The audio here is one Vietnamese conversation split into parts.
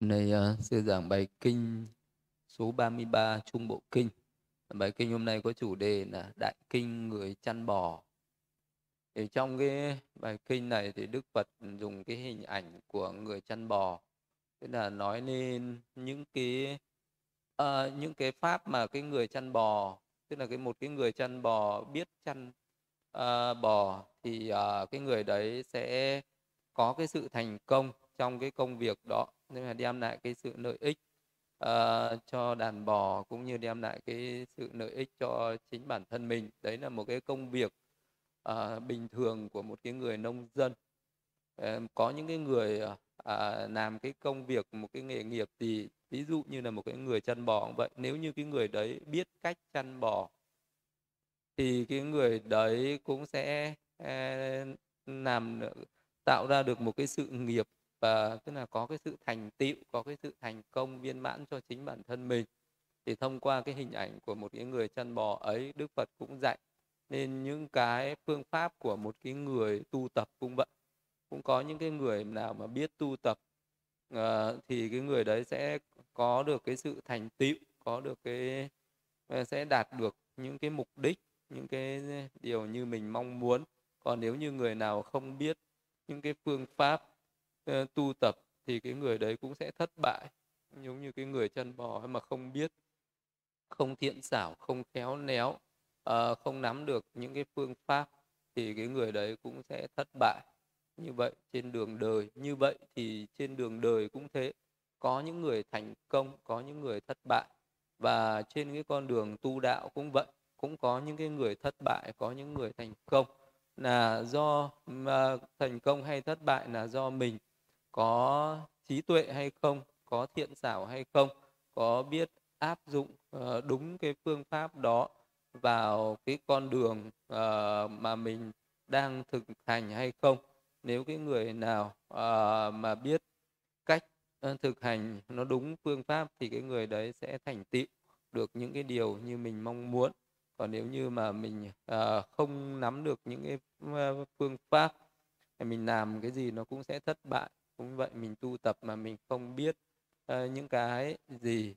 Nay ờ, uh, sư giảng bài kinh số 33 Trung Bộ Kinh. Bài kinh hôm nay có chủ đề là Đại Kinh Người Chăn Bò. Thì trong cái bài kinh này thì Đức Phật dùng cái hình ảnh của người chăn bò. Tức là nói lên những cái uh, những cái pháp mà cái người chăn bò tức là cái một cái người chăn bò biết chăn uh, bò thì uh, cái người đấy sẽ có cái sự thành công trong cái công việc đó nên là đem lại cái sự lợi ích uh, cho đàn bò cũng như đem lại cái sự lợi ích cho chính bản thân mình. Đấy là một cái công việc uh, bình thường của một cái người nông dân. Uh, có những cái người uh, làm cái công việc một cái nghề nghiệp thì ví dụ như là một cái người chăn bò cũng vậy. Nếu như cái người đấy biết cách chăn bò thì cái người đấy cũng sẽ làm tạo ra được một cái sự nghiệp và tức là có cái sự thành tựu có cái sự thành công viên mãn cho chính bản thân mình. Thì thông qua cái hình ảnh của một cái người chăn bò ấy đức phật cũng dạy nên những cái phương pháp của một cái người tu tập cũng vậy. Cũng có những cái người nào mà biết tu tập uh, thì cái người đấy sẽ có được cái sự thành tựu có được cái ờ, sẽ đạt được những cái mục đích những cái điều như mình mong muốn. Còn nếu như người nào không biết những cái phương pháp uh, tu tập thì cái người đấy cũng sẽ thất bại giống như cái người chân bò mà không biết không thiện xảo không khéo léo uh, không nắm được những cái phương pháp thì cái người đấy cũng sẽ thất bại. Như vậy trên đường đời như vậy thì trên đường đời cũng thế. Có những người thành công có những người thất bại và trên cái con đường tu đạo cũng vậy cũng có những cái người thất bại có những người thành công. Là do thành công hay thất bại là do mình có trí tuệ hay không có thiện xảo hay không có biết áp dụng uh, đúng cái phương pháp đó vào cái con đường uh, mà mình đang thực hành hay không. Nếu cái người nào uh, mà biết cách uh, thực hành nó đúng phương pháp thì cái người đấy sẽ thành tựu được những cái điều như mình mong muốn. Còn nếu như mà mình uh, không nắm được những cái uh, phương pháp thì mình làm cái gì nó cũng sẽ thất bại cũng vậy mình tu tập mà mình không biết uh, những cái gì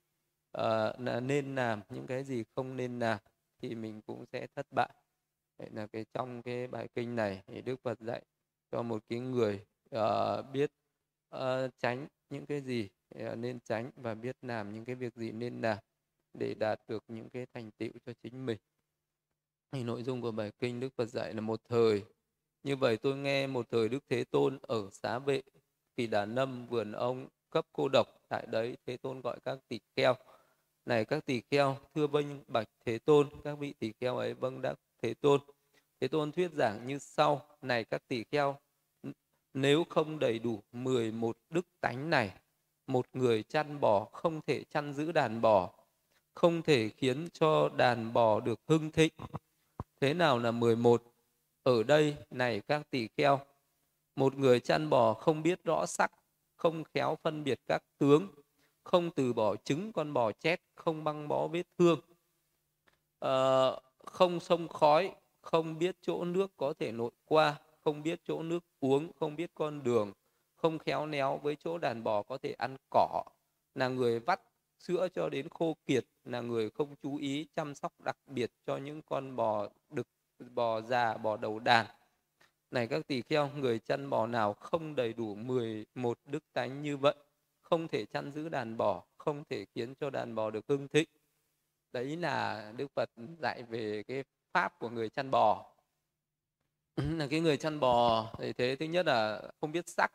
uh, nên làm những cái gì không nên làm thì mình cũng sẽ thất bại. Vậy là cái trong cái bài kinh này thì đức phật dạy cho một cái người uh, biết uh, tránh những cái gì uh, nên tránh và biết làm những cái việc gì nên làm để đạt được những cái thành tựu cho chính mình. Thì nội dung của bài kinh đức phật dạy là một thời. Như vậy tôi nghe một thời đức thế tôn ở xá vệ kỳ đà nâm vườn ông, cấp cô độc tại đấy, thế tôn gọi các tỳ kheo. Này các tỳ kheo, thưa vâng bạch thế tôn, các vị tỳ kheo ấy vâng đắc thế tôn. Thế tôn thuyết giảng như sau. Này các tỳ kheo, nếu không đầy đủ 11 đức tánh này, một người chăn bò không thể chăn giữ đàn bò, không thể khiến cho đàn bò được hưng thịnh. Thế nào là 11 ở đây, này các tỳ kheo một người chăn bò không biết rõ sắc không khéo phân biệt các tướng không từ bỏ trứng con bò chết không băng bó vết thương. Uh, không sông khói không biết chỗ nước có thể nội qua không biết chỗ nước uống không biết con đường không khéo néo với chỗ đàn bò có thể ăn cỏ. Là người vắt sữa cho đến khô kiệt là người không chú ý chăm sóc đặc biệt cho những con bò đực bò già bò đầu đàn này các tỳ kheo người chăn bò nào không đầy đủ 11 đức tánh như vậy không thể chăn giữ đàn bò không thể khiến cho đàn bò được hưng thịnh. Đấy là đức phật dạy về cái pháp của người chăn bò. Là cái người chăn bò thì thế thứ nhất là không biết sắc.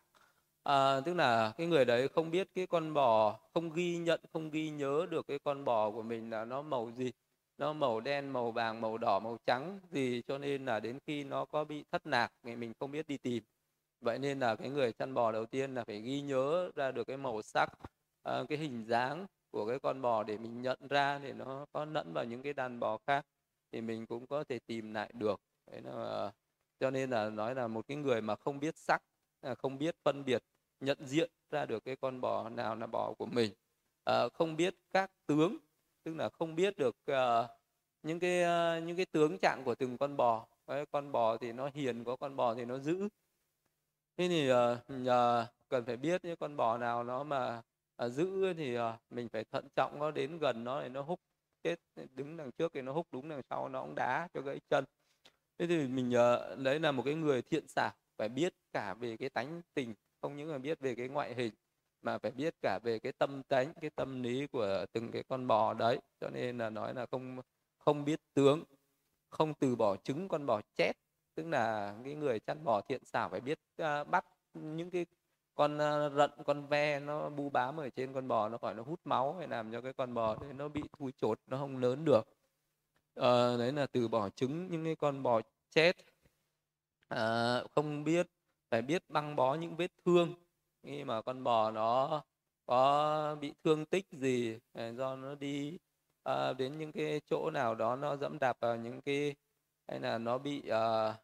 À, tức là cái người đấy không biết cái con bò không ghi nhận không ghi nhớ được cái con bò của mình là nó màu gì nó màu đen màu vàng màu đỏ màu trắng. Gì cho nên là đến khi nó có bị thất lạc thì mình không biết đi tìm. Vậy nên là cái người chăn bò đầu tiên là phải ghi nhớ ra được cái màu sắc à, cái hình dáng của cái con bò để mình nhận ra để nó có lẫn vào những cái đàn bò khác thì mình cũng có thể tìm lại được. Đấy là cho nên là nói là một cái người mà không biết sắc à, không biết phân biệt nhận diện ra được cái con bò nào là bò của mình à, không biết các tướng tức là không biết được uh, những cái uh, những cái tướng trạng của từng con bò. Cái con bò thì nó hiền có con bò thì nó dữ. Thế thì uh, uh, cần phải biết những con bò nào nó mà uh, giữ thì uh, mình phải thận trọng nó đến gần nó thì nó húc chết đứng đằng trước thì nó húc đúng đằng sau nó cũng đá cho gãy chân. Thế thì mình uh, đấy là một cái người thiện xảo phải biết cả về cái tánh tình không những là biết về cái ngoại hình mà phải biết cả về cái tâm tánh cái tâm lý của từng cái con bò đấy. Cho nên là nói là không không biết tướng không từ bỏ trứng con bò chết. Tức là cái người chăn bò thiện xảo phải biết uh, bắt những cái con à, rận con ve nó bu bám ở trên con bò nó khỏi nó hút máu hay làm cho cái con bò đấy nó bị thui chột nó không lớn được. Uh, đấy là từ bỏ trứng những cái con bò chết. Uh, không biết phải biết băng bó những vết thương khi mà con bò nó có bị thương tích gì ờ, do nó đi à, đến những cái chỗ nào đó nó dẫm đạp vào những cái hay là nó bị à,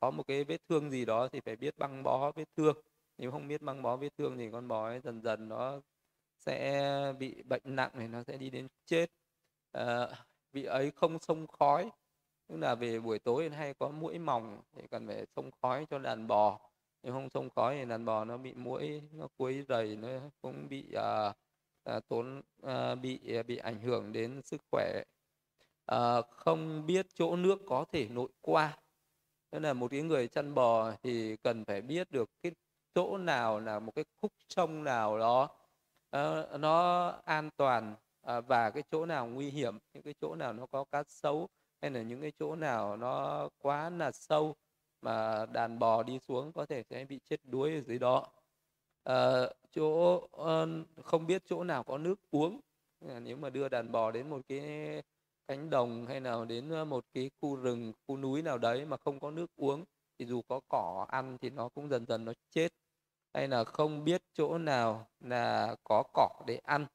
có một cái vết thương gì đó thì phải biết băng bó vết thương. Nếu không biết băng bó vết thương thì con bò ấy dần dần nó sẽ bị bệnh nặng thì nó sẽ đi đến chết. À, vị ấy không xông khói tức là về buổi tối hay có mũi mỏng thì cần phải xông khói cho đàn bò nếu không thông khói thì đàn bò nó bị mũi nó quấy rầy nó cũng bị à, à, tốn à, bị à, bị ảnh hưởng đến sức khỏe. À, không biết chỗ nước có thể nội qua. Nên là một cái người chăn bò thì cần phải biết được cái chỗ nào là một cái khúc sông nào đó à, nó an toàn à, và cái chỗ nào nguy hiểm những cái chỗ nào nó có cá sấu hay là những cái chỗ nào nó quá là sâu mà đàn bò đi xuống có thể sẽ bị chết đuối ở dưới đó. À, chỗ ờ, không biết chỗ nào có nước uống. Ờ, nếu mà đưa đàn bò đến một cái cánh đồng hay nào đến một cái khu rừng khu núi nào đấy mà không có nước uống thì dù có cỏ ăn thì nó cũng dần dần nó chết. Hay là không biết chỗ nào là có cỏ để ăn.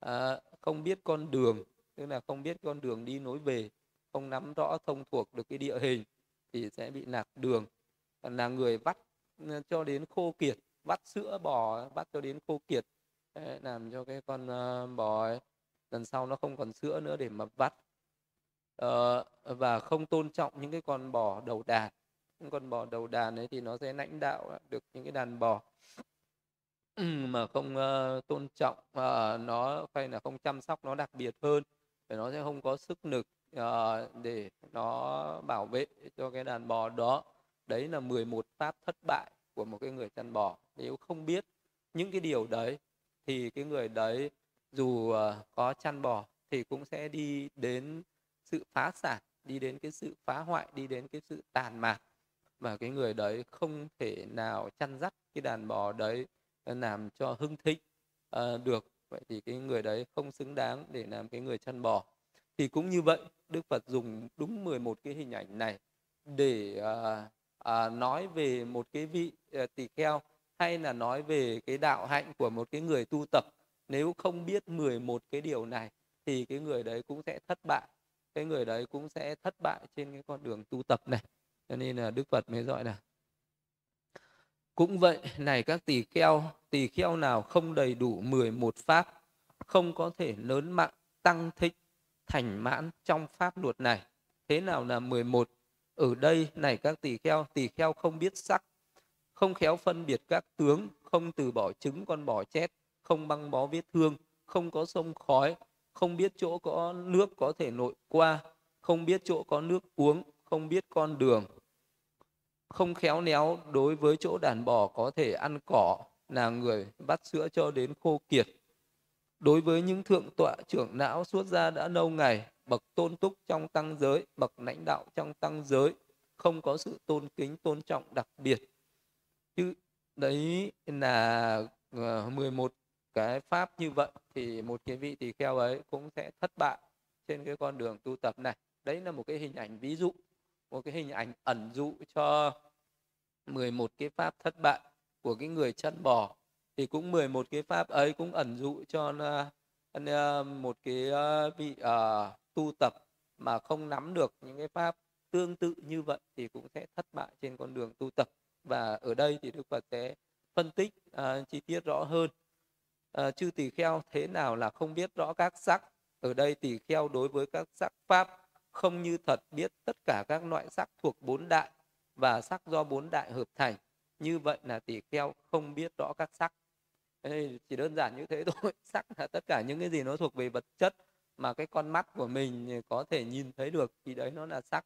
À, không biết con đường tức là không biết con đường đi nối về không nắm rõ thông thuộc được cái địa hình thì sẽ bị lạc đường. Là người vắt ừ, cho đến khô kiệt vắt sữa bò vắt cho đến khô kiệt ờ, làm cho cái con ờ, bò ấy, lần sau nó không còn sữa nữa để mà vắt. Ờ, và không tôn trọng những cái con bò đầu đàn. Những con bò đầu đàn ấy thì nó sẽ lãnh đạo được những cái đàn bò. Ừ, mà không uh, tôn trọng uh, nó hay là không chăm sóc nó đặc biệt hơn thì nó sẽ không có sức lực uh, để nó bảo vệ cho cái đàn bò đó đấy là 11 pháp thất bại của một cái người chăn bò. Nếu không biết những cái điều đấy thì cái người đấy dù uh, có chăn bò thì cũng sẽ đi đến sự phá sản đi đến cái sự phá hoại đi đến cái sự tàn mạc. Mà cái người đấy không thể nào chăn dắt cái đàn bò đấy làm cho hưng thịnh uh, được. Vậy thì cái người đấy không xứng đáng để làm cái người chăn bò thì cũng như vậy Đức Phật dùng đúng 11 cái hình ảnh này để à, à, nói về một cái vị à, tỳ kheo hay là nói về cái đạo hạnh của một cái người tu tập. Nếu không biết 11 cái điều này thì cái người đấy cũng sẽ thất bại cái người đấy cũng sẽ thất bại trên cái con đường tu tập này. Cho nên là Đức Phật mới gọi là cũng vậy này các tỳ kheo tỳ kheo nào không đầy đủ 11 pháp không có thể lớn mạng tăng thích thành mãn trong pháp luật này. Thế nào là 11? Ở đây này các tỳ kheo, tỳ kheo không biết sắc, không khéo phân biệt các tướng, không từ bỏ trứng con bò chết, không băng bó vết thương, không có sông khói, không biết chỗ có nước có thể nội qua, không biết chỗ có nước uống, không biết con đường, không khéo léo đối với chỗ đàn bò có thể ăn cỏ, là người bắt sữa cho đến khô kiệt, Đối với những thượng tọa trưởng não suốt gia đã lâu ngày, bậc tôn túc trong tăng giới, bậc lãnh đạo trong tăng giới, không có sự tôn kính, tôn trọng đặc biệt. Chứ đấy là ờ, 11 cái pháp như vậy thì một cái vị tỳ kheo ấy cũng sẽ thất bại trên cái con đường tu tập này. Đấy là một cái hình ảnh ví dụ, một cái hình ảnh ẩn dụ cho 11 cái pháp thất bại của cái người chăn bò thì cũng 11 cái pháp ấy cũng ẩn dụ cho một cái vị uh, tu tập mà không nắm được những cái pháp tương tự như vậy thì cũng sẽ thất bại trên con đường tu tập. Và ở đây thì Đức Phật sẽ phân tích uh, chi tiết rõ hơn. Uh, chư tỳ kheo thế nào là không biết rõ các sắc? Ở đây tỳ kheo đối với các sắc pháp không như thật biết tất cả các loại sắc thuộc bốn đại và sắc do bốn đại hợp thành. Như vậy là tỳ kheo không biết rõ các sắc chỉ đơn giản như thế thôi. Sắc là tất cả những cái gì nó thuộc về vật chất mà cái con mắt của mình có thể nhìn thấy được thì đấy nó là sắc.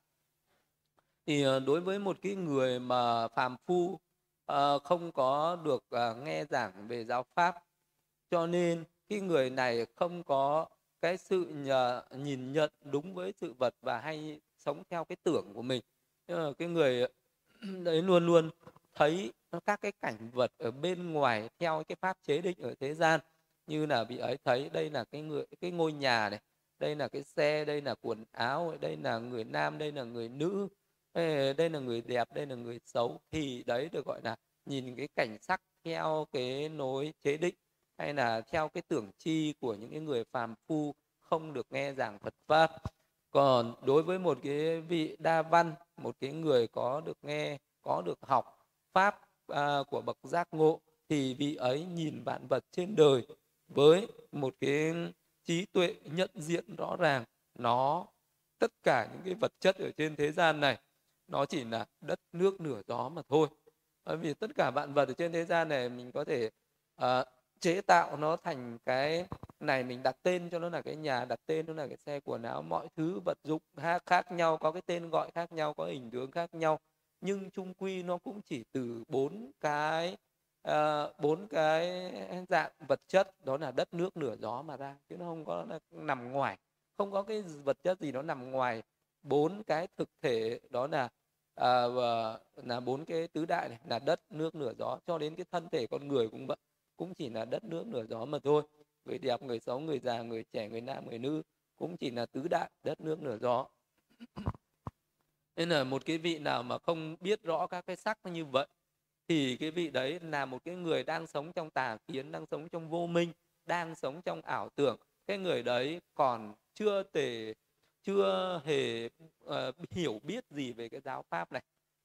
Thì ờ, đối với một cái người mà phàm phu ờ, không có được ờ, nghe giảng về giáo pháp cho nên cái người này không có cái sự nhờ, nhìn nhận đúng với sự vật và hay sống theo cái tưởng của mình. Nhưng mà cái người đấy luôn luôn thấy các cái cảnh vật ở bên ngoài theo cái pháp chế định ở thế gian, như là vị ấy thấy đây là cái người, cái ngôi nhà này, đây là cái xe, đây là quần áo, đây là người nam, đây là người nữ đây là người đẹp, đây là người xấu, thì đấy được gọi là nhìn cái cảnh sắc theo cái nối chế định, hay là theo cái tưởng chi của những cái người phàm phu không được nghe giảng Phật pháp. Còn đối với một cái vị đa văn, một cái người có được nghe, có được học pháp à, của bậc giác ngộ thì vị ấy nhìn vạn vật trên đời với một cái trí tuệ nhận diện rõ ràng. Nó tất cả những cái vật chất ở trên thế gian này nó chỉ là đất nước nửa gió mà thôi. Bởi vì tất cả vạn vật ở trên thế gian này mình có thể uh, chế tạo nó thành cái này mình đặt tên cho nó là cái nhà đặt tên nó là cái xe quần áo mọi thứ vật dụng khác nhau có cái tên gọi khác nhau có hình tướng khác nhau nhưng chung quy nó cũng chỉ từ bốn cái ờ, bốn uh, cái dạng vật chất đó là đất nước lửa gió mà ra chứ nó không có nó nằm ngoài. Không có cái vật chất gì nó nằm ngoài bốn cái thực thể đó là uh, là bốn cái tứ đại này là đất nước lửa gió. Cho đến cái thân thể con người cũng vậy cũng chỉ là đất nước lửa gió mà thôi. Người đẹp người xấu người già người trẻ người nam người nữ cũng chỉ là tứ đại đất nước lửa gió nên là một cái vị nào mà không biết rõ các cái sắc như vậy thì cái vị đấy là một cái người đang sống trong tà kiến đang sống trong vô minh đang sống trong ảo tưởng. Cái người đấy còn chưa thể chưa hề uh, hiểu biết gì về cái giáo pháp này.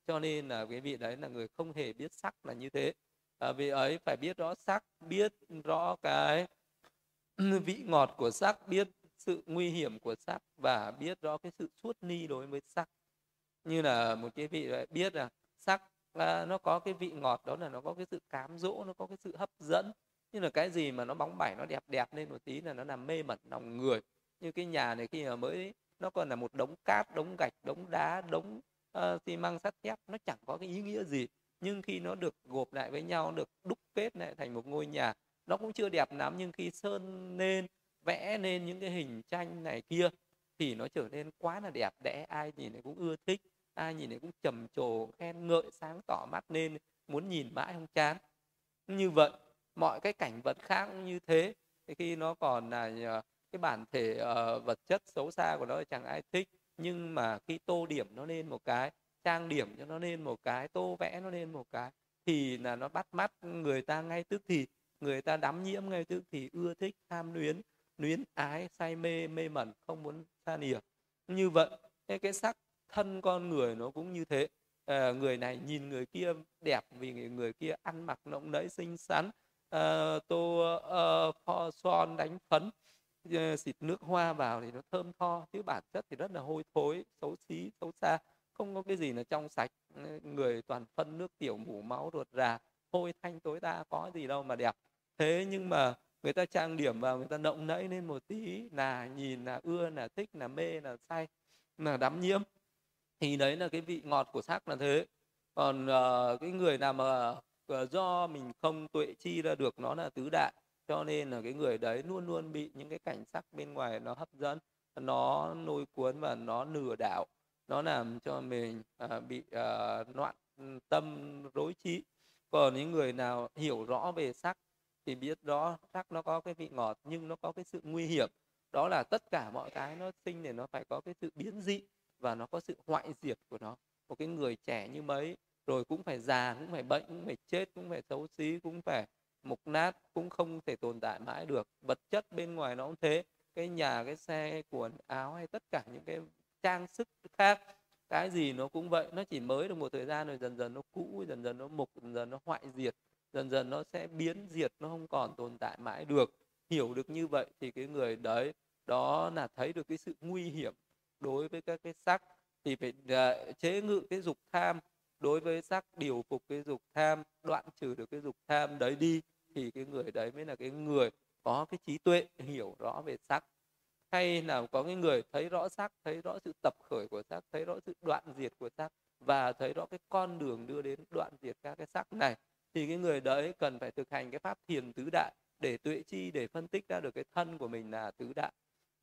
Cho nên là cái vị đấy là người không hề biết sắc là như thế. À, vị ấy phải biết rõ sắc biết rõ cái vị ngọt của sắc biết sự nguy hiểm của sắc và biết rõ cái sự suốt ni đối với sắc như là một cái vị biết là sắc là nó có cái vị ngọt đó là nó có cái sự cám dỗ nó có cái sự hấp dẫn. Như là cái gì mà nó bóng bẩy nó đẹp đẹp lên một tí là nó làm mê mẩn lòng người. Như cái nhà này khi mà mới nó còn là một đống cát đống gạch đống đá đống uh, xi măng sắt thép nó chẳng có cái ý nghĩa gì. Nhưng khi nó được gộp lại với nhau được đúc kết lại thành một ngôi nhà nó cũng chưa đẹp lắm nhưng khi sơn lên vẽ lên những cái hình tranh này kia thì nó trở nên quá là đẹp đẽ ai nhìn cũng ưa thích ai nhìn cũng trầm trồ khen ngợi sáng tỏ mắt nên muốn nhìn mãi không chán. Như vậy mọi cái cảnh vật khác cũng như thế. Thì khi nó còn là ờ, cái bản thể uh, vật chất xấu xa của nó thì chẳng ai thích. Nhưng mà khi tô điểm nó lên một cái trang điểm cho nó lên một cái tô vẽ nó lên một cái thì là nó bắt mắt người ta ngay tức thì người ta đắm nhiễm ngay tức thì ưa thích tham luyến luyến ái say mê mê mẩn không muốn xa lìa như vậy cái, cái sắc thân con người nó cũng như thế. À, người này nhìn người kia đẹp vì người, người kia ăn mặc lộng lẫy xinh xắn. À, tô ờ, uh, pho son đánh phấn xịt nước hoa vào thì nó thơm tho chứ bản chất thì rất là hôi thối xấu xí xấu xa. Không có cái gì là trong sạch. Người toàn phân nước tiểu mủ máu ruột rà hôi thanh tối đa có gì đâu mà đẹp. Thế nhưng mà người ta trang điểm vào người ta động nẫy lên một tí là nhìn là ưa là thích là mê là say là đắm nhiễm thì đấy là cái vị ngọt của sắc là thế. Còn uh, cái người nào mà uh, do mình không tuệ chi ra được nó là tứ đại. Cho nên là cái người đấy luôn luôn bị những cái cảnh sắc bên ngoài nó hấp dẫn nó lôi cuốn và nó lừa đảo. Nó làm cho mình uh, bị uh, loạn tâm rối trí. Còn những người nào hiểu rõ về sắc thì biết rõ sắc nó có cái vị ngọt nhưng nó có cái sự nguy hiểm. Đó là tất cả mọi cái nó sinh thì nó phải có cái sự biến dị và nó có sự hoại diệt của nó. Một cái người trẻ như mấy, rồi cũng phải già, cũng phải bệnh, cũng phải chết, cũng phải xấu xí, cũng phải mục nát, cũng không thể tồn tại mãi được. Vật chất bên ngoài nó cũng thế. Cái nhà, cái xe, quần áo hay tất cả những cái trang sức khác, cái gì nó cũng vậy. Nó chỉ mới được một thời gian rồi, dần dần nó cũ, dần dần nó mục, dần dần nó hoại diệt, dần dần nó sẽ biến diệt, nó không còn tồn tại mãi được. Hiểu được như vậy thì cái người đấy, đó là thấy được cái sự nguy hiểm đối với các cái sắc thì phải uh, chế ngự cái dục tham. Đối với sắc điều phục cái dục tham đoạn trừ được cái dục tham đấy đi thì cái người đấy mới là cái người có cái trí tuệ hiểu rõ về sắc hay là có cái người thấy rõ sắc thấy rõ sự tập khởi của sắc thấy rõ sự đoạn diệt của sắc và thấy rõ cái con đường đưa đến đoạn diệt các cái sắc này thì cái người đấy cần phải thực hành cái pháp thiền tứ đại để tuệ chi để phân tích ra được cái thân của mình là tứ đại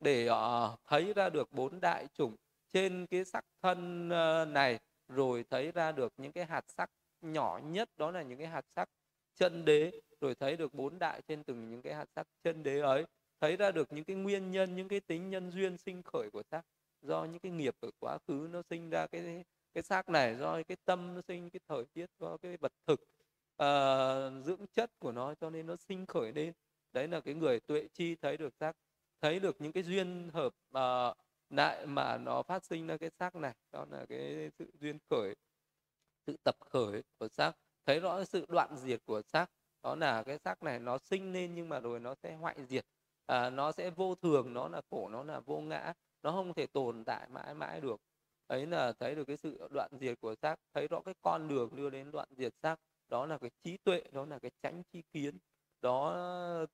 để uh, thấy ra được bốn đại chủng trên cái sắc thân uh, này rồi thấy ra được những cái hạt sắc nhỏ nhất đó là những cái hạt sắc chân đế rồi thấy được bốn đại trên từng những cái hạt sắc chân đế ấy thấy ra được những cái nguyên nhân những cái tính nhân duyên sinh khởi của sắc do những cái nghiệp ở quá khứ nó sinh ra cái cái xác này do cái tâm nó sinh cái thời tiết do cái vật thực uh, dưỡng chất của nó cho nên nó sinh khởi lên. Đấy là cái người tuệ chi thấy được xác thấy được những cái duyên hợp uh, lại mà nó phát sinh ra cái xác này đó là cái sự duyên khởi sự tập khởi của xác. Thấy rõ sự đoạn diệt của xác đó là cái xác này nó sinh lên nhưng mà rồi nó sẽ hoại diệt. À, nó sẽ vô thường nó là khổ nó là vô ngã nó không thể tồn tại mãi mãi được. Ấy là thấy được cái sự đoạn diệt của xác thấy rõ cái con đường đưa đến đoạn diệt xác đó là cái trí tuệ đó là cái tránh chi kiến đó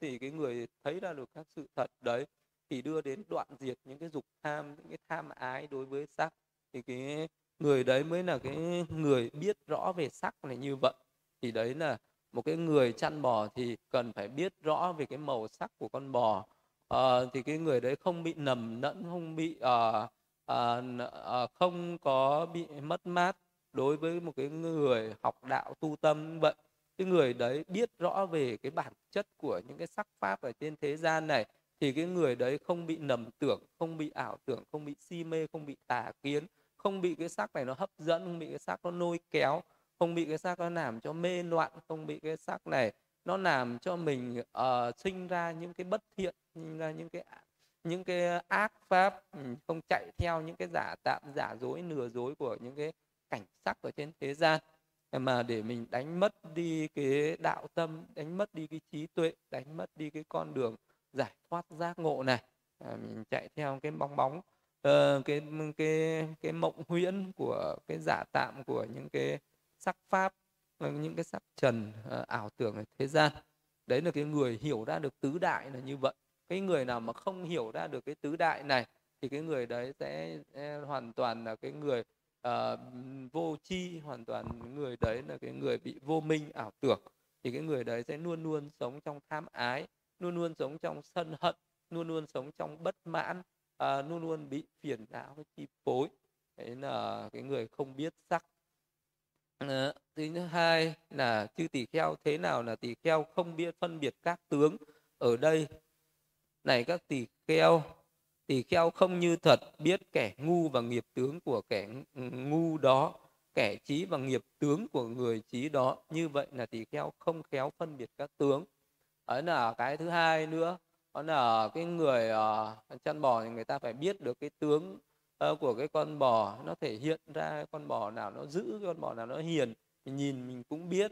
thì cái người thấy ra được các sự thật đấy thì đưa đến đoạn diệt những cái dục tham những cái tham ái đối với sắc thì cái người đấy mới là cái người biết rõ về sắc này như vậy. Thì đấy là một cái người chăn bò thì cần phải biết rõ về cái màu sắc của con bò. À, thì cái người đấy không bị nầm nẫn không bị à, à, à, không có bị mất mát đối với một cái người học đạo tu tâm vậy cái người đấy biết rõ về cái bản chất của những cái sắc pháp ở trên thế gian này thì cái người đấy không bị nầm tưởng không bị ảo tưởng không bị si mê không bị tà kiến không bị cái sắc này nó hấp dẫn không bị cái sắc nó nôi kéo không bị cái sắc nó làm cho mê loạn không bị cái sắc này nó làm cho mình uh, sinh ra những cái bất thiện sinh ra những cái những cái ác pháp ừ, không chạy theo những cái giả tạm giả dối lừa dối của những cái cảnh sắc ở trên thế gian mà để mình đánh mất đi cái đạo tâm đánh mất đi cái trí tuệ đánh mất đi cái con đường giải thoát giác ngộ này à, mình chạy theo cái bong bóng uh, cái cái cái mộng huyễn của cái giả tạm của những cái sắc pháp ờ, những cái sắc trần uh, ảo tưởng ở thế gian. Đấy là cái người hiểu ra được tứ đại là như vậy. Cái người nào mà không hiểu ra được cái tứ đại này thì cái người đấy sẽ, sẽ hoàn toàn là cái người uh, vô chi hoàn toàn người đấy là cái người bị vô minh ảo tưởng. Thì cái người đấy sẽ luôn luôn sống trong tham ái luôn luôn sống trong sân hận luôn luôn sống trong bất mãn à, luôn luôn bị phiền não với chi phối. Đấy là cái người không biết sắc. À, thứ hai là chư tỷ kheo thế nào là tỷ kheo không biết phân biệt các tướng. Ở đây này các tỷ kheo tỷ kheo không như thật biết kẻ ngu và nghiệp tướng của kẻ ngu đó kẻ trí và nghiệp tướng của người trí đó. Như vậy là tỷ kheo không khéo phân biệt các tướng. Ấy là cái thứ hai nữa đó là cái người uh, chăn bò thì người ta phải biết được cái tướng uh, của cái con bò. Nó thể hiện ra con bò nào nó giữ con bò nào nó hiền thì nhìn mình cũng biết.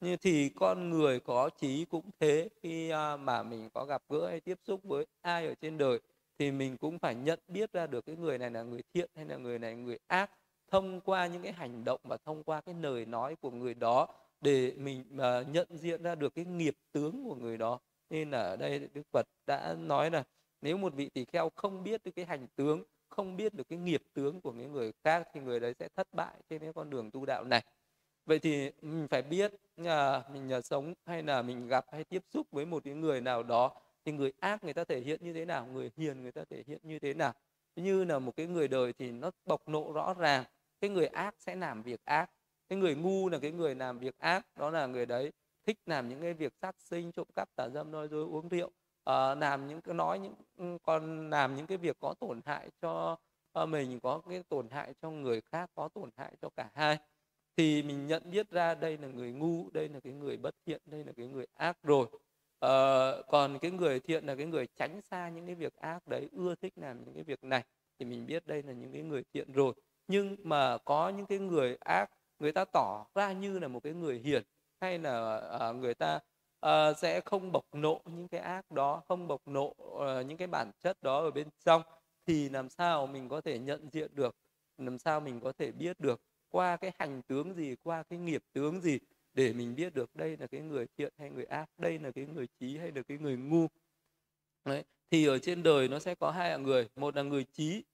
Như thì con người có trí cũng thế. Khi uh, mà mình có gặp gỡ hay tiếp xúc với ai ở trên đời thì mình cũng phải nhận biết ra được cái người này là người thiện hay là người này là người ác thông qua những cái hành động và thông qua cái lời nói của người đó để mình mà nhận diện ra được cái nghiệp tướng của người đó. Nên là ở đây đức phật đã nói là nếu một vị tỳ kheo không biết được cái hành tướng không biết được cái nghiệp tướng của những người khác thì người đấy sẽ thất bại trên cái con đường tu đạo này. Vậy thì mình phải biết uh, mình uh, sống hay là mình gặp hay tiếp xúc với một cái người nào đó thì người ác người ta thể hiện như thế nào? Người hiền người ta thể hiện như thế nào? Như là một cái người đời thì nó bộc nộ rõ ràng. Cái người ác sẽ làm việc ác. Cái người ngu là cái người làm việc ác. Đó là người đấy thích làm những cái việc sát sinh trộm cắp tà dâm nói dối uống rượu à, làm những cái nói những con còn làm những cái việc có tổn hại cho uh, mình có cái tổn hại cho người khác có tổn hại cho cả hai. Thì mình nhận biết ra đây là người ngu đây là cái người bất thiện đây là cái người ác rồi. Ờ, còn cái người thiện là cái người tránh xa những cái việc ác đấy ưa thích làm những cái việc này thì mình biết đây là những cái người thiện rồi. Nhưng mà có những cái người ác người ta tỏ ra như là một cái người hiền hay là uh, người ta uh, sẽ không bộc nộ những cái ác đó không bộc nộ uh, ờ, những cái bản chất đó ở bên trong thì làm sao mình có thể nhận diện được làm sao mình có thể biết được qua cái hành tướng gì qua cái nghiệp tướng gì để mình biết được đây là cái người thiện hay người ác đây là cái người trí hay là cái người ngu. Đấy. thì ở trên đời nó sẽ có hai người một là người trí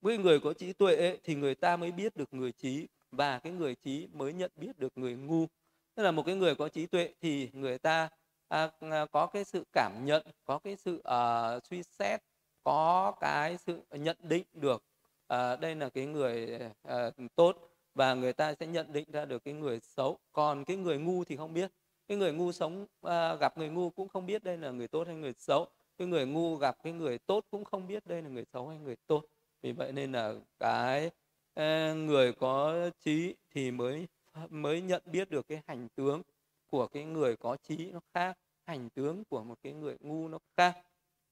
với người có trí tuệ ấy, thì người ta mới biết được người trí và cái người trí mới nhận biết được người ngu. Tức là một cái người có trí tuệ thì người ta à, à có cái sự cảm nhận có cái sự à, suy xét có cái sự nhận định được à, đây là cái người à, tốt và người ta sẽ nhận định ra được cái người xấu. Còn cái người ngu thì không biết. Cái người ngu sống à, gặp người ngu cũng không biết đây là người tốt hay người xấu. Cái người ngu gặp cái người tốt cũng không biết đây là người xấu hay người tốt. Vì vậy nên là cái à, người có trí thì mới mới nhận biết được cái hành tướng của cái người có trí nó khác. Hành tướng của một cái người ngu nó khác.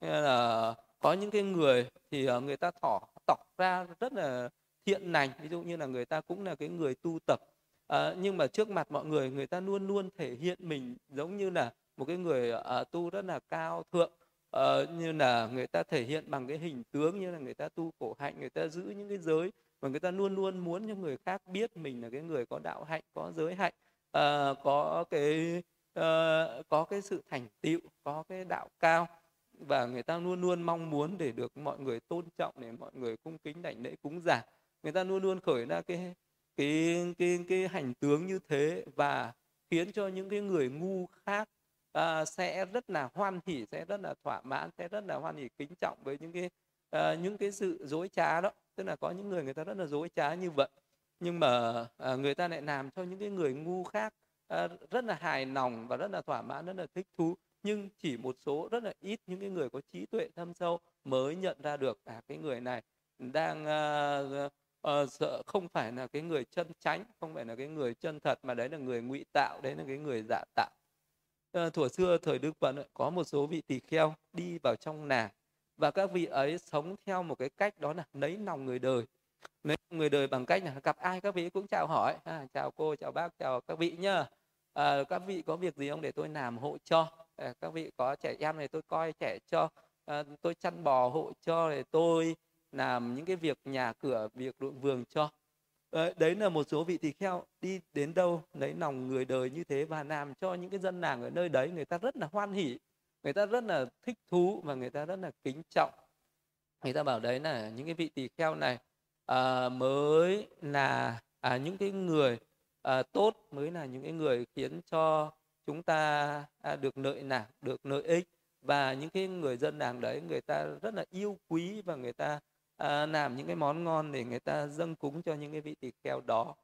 Nên là có những cái người thì à, người ta tỏ tỏ ra rất là thiện lành ví dụ như là người ta cũng là cái người tu tập. À, nhưng mà trước mặt mọi người người ta luôn luôn thể hiện mình giống như là một cái người à, tu rất là cao thượng. À, như là người ta thể hiện bằng cái hình tướng như là người ta tu khổ hạnh người ta giữ những cái giới và người ta luôn luôn muốn cho người khác biết mình là cái người có đạo hạnh có giới hạnh. À, có cái à, có cái sự thành tựu có cái đạo cao. Và người ta luôn luôn mong muốn để được mọi người tôn trọng để mọi người cung kính đảnh lễ cúng giả người ta luôn luôn khởi ra cái cái cái cái hành tướng như thế và khiến cho những cái người ngu khác à, sẽ rất là hoan hỉ sẽ rất là thỏa mãn sẽ rất là hoan hỉ kính trọng với những cái à, những cái sự dối trá đó. Tức là có những người người ta rất là dối trá như vậy. Nhưng mà à, người ta lại làm cho những cái người ngu khác à, rất là hài lòng và rất là thỏa mãn rất là thích thú. Nhưng chỉ một số rất là ít những cái người có trí tuệ thâm sâu mới nhận ra được à cái người này đang uh, uh, sợ không phải là cái người chân chánh không phải là cái người chân thật mà đấy là người ngụy tạo đấy là cái người giả tạo. Uh, thuở xưa thời đức phật có một số vị tỳ kheo đi vào trong nàng và các vị ấy sống theo một cái cách đó là lấy lòng người đời. Lấy người đời bằng cách là gặp ai các vị cũng chào hỏi à, chào cô chào bác chào các vị nhá. À, các vị có việc gì không để tôi làm hộ cho? À, các vị có trẻ em này tôi coi trẻ cho. À, tôi chăn bò hộ cho để tôi làm những cái việc nhà cửa việc ruộng vườn cho. Ờ, đấy, là một số vị tỳ kheo đi đến đâu lấy lòng người đời như thế và làm cho những cái dân làng ở nơi đấy người ta rất là hoan hỉ người ta rất là thích thú và người ta rất là kính trọng. Người ta bảo đấy là những cái vị tỳ kheo này à, mới là à, những cái người à, tốt mới là những cái người khiến cho chúng ta à, được lợi lạc được lợi ích. Và những cái người dân làng đấy người ta rất là yêu quý và người ta à, làm những cái món ngon để người ta dâng cúng cho những cái vị tỳ kheo đó.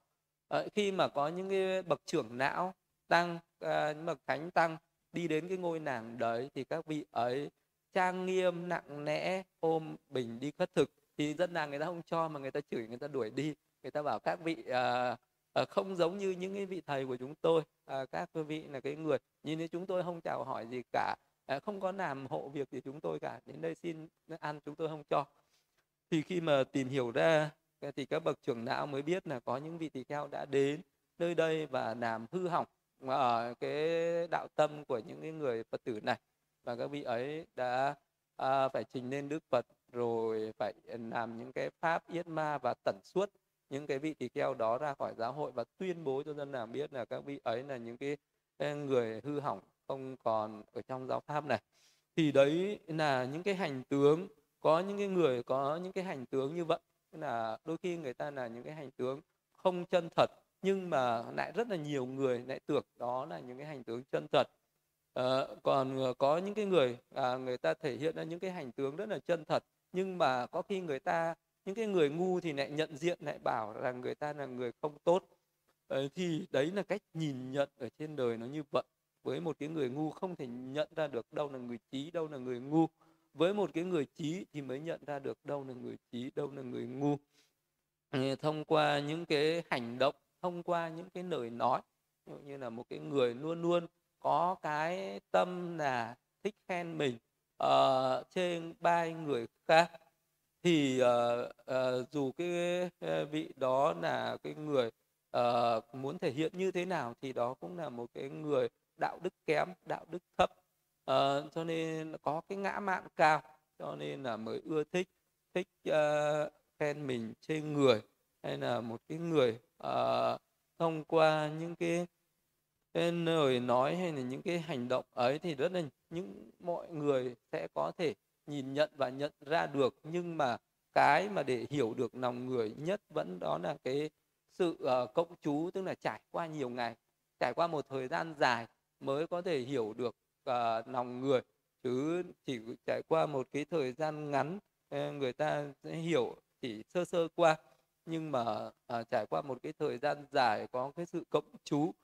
À, khi mà có những cái bậc trưởng não tăng à, những bậc thánh tăng đi đến cái ngôi nàng đấy thì các vị ấy trang nghiêm nặng nẽ ôm bình đi khất thực. Thì dân làng người ta không cho mà người ta chửi người ta đuổi đi. Người ta bảo các vị à, à, không giống như những cái vị thầy của chúng tôi. À, các vị là cái người nhìn thấy chúng tôi không chào hỏi gì cả. À, không có làm hộ việc gì chúng tôi cả. Đến đây xin ăn chúng tôi không cho thì khi mà tìm hiểu ra thì các bậc trưởng lão mới biết là có những vị tỳ kheo đã đến nơi đây và làm hư hỏng ở cái đạo tâm của những cái người phật tử này. Và các vị ấy đã à, phải trình lên đức phật rồi phải làm những cái pháp yết ma và tẩn suốt những cái vị tỳ kheo đó ra khỏi giáo hội và tuyên bố cho dân làng biết là các vị ấy là những cái à, người hư hỏng không còn ở trong giáo pháp này. Thì đấy là những cái hành tướng có những cái người có những cái hành tướng như vậy. Là đôi khi người ta là những cái hành tướng không chân thật nhưng mà lại rất là nhiều người lại tưởng đó là những cái hành tướng chân thật. À, còn ờ, có những cái người à, người ta thể hiện ra những cái hành tướng rất là chân thật nhưng mà có khi người ta những cái người ngu thì lại nhận diện lại bảo rằng người ta là người không tốt. À, thì đấy là cách nhìn nhận ở trên đời nó như vậy. Với một cái người ngu không thể nhận ra được đâu là người trí đâu là người ngu với một cái người trí thì mới nhận ra được đâu là người trí đâu là người ngu. Ờ, thông qua những cái hành động thông qua những cái lời nói như là một cái người luôn luôn có cái tâm là thích khen mình uh, trên bai người khác thì uh, uh, dù cái vị đó là cái người uh, muốn thể hiện như thế nào thì đó cũng là một cái người đạo đức kém đạo đức thấp à, cho nên có cái ngã mạn cao cho nên là mới ưa thích thích uh, khen mình trên người hay là một cái người uh, thông qua những cái cái lời nói hay là những cái hành động ấy thì rất là những mọi người sẽ có thể nhìn nhận và nhận ra được. Nhưng mà cái mà để hiểu được lòng người nhất vẫn đó là cái sự uh, cộng chú tức là trải qua nhiều ngày trải qua một thời gian dài mới có thể hiểu được uh, lòng người. Chứ chỉ trải qua một cái thời gian ngắn ờ, người ta sẽ hiểu chỉ sơ sơ qua. Nhưng mà à, trải qua một cái thời gian dài có cái sự cộng chú uh,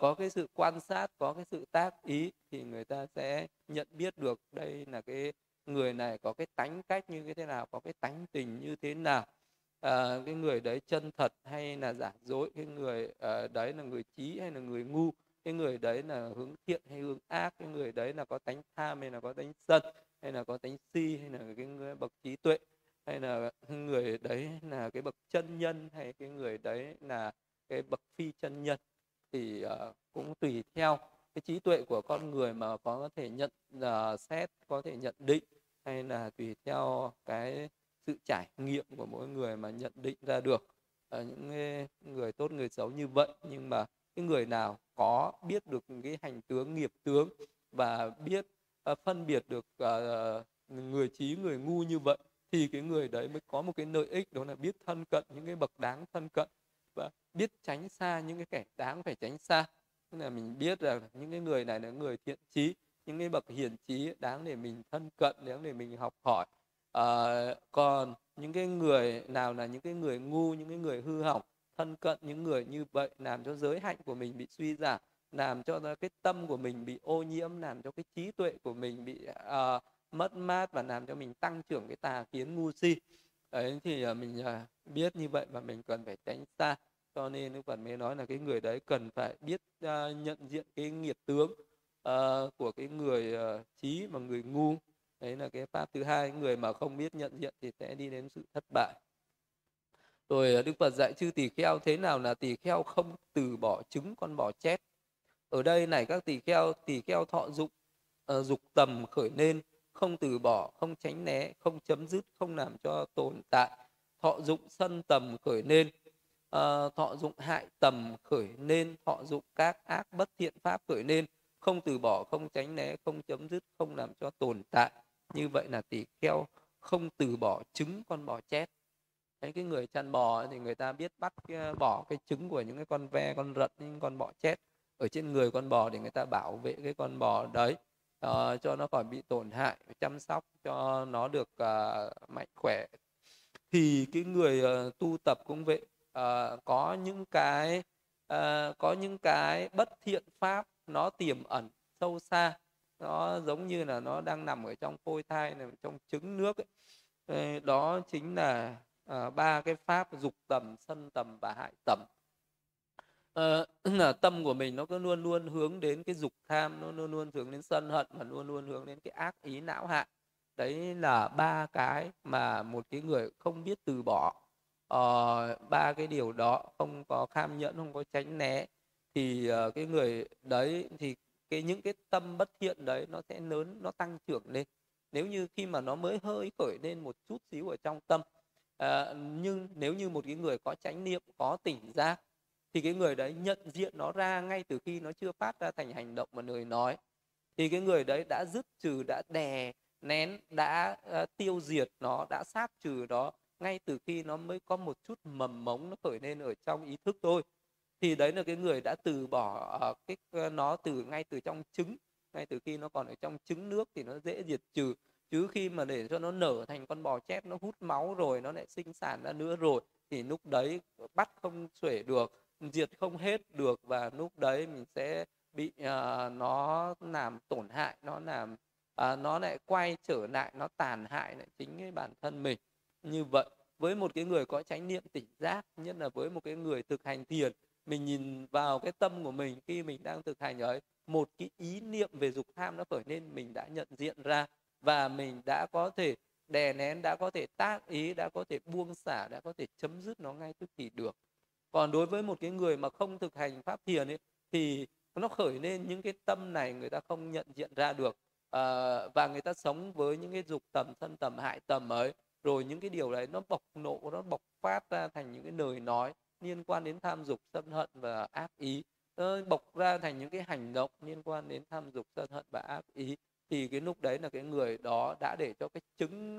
có cái sự quan sát có cái sự tác ý thì người ta sẽ nhận biết được đây là cái người này có cái tánh cách như thế nào có cái tánh tình như thế nào. À, cái người đấy chân thật hay là giả dối cái người à, đấy là người trí hay là người ngu cái người đấy là hướng thiện hay hướng ác cái người đấy là có tánh tham hay là có tánh sân hay là có tánh si hay là cái người bậc trí tuệ hay là người đấy là cái bậc chân nhân hay cái người đấy là cái bậc phi chân nhân. Thì uh, cũng tùy theo cái trí tuệ của con người mà có thể nhận uh, xét có thể nhận định hay là tùy theo cái sự trải nghiệm của mỗi người mà nhận định ra được. Uh, những người tốt người xấu như vậy nhưng mà cái người nào có biết được cái hành tướng nghiệp tướng và biết uh, phân biệt được uh, người trí người ngu như vậy thì cái người đấy mới có một cái lợi ích đó là biết thân cận những cái bậc đáng thân cận và biết tránh xa những cái kẻ đáng phải tránh xa. Tức là mình biết rằng những cái người này là người thiện trí những cái bậc hiền trí đáng để mình thân cận đáng để mình học hỏi. À, còn những cái người nào là những cái người ngu những cái người hư hỏng thân cận những người như vậy làm cho giới hạnh của mình bị suy giảm làm cho cái tâm của mình bị ô nhiễm làm cho cái trí tuệ của mình bị uh, mất mát và làm cho mình tăng trưởng cái tà kiến ngu si. Ấy thì uh, mình uh, biết như vậy và mình cần phải tránh xa. Cho nên đức phật mới nói là cái người đấy cần phải biết uh, nhận diện cái nghiệp tướng uh, của cái người uh, trí và người ngu. Đấy là cái pháp thứ hai. Người mà không biết nhận diện thì sẽ đi đến sự thất bại rồi ờ, đức phật dạy chư tỳ kheo thế nào là tỳ kheo không từ bỏ trứng con bò chết. Ở đây này các tỳ kheo tỳ kheo thọ dụng uh, dục tầm khởi nên không từ bỏ không tránh né không chấm dứt không làm cho tồn tại. Thọ dụng sân tầm khởi nên uh, thọ dụng hại tầm khởi nên thọ dụng các ác bất thiện pháp khởi nên không từ bỏ không tránh né không chấm dứt không làm cho tồn tại. Như vậy là tỳ kheo không từ bỏ trứng con bò chết thấy cái người chăn bò thì người ta biết bắt cái, bỏ cái trứng của những cái con ve con rận những con bọ chết ở trên người con bò để người ta bảo vệ cái con bò đấy. Uh, cho nó khỏi bị tổn hại chăm sóc cho nó được uh, mạnh khỏe. Thì cái người uh, tu tập cũng vậy. Uh, có những cái uh, có những cái bất thiện pháp nó tiềm ẩn sâu xa. Nó giống như là nó đang nằm ở trong phôi thai nằm trong trứng nước ấy. đó chính là à, ba cái pháp dục tầm sân tầm và hại tầm. À, tâm của mình nó cứ luôn luôn hướng đến cái dục tham nó luôn luôn hướng đến sân hận và luôn luôn hướng đến cái ác ý não hại. Đấy là ba cái mà một cái người không biết từ bỏ. Uh, ba cái điều đó không có kham nhẫn không có tránh né thì uh, cái người đấy thì cái những cái tâm bất thiện đấy nó sẽ lớn nó tăng trưởng lên. Nếu như khi mà nó mới hơi khởi lên một chút xíu ở trong tâm à, nhưng nếu như một cái người có chánh niệm có tỉnh giác thì cái người đấy nhận diện nó ra ngay từ khi nó chưa phát ra thành hành động mà người nói thì cái người đấy đã dứt trừ đã đè nén đã uh, tiêu diệt nó đã sát trừ nó ngay từ khi nó mới có một chút mầm mống nó khởi lên ở trong ý thức thôi. Thì đấy là cái người đã từ bỏ uh, cái uh, nó từ ngay từ trong trứng ngay từ khi nó còn ở trong trứng nước thì nó dễ diệt trừ chứ khi mà để cho nó nở thành con bò chép nó hút máu rồi nó lại sinh sản ra nữa rồi thì lúc đấy bắt không xuể được diệt không hết được và lúc đấy mình sẽ bị uh, nó làm tổn hại nó làm uh, nó lại quay trở lại nó tàn hại lại chính cái bản thân mình. Như vậy với một cái người có chánh niệm tỉnh giác nhất là với một cái người thực hành thiền mình nhìn vào cái tâm của mình khi mình đang thực hành ấy một cái ý niệm về dục tham nó khởi lên mình đã nhận diện ra và mình đã có thể đè nén đã có thể tác ý đã có thể buông xả đã có thể chấm dứt nó ngay tức thì được. Còn đối với một cái người mà không thực hành pháp thiền ấy thì nó khởi lên những cái tâm này người ta không nhận diện ra được. À, và người ta sống với những cái dục tầm thân tầm hại tầm ấy rồi những cái điều đấy nó bộc nộ nó bộc phát ra thành những cái lời nói liên quan đến tham dục sân hận và ác ý. Nó bộc ra thành những cái hành động liên quan đến tham dục sân hận và ác ý thì cái lúc đấy là cái người đó đã để cho cái trứng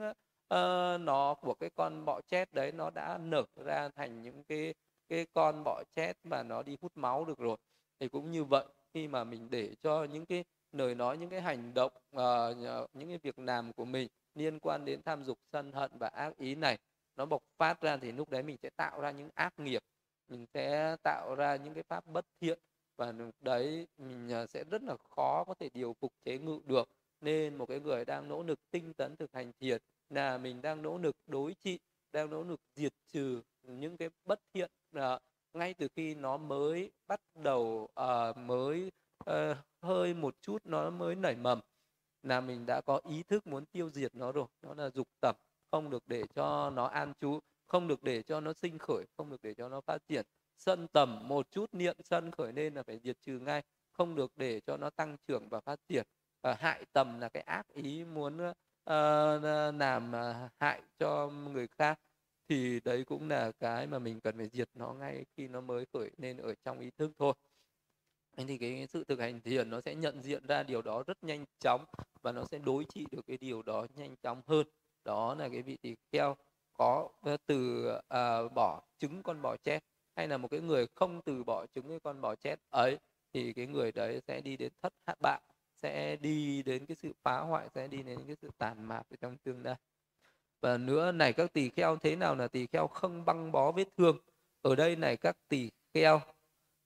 uh, nó của cái con bọ chét đấy nó đã nở ra thành những cái cái con bọ chét mà nó đi hút máu được rồi. Thì cũng như vậy khi mà mình để cho những cái lời nói những cái hành động uh, những cái việc làm của mình liên quan đến tham dục sân hận và ác ý này nó bộc phát ra thì lúc đấy mình sẽ tạo ra những ác nghiệp mình sẽ tạo ra những cái pháp bất thiện và lúc đấy mình ờ, sẽ rất là khó có thể điều phục chế ngự được nên một cái người đang nỗ lực tinh tấn thực hành thiền là mình đang nỗ lực đối trị đang nỗ lực diệt trừ những cái bất thiện. Uh, ngay từ khi nó mới bắt đầu uh, mới uh, hơi một chút nó mới nảy mầm là mình đã có ý thức muốn tiêu diệt nó rồi. Nó là dục tập không được để cho nó an trú không được để cho nó sinh khởi không được để cho nó phát triển. Sân tầm một chút niệm sân khởi lên là phải diệt trừ ngay không được để cho nó tăng trưởng và phát triển à, hại tầm là cái ác ý muốn uh, làm uh, hại cho người khác thì đấy cũng là cái mà mình cần phải diệt nó ngay khi nó mới khởi lên ở trong ý thức thôi. Thì cái sự thực hành thiền nó sẽ nhận diện ra điều đó rất nhanh chóng và nó sẽ đối trị được cái điều đó nhanh chóng hơn. Đó là cái vị tỳ kheo có từ uh, bỏ trứng con bò chết. Hay là một cái người không từ bỏ trứng cái con bò chết ấy thì cái người đấy sẽ đi đến thất bại sẽ đi đến cái sự phá hoại, sẽ đi đến cái sự tàn mạc ở trong tương lai. Và nữa này, các tỳ kheo thế nào là tỳ kheo không băng bó vết thương? Ở đây này, các tỳ kheo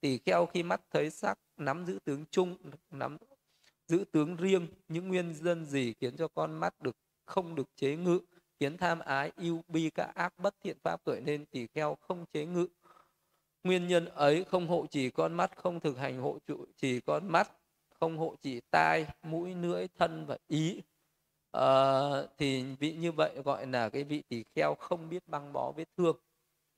tỳ kheo khi mắt thấy sắc nắm giữ tướng chung, nắm giữ tướng riêng, những nguyên dân gì khiến cho con mắt được, không được chế ngự, khiến tham ái yêu bi, các ác bất thiện pháp khởi nên tỳ kheo không chế ngự. Nguyên nhân ấy không hộ trì con mắt, không thực hành hộ trụ trì con mắt không hộ chỉ tai mũi lưỡi thân và ý. À, thì vị như vậy gọi là cái vị tỳ kheo không biết băng bó vết thương.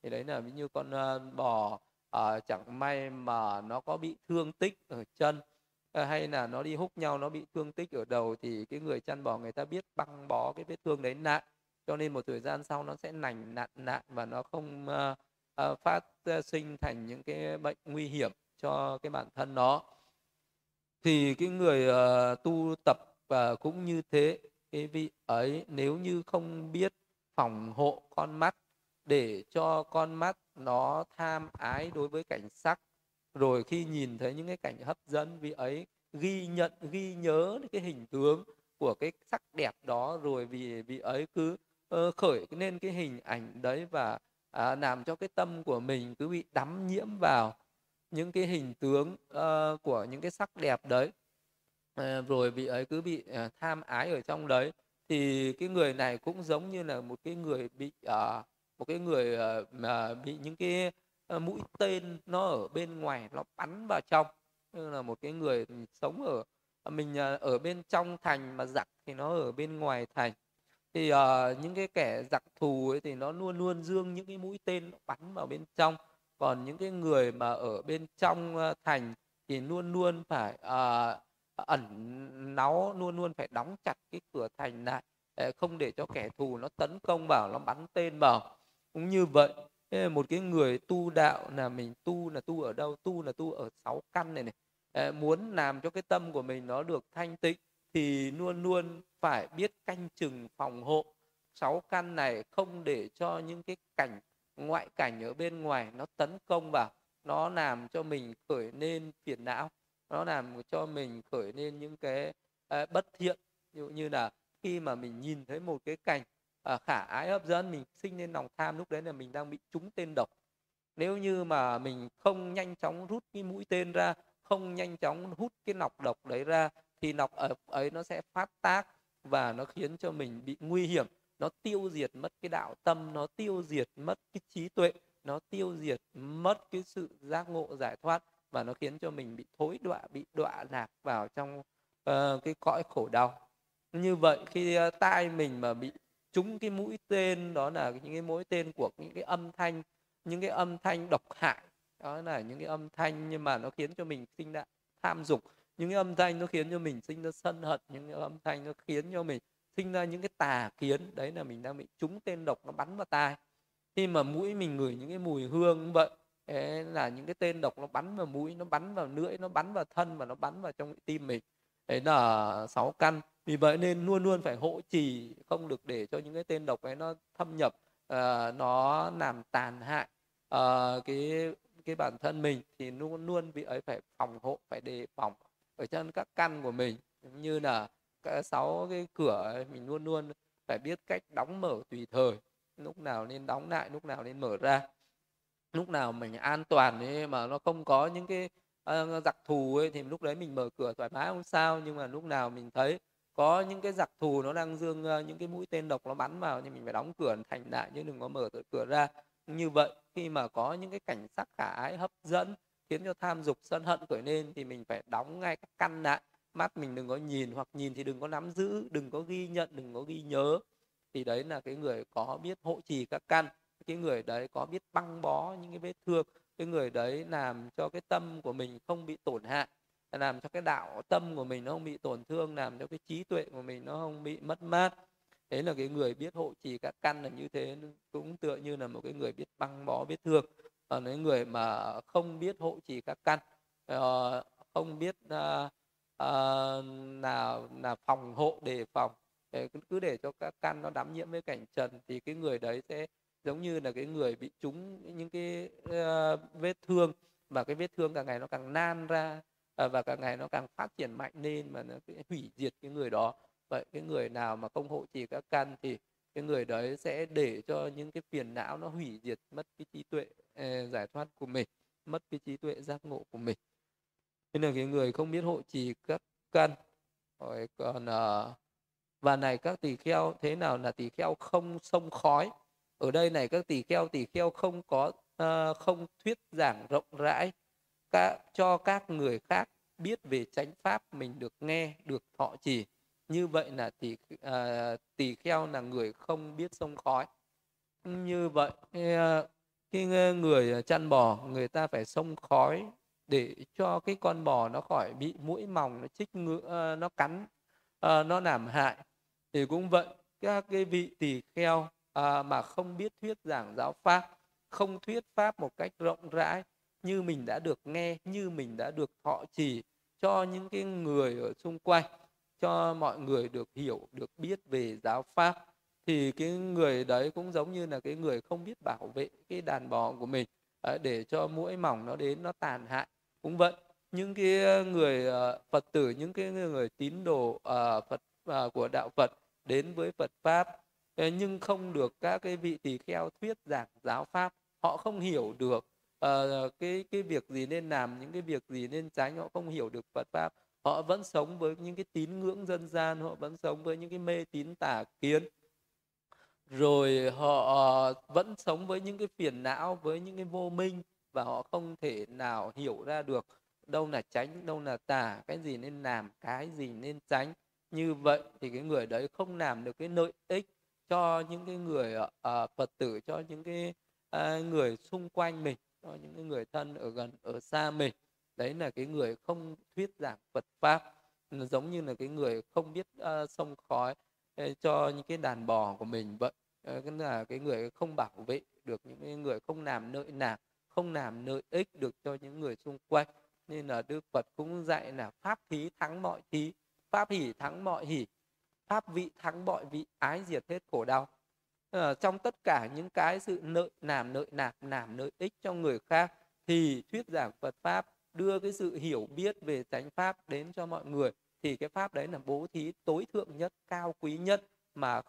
Thì đấy là ví như con uh, bò uh, chẳng may mà nó có bị thương tích ở chân uh, hay là nó đi hút nhau nó bị thương tích ở đầu thì cái người chăn bò người ta biết băng bó cái vết thương đấy nặng cho nên một thời gian sau nó sẽ nành nặn nặn và nó không uh, uh, phát sinh thành những cái bệnh nguy hiểm cho cái bản thân nó thì cái người uh, tu tập uh, cũng như thế. Cái vị ấy nếu như không biết phòng hộ con mắt để cho con mắt nó tham ái đối với cảnh sắc. Rồi khi nhìn thấy những cái cảnh hấp dẫn vị ấy ghi nhận ghi nhớ cái hình tướng của cái sắc đẹp đó rồi vì vị ấy cứ uh, khởi nên cái hình ảnh đấy và uh, làm cho cái tâm của mình cứ bị đắm nhiễm vào những cái hình tướng uh, của những cái sắc đẹp đấy. Uh, rồi vị ấy cứ bị uh, tham ái ở trong đấy thì cái người này cũng giống như là một cái người bị uh, một cái người uh, mà bị những cái uh, mũi tên nó ở bên ngoài nó bắn vào trong. Như là một cái người sống ở mình uh, ở bên trong thành mà giặc thì nó ở bên ngoài thành. Thì uh, những cái kẻ giặc thù ấy thì nó luôn luôn dương những cái mũi tên nó bắn vào bên trong còn những cái người mà ở bên trong ờ, thành thì luôn luôn phải à, ẩn náu luôn luôn phải đóng chặt cái cửa thành lại ờ, không để cho kẻ thù nó tấn công vào nó bắn tên vào. Cũng như vậy một cái người tu đạo là mình tu là tu ở đâu? Tu là tu ở sáu căn này này. Muốn làm cho cái tâm của mình nó được thanh tịnh thì luôn luôn phải biết canh chừng phòng hộ. Sáu căn này không để cho những cái cảnh ngoại cảnh ở bên ngoài nó tấn công vào nó làm cho mình khởi nên phiền não nó làm cho mình khởi lên những cái uh, bất thiện. Ví dụ như là khi mà mình nhìn thấy một cái cảnh uh, khả ái hấp dẫn mình sinh lên lòng tham lúc đấy là mình đang bị trúng tên độc. Nếu như mà mình không nhanh chóng rút cái mũi tên ra không nhanh chóng hút cái nọc độc đấy ra thì nọc ấy nó sẽ phát tác và nó khiến cho mình bị nguy hiểm nó tiêu diệt mất cái đạo tâm nó tiêu diệt mất cái trí tuệ nó tiêu diệt mất cái sự giác ngộ giải thoát và nó khiến cho mình bị thối đọa bị đọa lạc vào trong uh, cái cõi khổ đau. Như vậy khi uh, tai mình mà bị trúng cái mũi tên đó là những cái mũi tên của những cái âm thanh những cái âm thanh độc hại đó là những cái âm thanh nhưng mà nó khiến cho mình sinh ra tham dục. Những cái âm thanh nó khiến cho mình sinh ra sân hận những cái âm thanh nó khiến cho mình sinh ra những cái tà kiến. Đấy là mình đang bị trúng tên độc nó bắn vào tai. Khi mà mũi mình ngửi những cái mùi hương vậy. Đấy là những cái tên độc nó bắn vào mũi nó bắn vào lưỡi nó bắn vào thân và nó bắn vào trong tim mình. Đấy là sáu căn. Vì vậy nên luôn luôn phải hỗ trì không được để cho những cái tên độc ấy nó thâm nhập uh, nó làm tàn hại uh, cái cái bản thân mình. Thì luôn luôn bị ấy phải phòng hộ phải đề phòng ở trên các căn của mình. Như là sáu cái cửa mình luôn luôn phải biết cách đóng mở tùy thời. Lúc nào nên đóng lại lúc nào nên mở ra. Lúc nào mình an toàn ấy mà nó không có những cái uh, giặc thù ấy thì lúc đấy mình mở cửa thoải mái không sao. Nhưng mà lúc nào mình thấy có những cái giặc thù nó đang dương uh, những cái mũi tên độc nó bắn vào thì mình phải đóng cửa thành lại chứ đừng có mở cửa ra. Như vậy khi mà có những cái cảnh sắc khả ái hấp dẫn khiến cho tham dục sân hận khởi lên thì mình phải đóng ngay các căn lại mắt mình đừng có nhìn hoặc nhìn thì đừng có nắm giữ, đừng có ghi nhận, đừng có ghi nhớ. Thì đấy là cái người có biết hộ trì các căn, cái người đấy có biết băng bó những cái vết thương, cái người đấy làm cho cái tâm của mình không bị tổn hại, làm cho cái đạo tâm của mình nó không bị tổn thương, làm cho cái trí tuệ của mình nó không bị mất mát. Đấy là cái người biết hộ trì các căn là như thế, cũng tựa như là một cái người biết băng bó vết thương. Còn cái người mà không biết hộ trì các căn ờ, không biết à, uh, uh, là là phòng hộ đề phòng. Cứ để cho các căn nó đắm nhiễm với cảnh trần thì cái người đấy sẽ giống như là cái người bị trúng những cái uh, vết thương. Và cái vết thương càng ngày nó càng nan ra uh, và càng ngày nó càng phát triển mạnh lên mà nó hủy diệt cái người đó. Vậy cái người nào mà không hộ trì các căn thì cái người đấy sẽ để cho những cái phiền não nó hủy diệt mất cái trí tuệ uh, giải thoát của mình mất cái trí tuệ giác ngộ của mình nên là cái người không biết hộ trì các căn rồi còn uh, và này các tỳ kheo thế nào là tỳ kheo không sông khói? Ở đây này các tỳ kheo tỳ kheo không có uh, không thuyết giảng rộng rãi các, cho các người khác biết về chánh pháp mình được nghe được thọ trì. Như vậy là tỳ uh, tỳ kheo là người không biết sông khói. Như vậy uh, khi người chăn bò người ta phải sông khói để cho cái con bò nó khỏi bị mũi mòng nó chích ngựa ờ, nó cắn ờ, nó làm hại thì cũng vậy các cái vị tỳ kheo à, mà không biết thuyết giảng giáo pháp không thuyết pháp một cách rộng rãi như mình đã được nghe như mình đã được thọ trì cho những cái người ở xung quanh cho mọi người được hiểu được biết về giáo pháp thì cái người đấy cũng giống như là cái người không biết bảo vệ cái đàn bò của mình à, để cho mũi mỏng nó đến nó tàn hại cũng vậy những cái ờ, người ờ, phật tử những cái người tín đồ ờ, phật của đạo phật đến với phật pháp nhưng không được các cái vị tỳ kheo thuyết giảng giáo pháp họ không hiểu được uh, cái cái việc gì nên làm những cái việc gì nên tránh họ không hiểu được Phật pháp. Họ vẫn sống với những cái tín ngưỡng dân gian họ vẫn sống với những cái mê tín tà kiến. Rồi họ vẫn sống với những cái phiền não với những cái vô minh và họ không thể nào hiểu ra được đâu là tránh đâu là tà cái gì nên làm cái gì nên tránh như vậy thì cái người đấy không làm được cái lợi ích cho những cái người uh, phật tử cho những cái uh, người xung quanh mình cho những cái người thân ở gần ở xa mình. Đấy là cái người không thuyết giảng phật pháp. Giống như là cái người không biết uh, sông khói cho những cái đàn bò của mình vậy. Uh, là cái người không bảo vệ được những cái người không làm nợ nạc không làm lợi ích được cho những người xung quanh. Nên là đức phật cũng dạy là pháp thí thắng mọi thí pháp hỷ thắng mọi hỷ pháp vị thắng mọi vị ái diệt hết khổ đau. À, trong tất cả những cái sự nợ làm nợ nạp làm lợi ích cho người khác thì thuyết giảng Phật pháp đưa cái sự hiểu biết về chánh pháp đến cho mọi người thì cái pháp đấy là bố thí tối thượng nhất cao quý nhất mà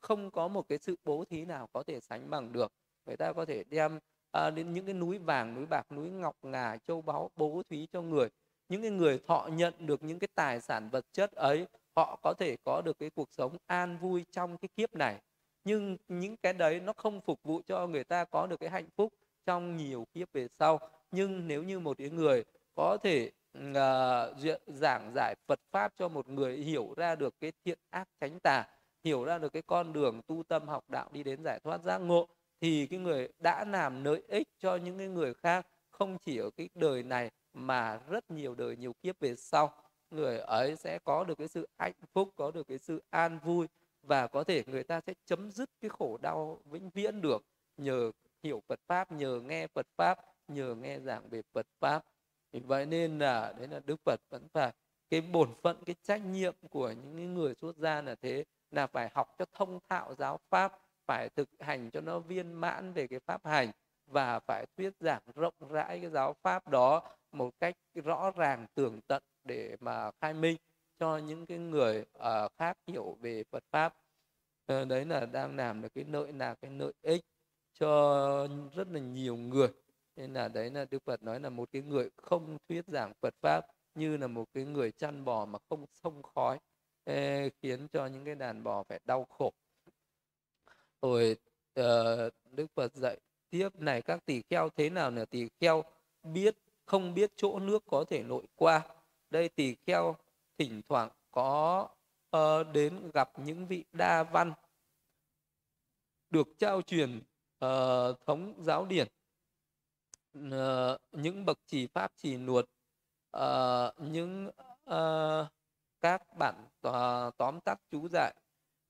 không có một cái sự bố thí nào có thể sánh bằng được. Người ta có thể đem à, đến những cái núi vàng núi bạc núi ngọc ngà châu báu bố thí cho người. Những cái người thọ nhận được những cái tài sản vật chất ấy họ có thể có được cái cuộc sống an vui trong cái kiếp này. Nhưng những cái đấy nó không phục vụ cho người ta có được cái hạnh phúc trong nhiều kiếp về sau. Nhưng nếu như một cái người có thể uh, giảng giải Phật pháp cho một người hiểu ra được cái thiện ác tránh tà hiểu ra được cái con đường tu tâm học đạo đi đến giải thoát giác ngộ thì cái người đã làm lợi ích cho những cái người khác không chỉ ở cái đời này mà rất nhiều đời nhiều kiếp về sau. Người ấy sẽ có được cái sự hạnh phúc, có được cái sự an vui và có thể người ta sẽ chấm dứt cái khổ đau vĩnh viễn được nhờ hiểu Phật pháp, nhờ nghe Phật pháp, nhờ nghe giảng về Phật pháp. Vì vậy nên là, đấy là Đức Phật vẫn phải, cái bổn phận, cái trách nhiệm của những người xuất gia là thế, là phải học cho thông thạo giáo pháp phải thực hành cho nó viên mãn về cái pháp hành và phải thuyết giảng rộng rãi cái giáo pháp đó một cách rõ ràng tường tận để mà khai minh cho những cái người uh, khác hiểu về Phật pháp. Uh, đấy là đang làm được cái nội là cái nội ích cho rất là nhiều người. Nên là đấy là Đức Phật nói là một cái người không thuyết giảng Phật pháp như là một cái người chăn bò mà không xông khói khiến cho những cái đàn bò phải đau khổ rồi uh, Đức Phật dạy tiếp này các tỳ kheo thế nào là tỳ kheo biết không biết chỗ nước có thể lội qua. Đây tỳ kheo thỉnh thoảng có uh, đến gặp những vị đa văn được trao truyền uh, thống giáo điển uh, những bậc trì pháp trì nuột uh, những uh, các bản uh, tóm tắt chú giải.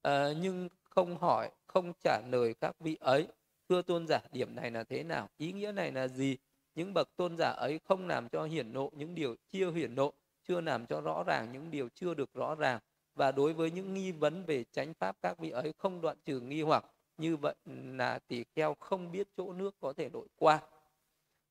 Uh, nhưng không hỏi không trả lời các vị ấy. Thưa tôn giả điểm này là thế nào? Ý nghĩa này là gì? Những bậc tôn giả ấy không làm cho hiển nộ những điều chưa hiển nộ chưa làm cho rõ ràng những điều chưa được rõ ràng. Và đối với những nghi vấn về chánh pháp các vị ấy không đoạn trừ nghi hoặc. Như vậy là tỷ kheo không biết chỗ nước có thể nội qua.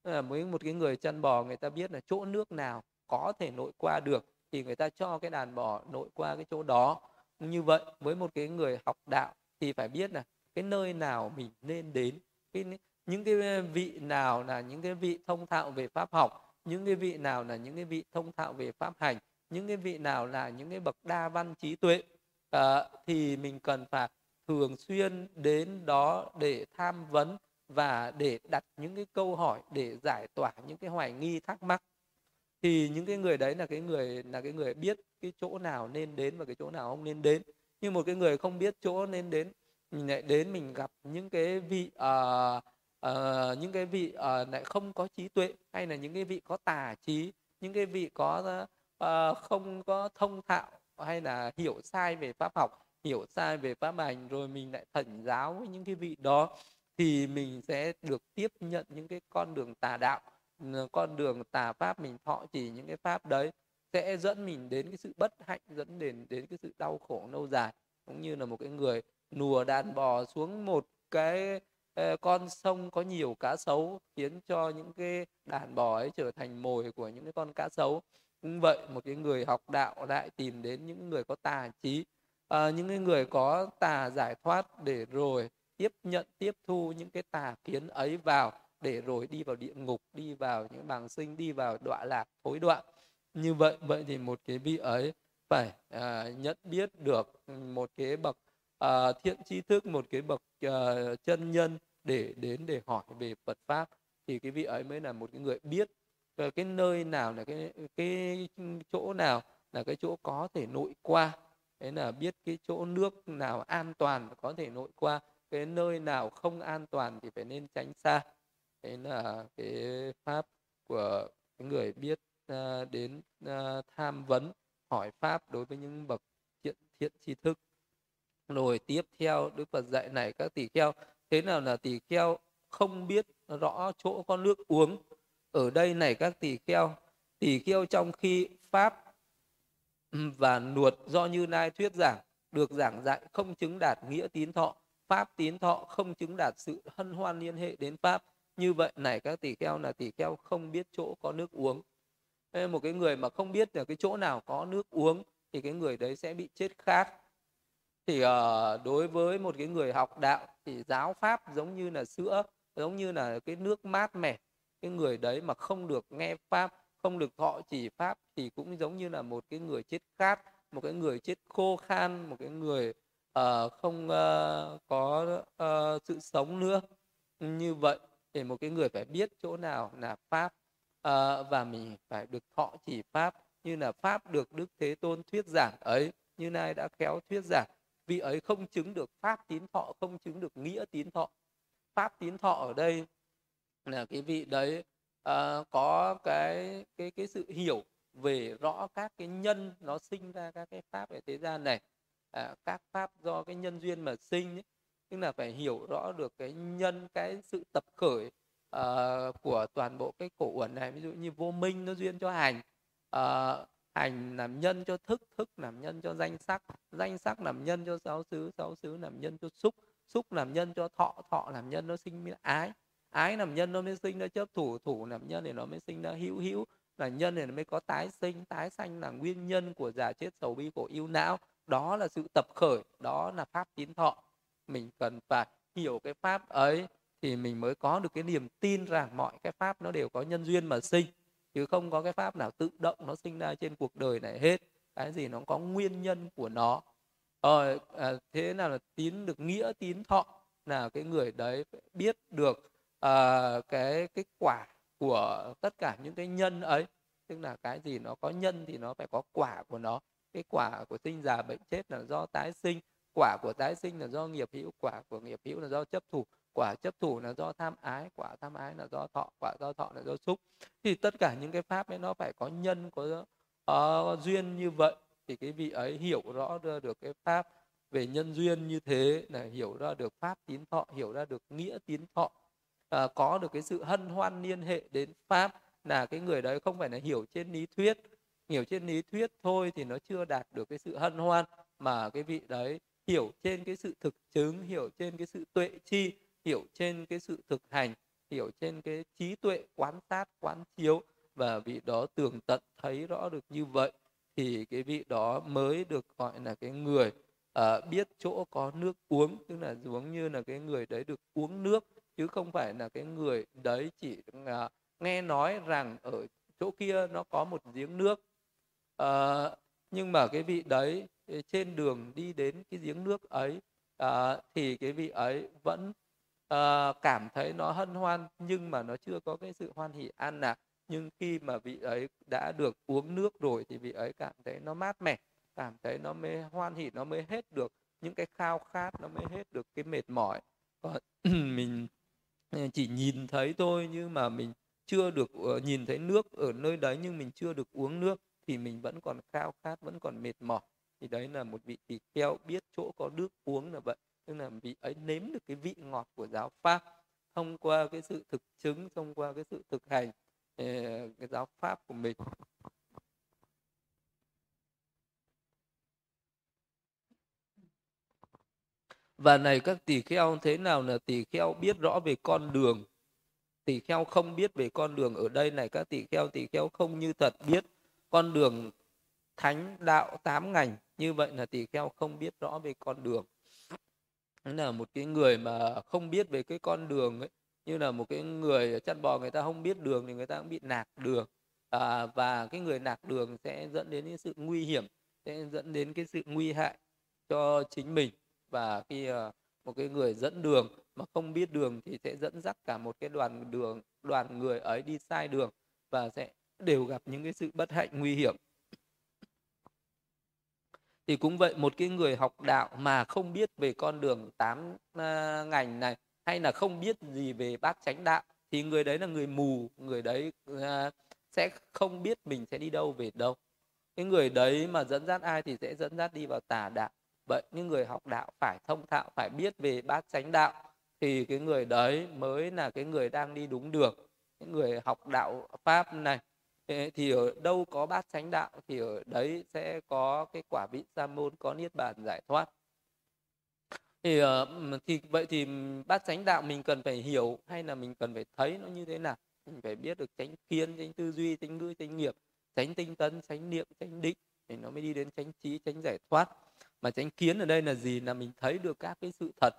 Ờ, à, với một cái người chăn bò người ta biết là chỗ nước nào có thể nội qua được thì người ta cho cái đàn bò nội qua cái chỗ đó. Như vậy với một cái người học đạo thì phải biết là cái nơi nào mình nên đến cái những cái vị nào là những cái vị thông thạo về pháp học những cái vị nào là những cái vị thông thạo về pháp hành những cái vị nào là những cái bậc đa văn trí tuệ. À, thì mình cần phải thường xuyên đến đó để tham vấn và để đặt những cái câu hỏi để giải tỏa những cái hoài nghi thắc mắc. Thì những cái người đấy là cái người là cái người biết cái chỗ nào nên đến và cái chỗ nào không nên đến như một cái người không biết chỗ nên đến mình lại đến mình gặp những cái vị uh, uh, những cái vị uh, lại không có trí tuệ hay là những cái vị có tà trí những cái vị có uh, không có thông thạo hay là hiểu sai về pháp học hiểu sai về pháp hành rồi mình lại thẩn giáo với những cái vị đó thì mình sẽ được tiếp nhận những cái con đường tà đạo con đường tà pháp mình thọ chỉ những cái pháp đấy sẽ dẫn mình đến cái sự bất hạnh dẫn đến đến cái sự đau khổ lâu dài cũng như là một cái người nùa đàn bò xuống một cái ờ, con sông có nhiều cá sấu khiến cho những cái đàn bò ấy trở thành mồi của những cái con cá sấu. Cũng vậy một cái người học đạo lại tìm đến những người có tà trí à, những cái người có tà giải thoát để rồi tiếp nhận tiếp thu những cái tà kiến ấy vào để rồi đi vào địa ngục đi vào những bàng sinh đi vào đọa lạc thối đoạn như vậy vậy thì một cái vị ấy phải à, nhận biết được một cái bậc à, thiện tri thức một cái bậc à, chân nhân để đến để hỏi về Phật pháp. Thì cái vị ấy mới là một cái người biết à, cái nơi nào là cái cái chỗ nào là cái chỗ có thể nội qua. Đấy là biết cái chỗ nước nào an toàn có thể nội qua cái nơi nào không an toàn thì phải nên tránh xa. Đấy là cái pháp của cái người biết. Ờ, đến ờ, tham vấn, hỏi pháp đối với những bậc thiện thiện tri thức. Rồi tiếp theo, đức phật dạy này các tỷ kheo, thế nào là tỷ kheo không biết rõ chỗ có nước uống? Ở đây này các tỷ kheo tỷ kheo trong khi pháp và nuột do như lai thuyết giảng, được giảng dạy không chứng đạt nghĩa tín thọ, pháp tín thọ không chứng đạt sự hân hoan liên hệ đến pháp. Như vậy này các tỷ kheo là tỷ kheo không biết chỗ có nước uống một cái người mà không biết là cái chỗ nào có nước uống thì cái người đấy sẽ bị chết khát. Thì uh, đối với một cái người học đạo thì giáo pháp giống như là sữa giống như là cái nước mát mẻ cái người đấy mà không được nghe pháp không được thọ chỉ pháp thì cũng giống như là một cái người chết khát một cái người chết khô khan một cái người uh, không uh, có uh, sự sống nữa. Như vậy để một cái người phải biết chỗ nào là pháp à, và mình phải được thọ chỉ pháp như là pháp được đức thế tôn thuyết giảng ấy. Như nay đã khéo thuyết giảng vị ấy không chứng được pháp tín thọ không chứng được nghĩa tín thọ. Pháp tín thọ ở đây là cái vị đấy uh, có cái cái cái sự hiểu về rõ các cái nhân nó sinh ra các cái pháp ở thế gian này. À, các pháp do cái nhân duyên mà sinh ấy, tức là phải hiểu rõ được cái nhân cái sự tập khởi uh, của toàn bộ cái cổ uẩn này ví dụ như vô minh nó duyên cho hành uh, hành làm nhân cho thức thức làm nhân cho danh sắc danh sắc làm nhân cho sáu xứ sáu xứ làm nhân cho xúc xúc làm nhân cho thọ thọ làm nhân nó sinh ra ái ái làm nhân nó mới sinh nó chấp thủ thủ làm nhân thì nó mới sinh nó hữu hữu là nhân thì nó mới có tái sinh tái sanh là nguyên nhân của già chết sầu bi của yêu não đó là sự tập khởi đó là pháp tín thọ. Mình cần phải hiểu cái pháp ấy thì mình mới có được cái niềm tin rằng mọi cái pháp nó đều có nhân duyên mà sinh chứ không có cái pháp nào tự động nó sinh ra trên cuộc đời này hết. Cái gì nó có nguyên nhân của nó. Ờ, à, thế nào là tín được nghĩa tín thọ là cái người đấy biết được à, cái cái quả của tất cả những cái nhân ấy. Tức là cái gì nó có nhân thì nó phải có quả của nó. Cái quả của sinh già bệnh chết là do tái sinh quả của tái sinh là do nghiệp hữu quả của nghiệp hữu là do chấp thủ quả chấp thủ là do tham ái quả tham ái là do thọ quả do thọ là do xúc. Thì tất cả những cái pháp ấy nó phải có nhân có uh, duyên như vậy. Thì cái vị ấy hiểu rõ được cái pháp về nhân duyên như thế là hiểu ra được pháp tín thọ hiểu ra được nghĩa tín thọ. À, có được cái sự hân hoan liên hệ đến pháp là cái người đấy không phải là hiểu trên lý thuyết. Hiểu trên lý thuyết thôi thì nó chưa đạt được cái sự hân hoan mà cái vị đấy hiểu trên cái sự thực chứng hiểu trên cái sự tuệ chi hiểu trên cái sự thực hành hiểu trên cái trí tuệ quán sát quán chiếu và vị đó tường tận thấy rõ được như vậy thì cái vị đó mới được gọi là cái người uh, biết chỗ có nước uống. Tức là giống như là cái người đấy được uống nước chứ không phải là cái người đấy chỉ uh, nghe nói rằng ở chỗ kia nó có một giếng nước. Uh, nhưng mà cái vị đấy trên đường đi đến cái giếng nước ấy uh, thì cái vị ấy vẫn uh, cảm thấy nó hân hoan nhưng mà nó chưa có cái sự hoan hỷ an lạc nhưng khi mà vị ấy đã được uống nước rồi thì vị ấy cảm thấy nó mát mẻ cảm thấy nó mới hoan hỷ nó mới hết được những cái khao khát nó mới hết được cái mệt mỏi. Còn mình ờ, chỉ nhìn thấy thôi nhưng mà mình chưa được uh, nhìn thấy nước ở nơi đấy nhưng mình chưa được uống nước thì mình vẫn còn khao khát vẫn còn mệt mỏi. Thì đấy là một vị tỳ kheo biết chỗ có nước uống là vậy tức là vị ấy nếm được cái vị ngọt của giáo pháp thông qua cái sự thực chứng, thông qua cái sự thực hành ờ, cái giáo pháp của mình. Và này, các tỳ kheo, thế nào là tỳ kheo biết rõ về con đường? Tỳ kheo không biết về con đường ở đây này, các tỳ kheo tỳ kheo không như thật biết con đường thánh đạo tám ngành. Như vậy là tỳ kheo không biết rõ về con đường. Là một cái người mà không biết về cái con đường ấy như là một cái người chăn bò người ta không biết đường thì người ta cũng bị nạc đường. À, và cái người nạc đường sẽ dẫn đến những sự nguy hiểm sẽ dẫn đến cái sự nguy hại cho chính mình. Và khi uh, một cái người dẫn đường mà không biết đường thì sẽ dẫn dắt cả một cái đoàn đường đoàn người ấy đi sai đường và sẽ đều gặp những cái sự bất hạnh nguy hiểm thì cũng vậy, một cái người học đạo mà không biết về con đường tám à, ngành này, hay là không biết gì về bát chánh đạo, thì người đấy là người mù, người đấy à, sẽ không biết mình sẽ đi đâu về đâu. Cái người đấy mà dẫn dắt ai thì sẽ dẫn dắt đi vào tà đạo. Vậy những người học đạo phải thông thạo, phải biết về bát chánh đạo, thì cái người đấy mới là cái người đang đi đúng đường. Những người học đạo pháp này thì ở đâu có bát chánh đạo thì ở đấy sẽ có cái quả vị sa môn có niết bàn giải thoát. Thì ờ, thì vậy thì bát chánh đạo mình cần phải hiểu hay là mình cần phải thấy nó như thế nào? Mình phải biết được tránh kiến tránh tư duy tránh ngữ tránh nghiệp tránh tinh tấn tránh niệm tránh định thì nó mới đi đến tránh trí tránh giải thoát. Mà tránh kiến ở đây là gì? Là mình thấy được các cái sự thật.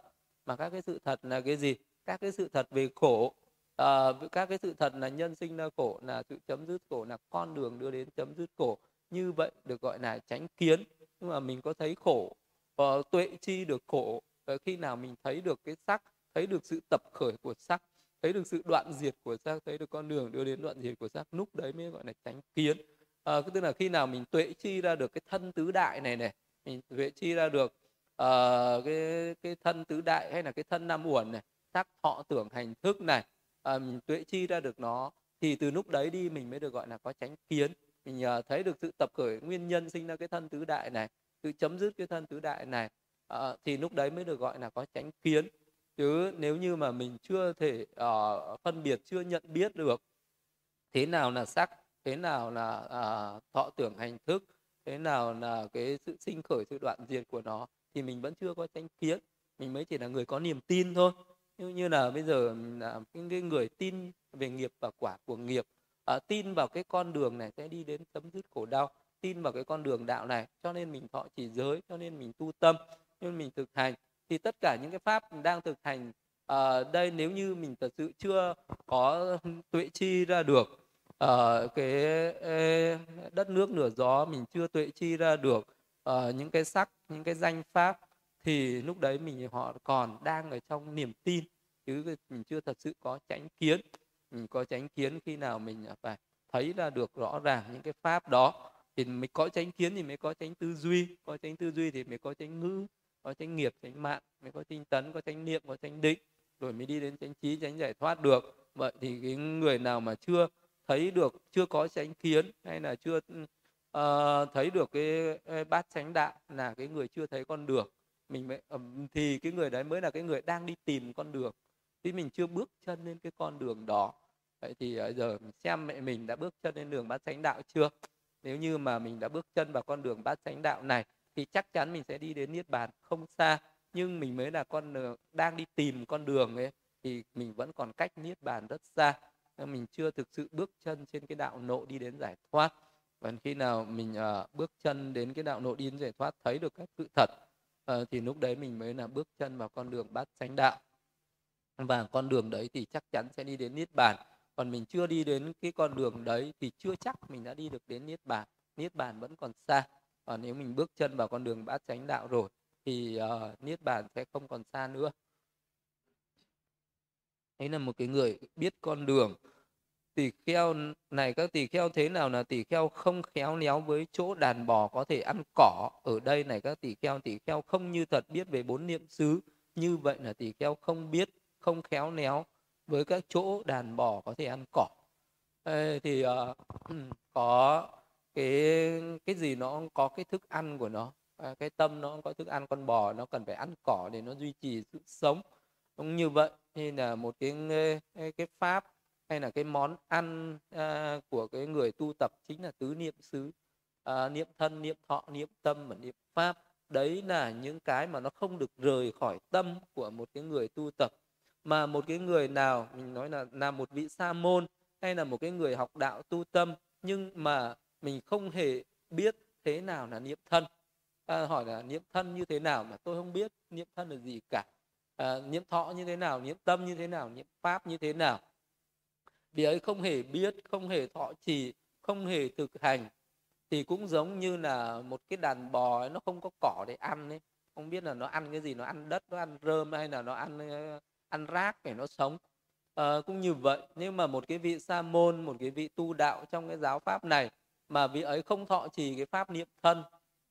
Mà các cái sự thật là cái gì? Các cái sự thật về khổ à, các cái sự thật là nhân sinh ra khổ là sự chấm dứt khổ là con đường đưa đến chấm dứt khổ như vậy được gọi là tránh kiến. Nhưng mà mình có thấy khổ uh, tuệ chi được khổ uh, khi nào mình thấy được cái sắc thấy được sự tập khởi của sắc thấy được sự đoạn diệt của sắc thấy được con đường đưa đến đoạn diệt của sắc lúc đấy mới gọi là tránh kiến. À, tức là khi nào mình tuệ chi ra được cái thân tứ đại này này mình tuệ chi ra được uh, cái cái thân tứ đại hay là cái thân năm uẩn này sắc thọ tưởng hành thức này um, tuệ chi ra được nó thì từ lúc đấy đi mình mới được gọi là có tránh kiến. Mình uh, thấy được sự tập khởi nguyên nhân sinh ra cái thân tứ đại này tự chấm dứt cái thân tứ đại này uh, thì lúc đấy mới được gọi là có tránh kiến. Chứ nếu như mà mình chưa thể uh, phân biệt chưa nhận biết được thế nào là sắc thế nào là uh, thọ tưởng hành thức thế nào là cái sự sinh khởi sự đoạn diệt của nó thì mình vẫn chưa có tránh kiến. Mình mới chỉ là người có niềm tin thôi như như là bây giờ là cái người tin về nghiệp và quả của nghiệp à, tin vào cái con đường này sẽ đi đến chấm dứt khổ đau tin vào cái con đường đạo này cho nên mình thọ chỉ giới cho nên mình tu tâm nên mình thực hành. Thì tất cả những cái pháp đang thực hành ở đây nếu như mình thật sự chưa có tuệ chi ra được ở cái đất nước nửa gió mình chưa tuệ chi ra được ở những cái sắc những cái danh pháp thì lúc đấy mình họ còn đang ở trong niềm tin chứ mình chưa thật sự có tránh kiến. Mình có tránh kiến khi nào mình à, phải thấy ra được rõ ràng những cái pháp đó thì mới có tránh kiến thì mới có tránh tư duy. Có tránh tư duy thì mới có tránh ngữ có tránh nghiệp tránh mạng mới có tinh tấn có tránh niệm có tránh định. Rồi mới đi đến tránh trí tránh giải thoát được. Vậy thì cái người nào mà chưa thấy được chưa có tránh kiến hay là chưa uh, thấy được cái, cái bát chánh đạo là cái người chưa thấy con đường mình mới thì cái người đấy mới là cái người đang đi tìm con đường. Thì mình chưa bước chân lên cái con đường đó. Vậy thì ờ, giờ xem mẹ mình đã bước chân lên đường bát chánh đạo chưa? Nếu như mà mình đã bước chân vào con đường bát chánh đạo này thì chắc chắn mình sẽ đi đến niết bàn không xa. Nhưng mình mới là con đường đang đi tìm con đường ấy thì mình vẫn còn cách niết bàn rất xa. Mình chưa thực sự bước chân trên cái đạo nộ đi đến giải thoát. Và khi nào mình uh, bước chân đến cái đạo nộ đi đến giải thoát thấy được các sự thật à, thì lúc đấy mình mới là bước chân vào con đường bát chánh đạo. Và con đường đấy thì chắc chắn sẽ đi đến niết bàn. Còn mình chưa đi đến cái con đường đấy thì chưa chắc mình đã đi được đến niết bàn. Niết bàn vẫn còn xa. Còn nếu mình bước chân vào con đường bát chánh đạo rồi thì uh, niết bàn sẽ không còn xa nữa. Ấy là một cái người biết con đường tỳ kheo này các tỳ kheo thế nào là tỳ kheo không khéo léo với chỗ đàn bò có thể ăn cỏ? Ở đây này các tỳ kheo tỳ kheo không như thật biết về bốn niệm xứ. Như vậy là tỳ kheo không biết không khéo léo với các chỗ đàn bò có thể ăn cỏ. Ê, thì uh, có cái cái gì nó có cái thức ăn của nó. À, cái tâm nó có thức ăn con bò nó cần phải ăn cỏ để nó duy trì sự sống. Cũng như vậy nên là một cái cái pháp hay là cái món ăn à, của cái người tu tập chính là tứ niệm xứ à, niệm thân niệm thọ niệm tâm và niệm pháp. Đấy là những cái mà nó không được rời khỏi tâm của một cái người tu tập. Mà một cái người nào mình nói là là một vị sa môn hay là một cái người học đạo tu tâm nhưng mà mình không hề biết thế nào là niệm thân. À, hỏi là niệm thân như thế nào mà tôi không biết niệm thân là gì cả. À, niệm thọ như thế nào niệm tâm như thế nào niệm pháp như thế nào vì ấy không hề biết không hề thọ trì không hề thực hành thì cũng giống như là một cái đàn bò ấy, nó không có cỏ để ăn ấy. Không biết là nó ăn cái gì nó ăn đất nó ăn rơm hay là nó ăn ờ, ăn rác để nó sống. À, cũng như vậy nhưng mà một cái vị sa môn một cái vị tu đạo trong cái giáo pháp này mà vị ấy không thọ trì cái pháp niệm thân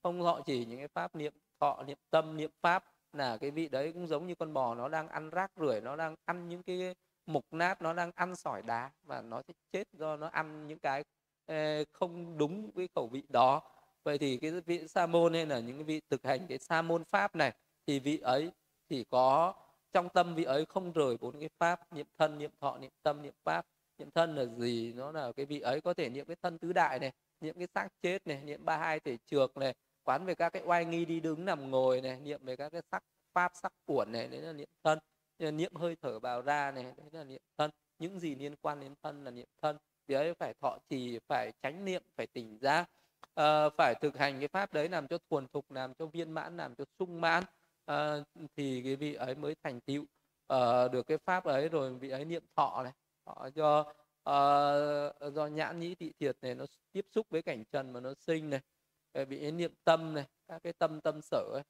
không thọ trì những cái pháp niệm thọ niệm tâm niệm pháp là cái vị đấy cũng giống như con bò nó đang ăn rác rưởi nó đang ăn những cái mục nát, nó đang ăn sỏi đá và nó sẽ chết do nó ăn những cái ờ, không đúng với khẩu vị đó. Vậy thì cái vị sa môn hay là những cái vị thực hành cái sa môn pháp này, thì vị ấy thì có, trong tâm vị ấy không rời bốn cái pháp, niệm thân, niệm thọ, niệm tâm, niệm pháp. Niệm thân là gì? Nó là cái vị ấy có thể niệm cái thân tứ đại này, niệm cái xác chết này, niệm ba hai thể trược này, quán về các cái oai nghi đi đứng nằm ngồi này, niệm về các cái sắc pháp, sắc uẩn này, đấy là niệm thân niệm hơi thở vào ra này đấy là niệm thân. Những gì liên quan đến thân là niệm thân. Thì ấy phải thọ trì phải tránh niệm phải tỉnh giác. À, phải thực hành cái pháp đấy làm cho thuần thục làm cho viên mãn làm cho sung mãn. À, thì cái vị ấy mới thành tựu uh, được cái pháp ấy. Rồi vị ấy niệm thọ này thọ do uh, do nhãn nhĩ thị thiệt này nó tiếp xúc với cảnh trần mà nó sinh này. Bị ấy niệm tâm này các cái tâm tâm sở ấy.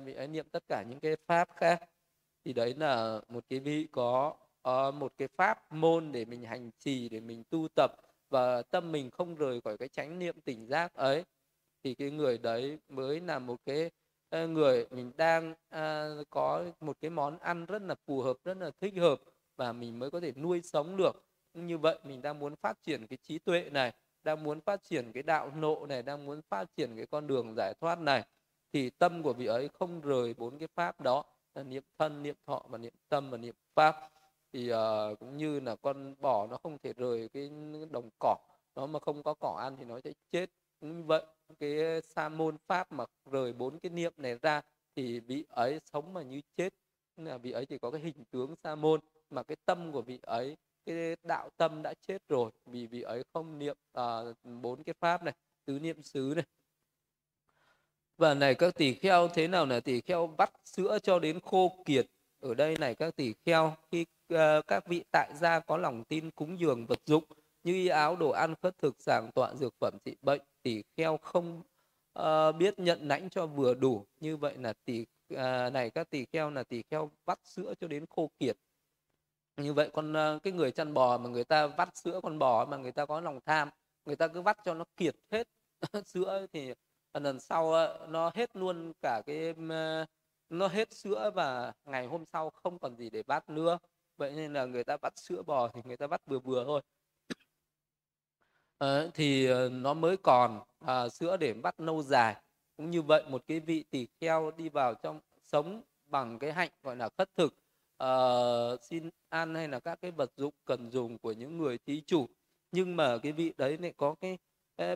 Bị ấy niệm tất cả những cái pháp khác thì đấy là một cái vị có uh, một cái pháp môn để mình hành trì để mình tu tập và tâm mình không rời khỏi cái chánh niệm tỉnh giác ấy. Thì cái người đấy mới là một cái ờ, người mình đang uh, có một cái món ăn rất là phù hợp rất là thích hợp và mình mới có thể nuôi sống được. Như vậy mình đang muốn phát triển cái trí tuệ này đang muốn phát triển cái đạo nộ này đang muốn phát triển cái con đường giải thoát này. Thì tâm của vị ấy không rời bốn cái pháp đó. Ờ, niệm thân niệm thọ và niệm tâm và niệm pháp. Thì uh, cũng như là con bò nó không thể rời cái đồng cỏ nó mà không có cỏ ăn thì nó sẽ chết. Cũng như vậy cái sa môn pháp mà rời bốn cái niệm này ra thì vị ấy sống mà như chết. Là vị ấy chỉ có cái hình tướng sa môn mà cái tâm của vị ấy cái đạo tâm đã chết rồi vì vị ấy không niệm ờ, bốn uh, cái pháp này tứ niệm xứ này và này các tỷ kheo thế nào là tỷ kheo vắt sữa cho đến khô kiệt. Ở đây này các tỷ kheo khi uh, các vị tại gia có lòng tin cúng dường vật dụng như y áo đồ ăn khất thực giảng tọa dược phẩm trị bệnh tỷ kheo không uh, biết nhận lãnh cho vừa đủ. Như vậy là tỷ uh, này các tỷ kheo là tỷ kheo vắt sữa cho đến khô kiệt. Như vậy con uh, cái người chăn bò mà người ta vắt sữa con bò mà người ta có lòng tham người ta cứ vắt cho nó kiệt hết sữa thì lần sau nó hết luôn cả cái ờ, nó hết sữa và ngày hôm sau không còn gì để bắt nữa. Vậy nên là người ta bắt sữa bò thì người ta bắt vừa vừa thôi. À, thì ờ, nó mới còn à, sữa để bắt lâu dài. Cũng như vậy một cái vị tỳ kheo đi vào trong sống bằng cái hạnh gọi là khất thực uh, xin ăn hay là các cái vật dụng cần dùng của những người thí chủ. Nhưng mà cái vị đấy lại có cái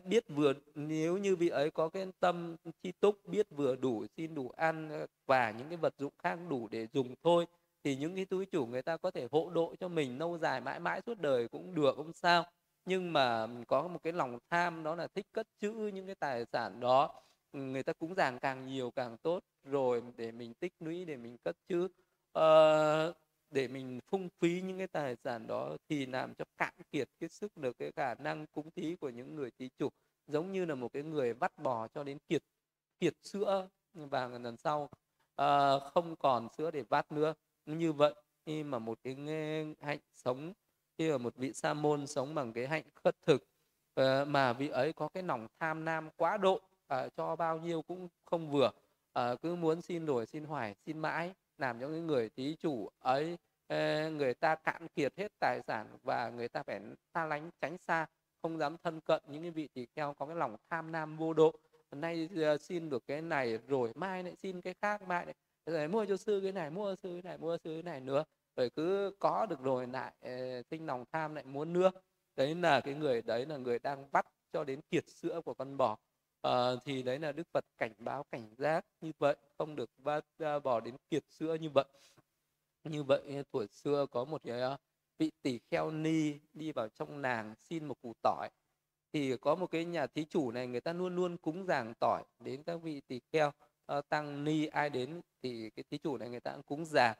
biết vừa nếu như vị ấy có cái tâm chi túc biết vừa đủ xin đủ ăn và những cái vật dụng khác đủ để dùng thôi thì những cái túi chủ người ta có thể hộ độ cho mình lâu dài mãi mãi suốt đời cũng được không sao. Nhưng mà có một cái lòng tham đó là thích cất trữ những cái tài sản đó người ta cúng dường càng nhiều càng tốt rồi để mình tích lũy để mình cất trữ uh, ờ, để mình phung phí những cái tài sản đó thì làm cho cạn kiệt cái sức được cái khả năng cúng thí của những người thí chủ giống như là một cái người vắt bò cho đến kiệt kiệt sữa và lần sau. Uh, không còn sữa để vắt nữa. Như vậy khi mà một cái hạnh sống khi mà một vị sa môn sống bằng cái hạnh khất thực uh, mà vị ấy có cái lòng tham nam quá độ uh, cho bao nhiêu cũng không vừa uh, cứ muốn xin đổi xin hoài xin mãi làm cho những người thí chủ ấy người ta cạn kiệt hết tài sản và người ta phải xa lánh tránh xa, không dám thân cận những cái vị tỳ kheo có cái lòng tham nam vô độ. Nay ờ, xin được cái này rồi mai lại xin cái khác, mai lại rồi mua cho sư cái này, mua sư cái này, mua sư cái này nữa. Rồi cứ có được rồi lại ờ, sinh lòng tham lại muốn nữa. Đấy là cái người, đấy là người đang bắt cho đến kiệt sữa của con bò à, thì đấy là đức phật cảnh báo cảnh giác như vậy không được bắt bỏ đến kiệt sữa như vậy. Như vậy ờ, tuổi xưa có một cái ờ, vị tỷ kheo ni đi vào trong nàng xin một củ tỏi. Thì có một cái nhà thí chủ này người ta luôn luôn cúng dường tỏi đến các vị tỷ kheo uh, tăng ni ai đến thì cái thí chủ này người ta cũng cúng dường.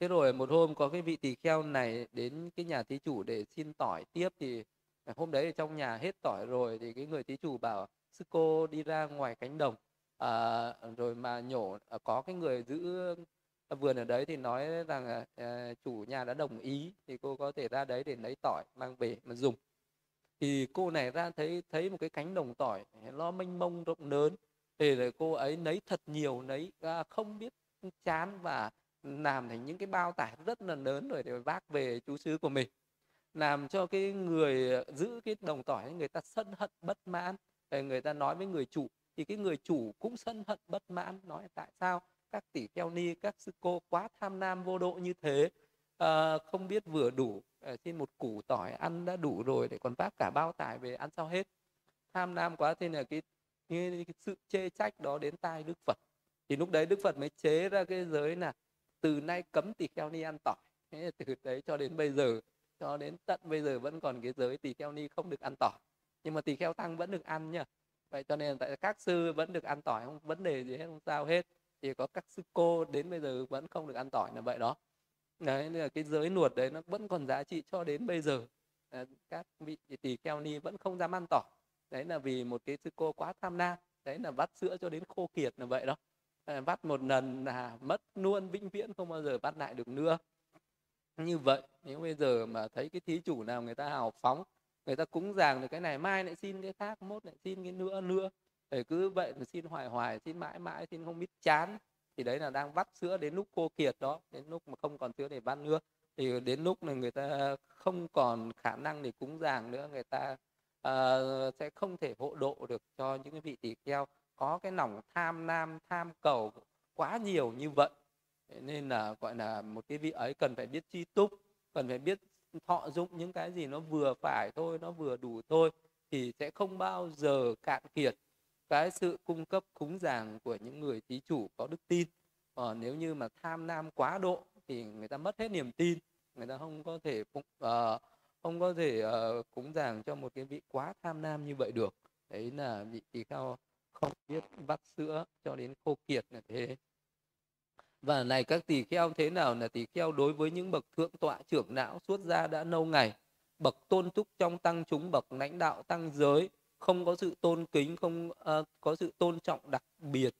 Thế rồi một hôm có cái vị tỳ kheo này đến cái nhà thí chủ để xin tỏi tiếp thì hôm đấy trong nhà hết tỏi rồi thì cái người thí chủ bảo sư cô đi ra ngoài cánh đồng à, rồi mà nhổ à, có cái người giữ vườn ở đấy thì nói rằng à, chủ nhà đã đồng ý thì cô có thể ra đấy để lấy tỏi mang về mà dùng. Thì cô này ra thấy thấy một cái cánh đồng tỏi nó mênh mông rộng lớn thì là cô ấy lấy thật nhiều lấy à, không biết chán và làm thành những cái bao tải rất là lớn rồi để vác về chú xứ của mình. Làm cho cái người giữ cái đồng tỏi người ta sân hận bất mãn người ta nói với người chủ thì cái người chủ cũng sân hận bất mãn nói tại sao các tỷ kheo ni các sư cô quá tham nam vô độ như thế? À, không biết vừa đủ à, xin một củ tỏi ăn đã đủ rồi để còn vác cả bao tải về ăn sao hết. Tham nam quá thế là cái, cái, cái sự chê trách đó đến tai đức phật. Thì lúc đấy đức phật mới chế ra cái giới là từ nay cấm tỷ kheo ni ăn tỏi. Thế từ đấy cho đến bây giờ cho đến tận bây giờ vẫn còn cái giới tỷ kheo ni không được ăn tỏi nhưng mà tỳ kheo tăng vẫn được ăn nhá vậy cho nên tại các sư vẫn được ăn tỏi không? Vấn đề gì hết, không sao hết. Thì có các sư cô đến bây giờ vẫn không được ăn tỏi là vậy đó. Đấy là cái giới nuột đấy nó vẫn còn giá trị cho đến bây giờ. Ờ, các vị tỳ kheo ni vẫn không dám ăn tỏi. Đấy là vì một cái sư cô quá tham lam. Đấy là vắt sữa cho đến khô kiệt là vậy đó. Ờ, vắt một lần là mất luôn, vĩnh viễn không bao giờ vắt lại được nữa. Như vậy, nếu bây giờ mà thấy cái thí chủ nào người ta hào phóng người ta cúng dường được cái này mai lại xin cái khác mốt lại xin cái nữa nữa. Để cứ vậy mà xin hoài hoài xin mãi mãi xin không biết chán. Thì đấy là đang vắt sữa đến lúc cô kiệt đó đến lúc mà không còn sữa để vắt nữa. Thì đến lúc này người ta không còn khả năng để cúng dường nữa người ta uh, sẽ không thể hộ độ được cho những cái vị tỷ kheo. Có cái lòng tham nam tham cầu quá nhiều như vậy. Nên là gọi là một cái vị ấy cần phải biết chi túc cần phải biết thọ dụng những cái gì nó vừa phải thôi nó vừa đủ thôi thì sẽ không bao giờ cạn kiệt cái sự cung cấp cúng dường của những người thí chủ có đức tin. Ờ, nếu như mà tham nam quá độ thì người ta mất hết niềm tin người ta không có thể uh, không có thể uh, cúng dường cho một cái vị quá tham nam như vậy được. Đấy là vị tỳ kheo không biết vắt sữa cho đến khô kiệt là thế và này các tỳ kheo thế nào là tỳ kheo đối với những bậc thượng tọa trưởng não xuất gia đã lâu ngày bậc tôn túc trong tăng chúng bậc lãnh đạo tăng giới không có sự tôn kính không uh, có sự tôn trọng đặc biệt.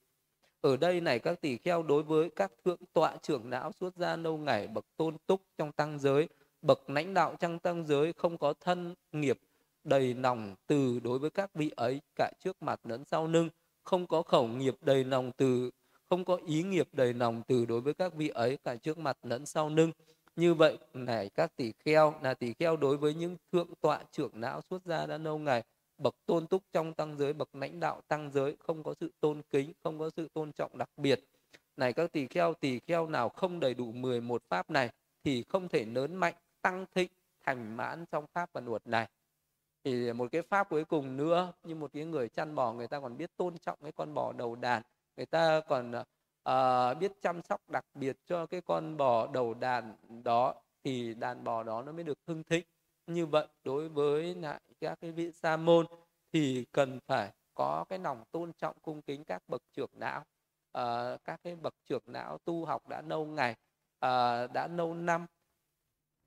Ở đây này các tỳ kheo đối với các thượng tọa trưởng não xuất gia lâu ngày bậc tôn túc trong tăng giới bậc lãnh đạo trong tăng giới không có thân nghiệp đầy lòng từ đối với các vị ấy cả trước mặt lẫn sau lưng không có khẩu nghiệp đầy lòng từ không có ý nghiệp đầy lòng từ đối với các vị ấy cả trước mặt lẫn sau lưng. Như vậy, này các tỷ kheo, là tỷ kheo đối với những thượng tọa trưởng não xuất gia đã lâu ngày, bậc tôn túc trong tăng giới, bậc lãnh đạo tăng giới, không có sự tôn kính, không có sự tôn trọng đặc biệt. Này các tỳ kheo tỳ kheo nào không đầy đủ 11 pháp này, thì không thể lớn mạnh, tăng thịnh, thành mãn trong pháp và luật này. Thì một cái pháp cuối cùng nữa, như một cái người chăn bò, người ta còn biết tôn trọng cái con bò đầu đàn người ta còn uh, biết chăm sóc đặc biệt cho cái con bò đầu đàn đó thì đàn bò đó nó mới được hưng thịnh. Như vậy đối với lại các cái vị sa môn thì cần phải có cái lòng tôn trọng cung kính các bậc trưởng não uh, ờ, các cái bậc trưởng não tu học đã lâu ngày uh, đã lâu năm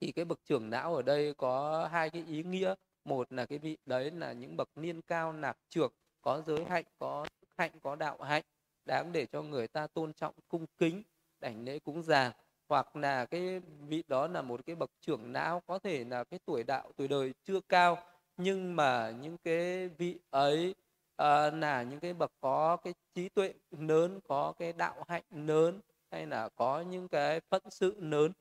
thì cái bậc trưởng não ở đây có hai cái ý nghĩa. Một là cái vị đấy là những bậc niên cao nạp trưởng có giới hạnh có hạnh có đạo hạnh đáng để cho người ta tôn trọng cung kính đảnh lễ cúng già. Hoặc là cái vị đó là một cái bậc trưởng não có thể là cái tuổi đạo tuổi đời chưa cao nhưng mà những cái vị ấy à, là những cái bậc có cái trí tuệ lớn có cái đạo hạnh lớn hay là có những cái phận sự lớn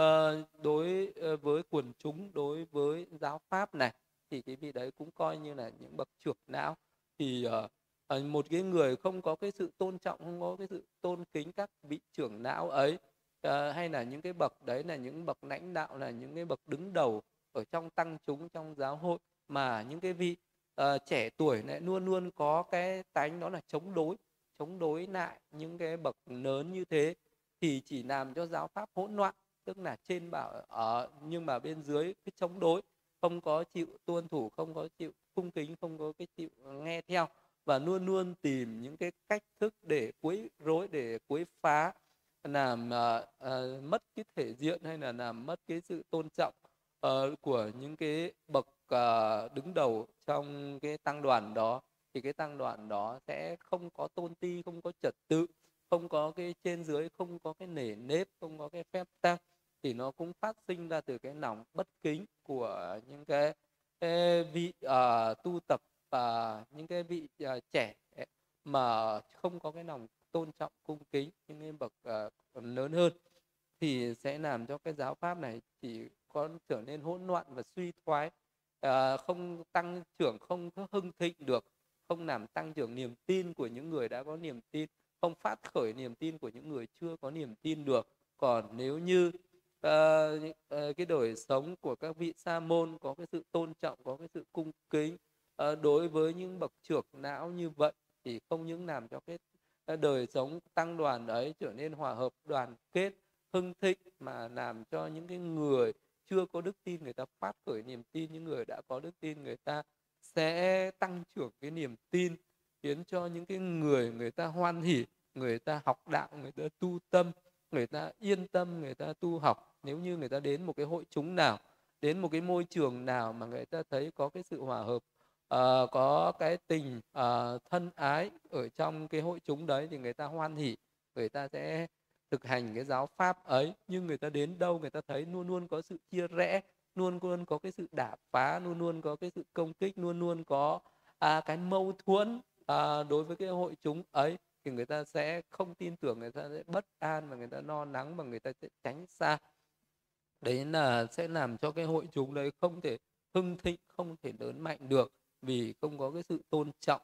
uh, đối ờ, với quần chúng đối với giáo pháp này thì cái vị đấy cũng coi như là những bậc trưởng não thì uh, Ờ, một cái người không có cái sự tôn trọng không có cái sự tôn kính các vị trưởng não ấy uh, hay là những cái bậc đấy là những bậc lãnh đạo là những cái bậc đứng đầu ở trong tăng chúng trong giáo hội mà những cái vị uh, trẻ tuổi lại luôn luôn có cái tánh đó là chống đối chống đối lại những cái bậc lớn như thế thì chỉ làm cho giáo pháp hỗn loạn tức là trên bảo ở nhưng mà bên dưới cái chống đối không có chịu tuân thủ không có chịu cung kính không có cái chịu nghe theo và luôn luôn tìm những cái cách thức để quấy rối để quấy phá làm uh, uh, mất cái thể diện hay là làm mất cái sự tôn trọng uh, của những cái bậc uh, đứng đầu trong cái tăng đoàn đó. Thì cái tăng đoàn đó sẽ không có tôn ti không có trật tự không có cái trên dưới không có cái nể nếp không có cái phép tắc. Thì nó cũng phát sinh ra từ cái lòng bất kính của những cái, cái vị uh, tu tập và những cái vị uh, trẻ mà không có cái lòng tôn trọng cung kính những cái bậc uh, lớn hơn thì sẽ làm cho cái giáo pháp này chỉ có trở nên hỗn loạn và suy thoái uh, không tăng trưởng không hưng thịnh được không làm tăng trưởng niềm tin của những người đã có niềm tin không phát khởi niềm tin của những người chưa có niềm tin được. Còn nếu như uh, uh, cái đời sống của các vị sa môn có cái sự tôn trọng có cái sự cung kính à, đối với những bậc trưởng não như vậy thì không những làm cho cái ờ, đời sống tăng đoàn ấy trở nên hòa hợp đoàn kết hưng thịnh mà làm cho những cái người chưa có đức tin người ta phát khởi niềm tin những người đã có đức tin người ta sẽ tăng trưởng cái niềm tin khiến cho những cái người người ta hoan hỉ người ta học đạo người ta tu tâm người ta yên tâm người ta tu học. Nếu như người ta đến một cái hội chúng nào đến một cái môi trường nào mà người ta thấy có cái sự hòa hợp uh, có cái tình uh, thân ái ở trong cái hội chúng đấy thì người ta hoan hỉ người ta sẽ thực hành cái giáo pháp ấy. Nhưng người ta đến đâu người ta thấy luôn luôn có sự chia rẽ luôn luôn có cái sự đả phá luôn luôn có cái sự công kích luôn luôn có à, cái mâu thuẫn à, đối với cái hội chúng ấy thì người ta sẽ không tin tưởng người ta sẽ bất an và người ta lo lắng và người ta sẽ tránh xa. Đấy là sẽ làm cho cái hội chúng đấy không thể hưng thịnh không thể lớn mạnh được vì không có cái sự tôn trọng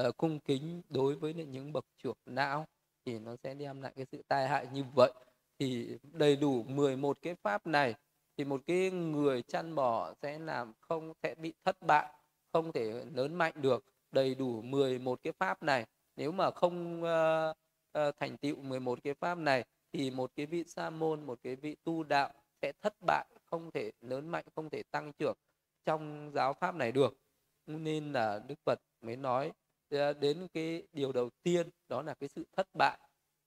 uh, cung kính đối với những bậc trưởng não thì nó sẽ đem lại cái sự tai hại như vậy. Thì đầy đủ 11 cái pháp này thì một cái người chăn bò sẽ làm không sẽ bị thất bại không thể lớn mạnh được. Đầy đủ 11 cái pháp này nếu mà không uh, uh, thành tựu 11 cái pháp này thì một cái vị sa môn một cái vị tu đạo sẽ thất bại không thể lớn mạnh không thể tăng trưởng trong giáo pháp này được nên là đức phật mới nói đến cái điều đầu tiên, đó là cái sự thất bại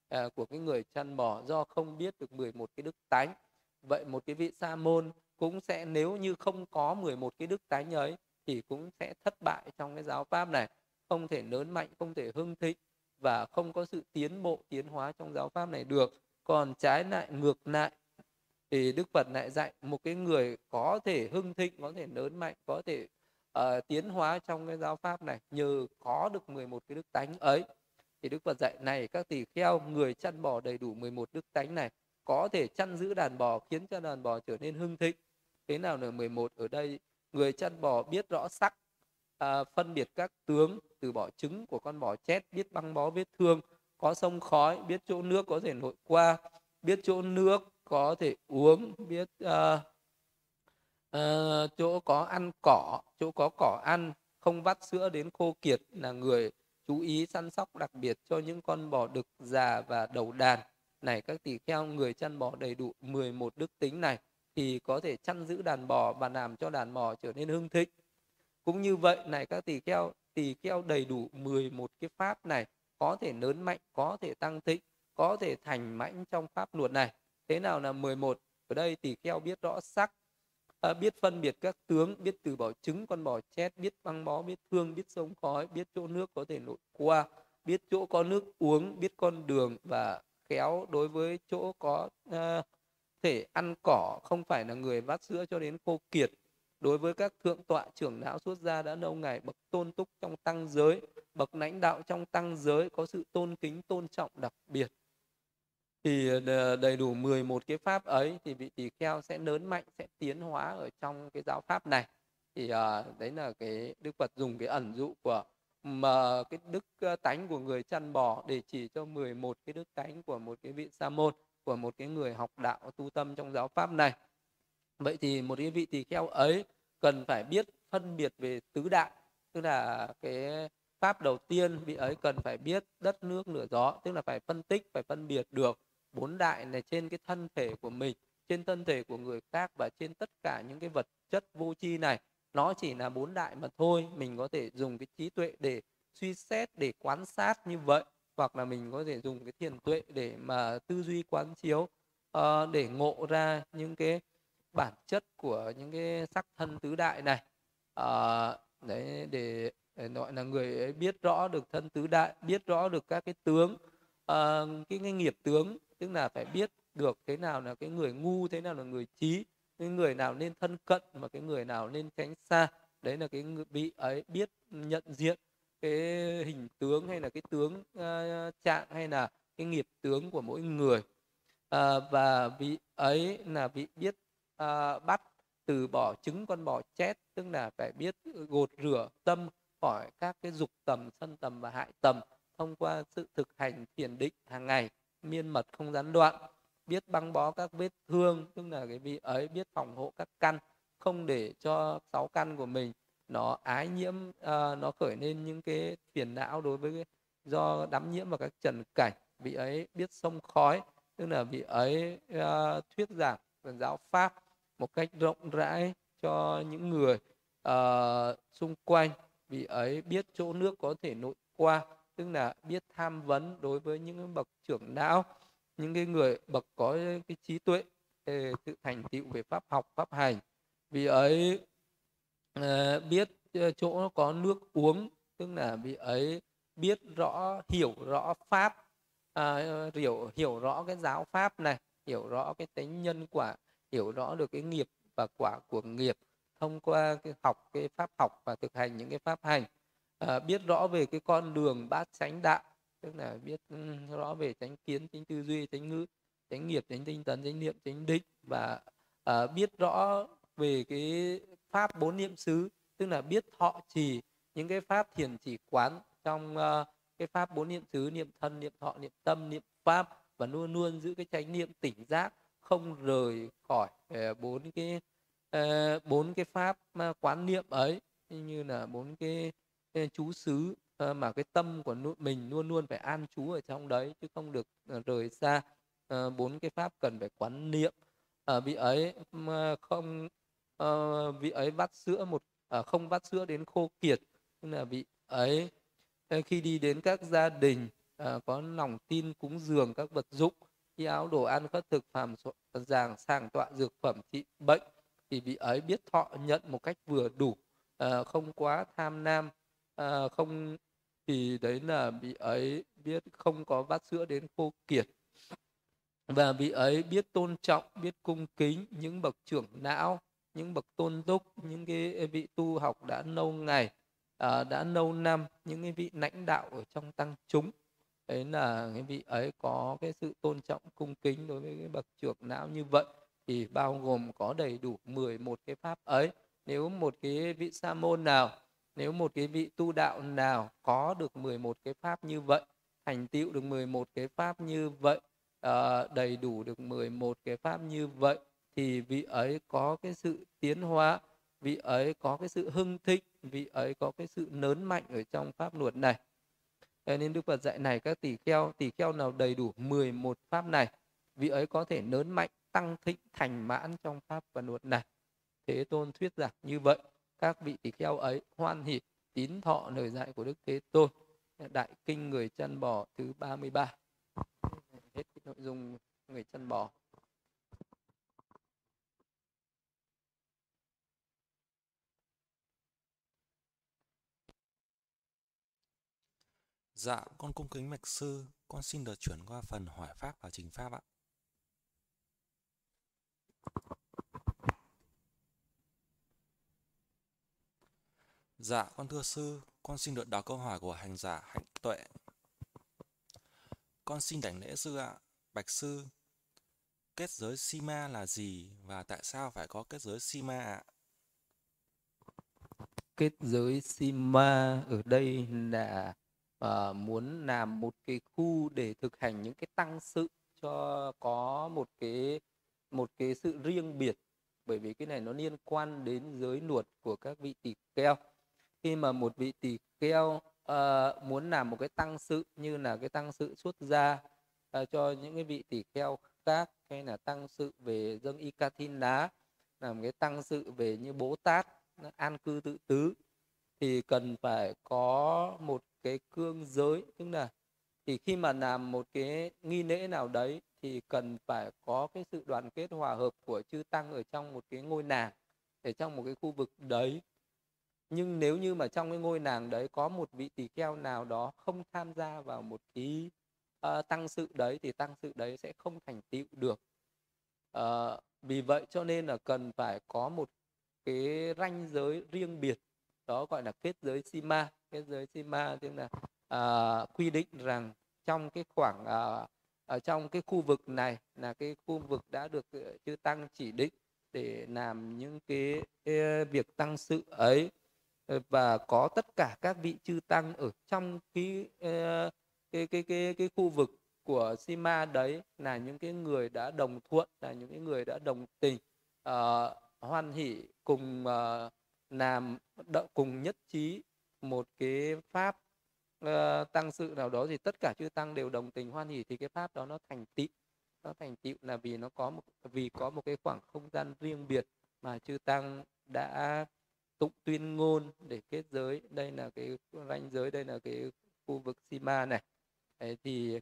à, của cái người chăn bò do không biết được 11 cái đức tánh. Vậy một cái vị sa môn cũng sẽ, nếu như không có 11 cái đức tánh ấy, thì cũng sẽ thất bại trong cái giáo pháp này. Không thể lớn mạnh, không thể hưng thịnh và không có sự tiến bộ, tiến hóa trong giáo pháp này được. Còn trái lại, ngược lại, thì đức phật lại dạy một cái người có thể hưng thịnh, có thể lớn mạnh, có thể uh, tiến hóa trong cái giáo pháp này nhờ có được 11 cái đức tánh ấy thì đức phật dạy này các tỳ kheo người chăn bò đầy đủ 11 đức tánh này có thể chăn giữ đàn bò khiến cho đàn bò trở nên hưng thịnh. Thế nào là 11 ở đây người chăn bò biết rõ sắc à, phân biệt các tướng từ bỏ trứng của con bò chết biết băng bó vết thương có sông khói biết chỗ nước có thể nội qua biết chỗ nước có thể uống biết uh, uh, chỗ có ăn cỏ chỗ có cỏ ăn không vắt sữa đến khô kiệt là người chú ý săn sóc đặc biệt cho những con bò đực già và đầu đàn. Này các tỳ kheo người chăn bò đầy đủ 11 đức tính này thì có thể chăn giữ đàn bò và làm cho đàn bò trở nên hưng thịnh. Cũng như vậy này các tỳ kheo tỳ kheo đầy đủ 11 cái pháp này có thể lớn mạnh có thể tăng thịnh có thể thành mãnh trong pháp luật này. Thế nào là 11 ở đây tỳ kheo biết rõ sắc à, biết phân biệt các tướng biết từ bỏ trứng con bò chết biết băng bó biết thương biết sông khói biết chỗ nước có thể nội qua biết chỗ có nước uống biết con đường và khéo đối với chỗ có à, thể ăn cỏ không phải là người vắt sữa cho đến khô kiệt. Đối với các thượng tọa trưởng lão xuất gia đã lâu ngày bậc tôn túc trong tăng giới bậc lãnh đạo trong tăng giới có sự tôn kính tôn trọng đặc biệt thì ờ, đầy đủ 11 cái pháp ấy thì vị tỳ kheo sẽ lớn mạnh sẽ tiến hóa ở trong cái giáo pháp này. Thì uh, đấy là cái đức phật dùng cái ẩn dụ của mà ờ, cái đức tánh của người chăn bò để chỉ cho 11 cái đức tánh của một cái vị sa môn của một cái người học đạo tu tâm trong giáo pháp này. Vậy thì một cái vị tỳ kheo ấy cần phải biết phân biệt về tứ đại tức là cái pháp đầu tiên vị ấy cần phải biết đất nước lửa gió tức là phải phân tích phải phân biệt được bốn đại này trên cái thân thể của mình trên thân thể của người khác và trên tất cả những cái vật chất vô tri này. Nó chỉ là bốn đại mà thôi mình có thể dùng cái trí tuệ để suy xét để quan sát như vậy hoặc là mình có thể dùng cái thiền tuệ để mà tư duy quán chiếu uh, để ngộ ra những cái bản chất của những cái sắc thân tứ đại này. Uh, đấy để, để gọi là người ấy biết rõ được thân tứ đại biết rõ được các cái tướng uh, cái, cái nghiệp tướng tức là phải biết được thế nào là cái người ngu thế nào là người trí cái người nào nên thân cận mà cái người nào nên tránh xa. Đấy là cái vị ấy biết nhận diện cái hình tướng hay là cái tướng uh, trạng hay là cái nghiệp tướng của mỗi người. Uh, và vị ấy là vị biết uh, bắt từ bỏ trứng con bò chết tức là phải biết gột rửa tâm khỏi các cái dục tầm sân tầm và hại tầm thông qua sự thực hành thiền định hàng ngày miên mật không gián đoạn biết băng bó các vết thương tức là cái vị ấy biết phòng hộ các căn không để cho sáu căn của mình nó ái nhiễm uh, nó khởi lên những cái phiền não đối với cái, do đắm nhiễm vào các trần cảnh. Vị ấy biết sông khói tức là vị ấy uh, thuyết giảng giáo pháp một cách rộng rãi cho những người uh, xung quanh. Vị ấy biết chỗ nước có thể nội qua tức là biết tham vấn đối với những bậc trưởng đạo, những cái người bậc có cái trí tuệ tự thành tựu về pháp học pháp hành. Vì ấy ờ, biết ờ, chỗ có nước uống tức là vị ấy biết rõ hiểu rõ pháp à, hiểu hiểu rõ cái giáo pháp này hiểu rõ cái tính nhân quả hiểu rõ được cái nghiệp và quả của nghiệp thông qua cái học cái pháp học và thực hành những cái pháp hành à, biết rõ về cái con đường bát chánh đạo tức là biết ừ, rõ về chánh kiến chánh tư duy chánh ngữ chánh nghiệp chánh tinh tấn chánh niệm chánh định và à, biết rõ về cái pháp bốn niệm xứ tức là biết thọ trì những cái pháp thiền chỉ quán trong uh, cái pháp bốn niệm xứ niệm thân niệm thọ niệm tâm niệm pháp và luôn luôn giữ cái chánh niệm tỉnh giác không rời khỏi bốn cái bốn cái pháp quán niệm ấy. Như là bốn cái chú xứ ờ, mà cái tâm của mình luôn luôn phải an trú ở trong đấy, chứ không được ờ, rời xa ờ, bốn cái pháp cần phải quán niệm. Ở vị ấy không vị ấy vắt sữa một không vắt sữa đến khô kiệt. Tức là vị ấy khi đi đến các gia đình có lòng tin cúng dường các vật dụng, khi áo đồ ăn các thực phẩm giàng sàng tọa dược phẩm, trị bệnh, thì vị ấy biết thọ nhận một cách vừa đủ không quá tham nam. Ờ, không thì đấy là vị ấy biết không có vắt sữa đến khô kiệt. Và vị ấy biết tôn trọng biết cung kính những bậc trưởng não những bậc tôn túc những cái vị tu học đã lâu ngày à, đã lâu năm những cái vị lãnh đạo ở trong tăng chúng. Đấy là cái vị ấy có cái sự tôn trọng cung kính đối với cái bậc trưởng não như vậy thì bao gồm có đầy đủ 11 cái pháp ấy. Nếu một cái vị sa môn nào nếu một cái vị tu đạo nào có được 11 cái pháp như vậy thành tựu được 11 cái pháp như vậy uh, đầy đủ được 11 cái pháp như vậy thì vị ấy có cái sự tiến hóa vị ấy có cái sự hưng thịnh vị ấy có cái sự lớn mạnh ở trong pháp luật này. Nên Đức Phật dạy này các tỷ kheo tỷ kheo nào đầy đủ 11 pháp này vị ấy có thể lớn mạnh tăng thịnh thành mãn trong pháp và luật này. Thế tôn thuyết giảng như vậy các vị tỷ kheo ấy hoan hỷ tín thọ lời dạy của đức thế tôn. Đại kinh người chân bò thứ 33 hết cái nội dung người chân bò. Dạ, con cung kính mạch sư, con xin được chuyển qua phần hỏi pháp và trình pháp ạ. Dạ, con thưa sư, con xin được đọc câu hỏi của hành giả Hạnh Tuệ. Con xin đảnh lễ sư ạ. Bạch sư, kết giới Sima là gì và tại sao phải có kết giới Sima ạ? Kết giới Sima ở đây là uh, muốn làm một cái khu để thực hành những cái tăng sự cho có một cái một cái sự riêng biệt bởi vì cái này nó liên quan đến giới luật của các vị tỷ kheo khi mà một vị tỷ kheo uh, muốn làm một cái tăng sự như là cái tăng sự xuất gia uh, cho những cái vị tỷ kheo khác hay là tăng sự về dâng y ca thin đá làm cái tăng sự về như bố tát an cư tự tứ thì cần phải có một cái cương giới. Tức là thì khi mà làm một cái nghi lễ nào đấy thì cần phải có cái sự đoàn kết hòa hợp của chư tăng ở trong một cái ngôi nàng ở trong một cái khu vực đấy nhưng nếu như mà trong cái ngôi nàng đấy có một vị tỳ kheo nào đó không tham gia vào một cái uh, tăng sự đấy thì tăng sự đấy sẽ không thành tựu được. Uh, vì vậy cho nên là cần phải có một cái ranh giới riêng biệt đó gọi là kết giới sima. Kết giới sima tức là uh, quy định rằng trong cái khoảng uh, ở trong cái khu vực này là cái khu vực đã được chư tăng chỉ định để làm những cái, cái việc tăng sự ấy. Ờ, và có tất cả các vị chư tăng ở trong cái ờ, cái cái cái cái khu vực của Sima đấy là những cái người đã đồng thuận là những cái người đã đồng tình uh, hoan hỷ cùng uh, làm đợi cùng nhất trí một cái pháp uh, tăng sự nào đó. Thì tất cả chư tăng đều đồng tình hoan hỷ thì cái pháp đó nó thành tựu. Nó thành tựu là vì nó có một vì có một cái khoảng không gian riêng biệt mà chư tăng đã tụng tuyên ngôn để kết giới. Đây là cái ranh giới đây là cái khu vực Sima này. Đấy, thì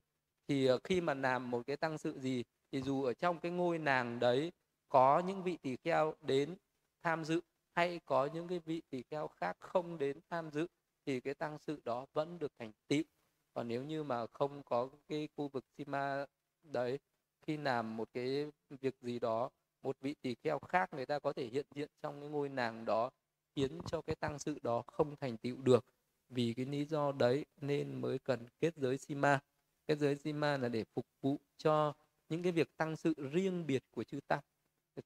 thì ờ, khi mà làm một cái tăng sự gì thì dù ở trong cái ngôi nàng đấy có những vị tỳ kheo đến tham dự hay có những cái vị tỳ kheo khác không đến tham dự thì cái tăng sự đó vẫn được thành tựu. Còn nếu như mà không có cái khu vực Sima đấy khi làm một cái việc gì đó một vị tỳ kheo khác người ta có thể hiện diện trong cái ngôi nàng đó khiến cho cái tăng sự đó không thành tựu được. Vì cái lý do đấy nên mới cần kết giới sima. Kết giới sima là để phục vụ cho những cái việc tăng sự riêng biệt của chư tăng.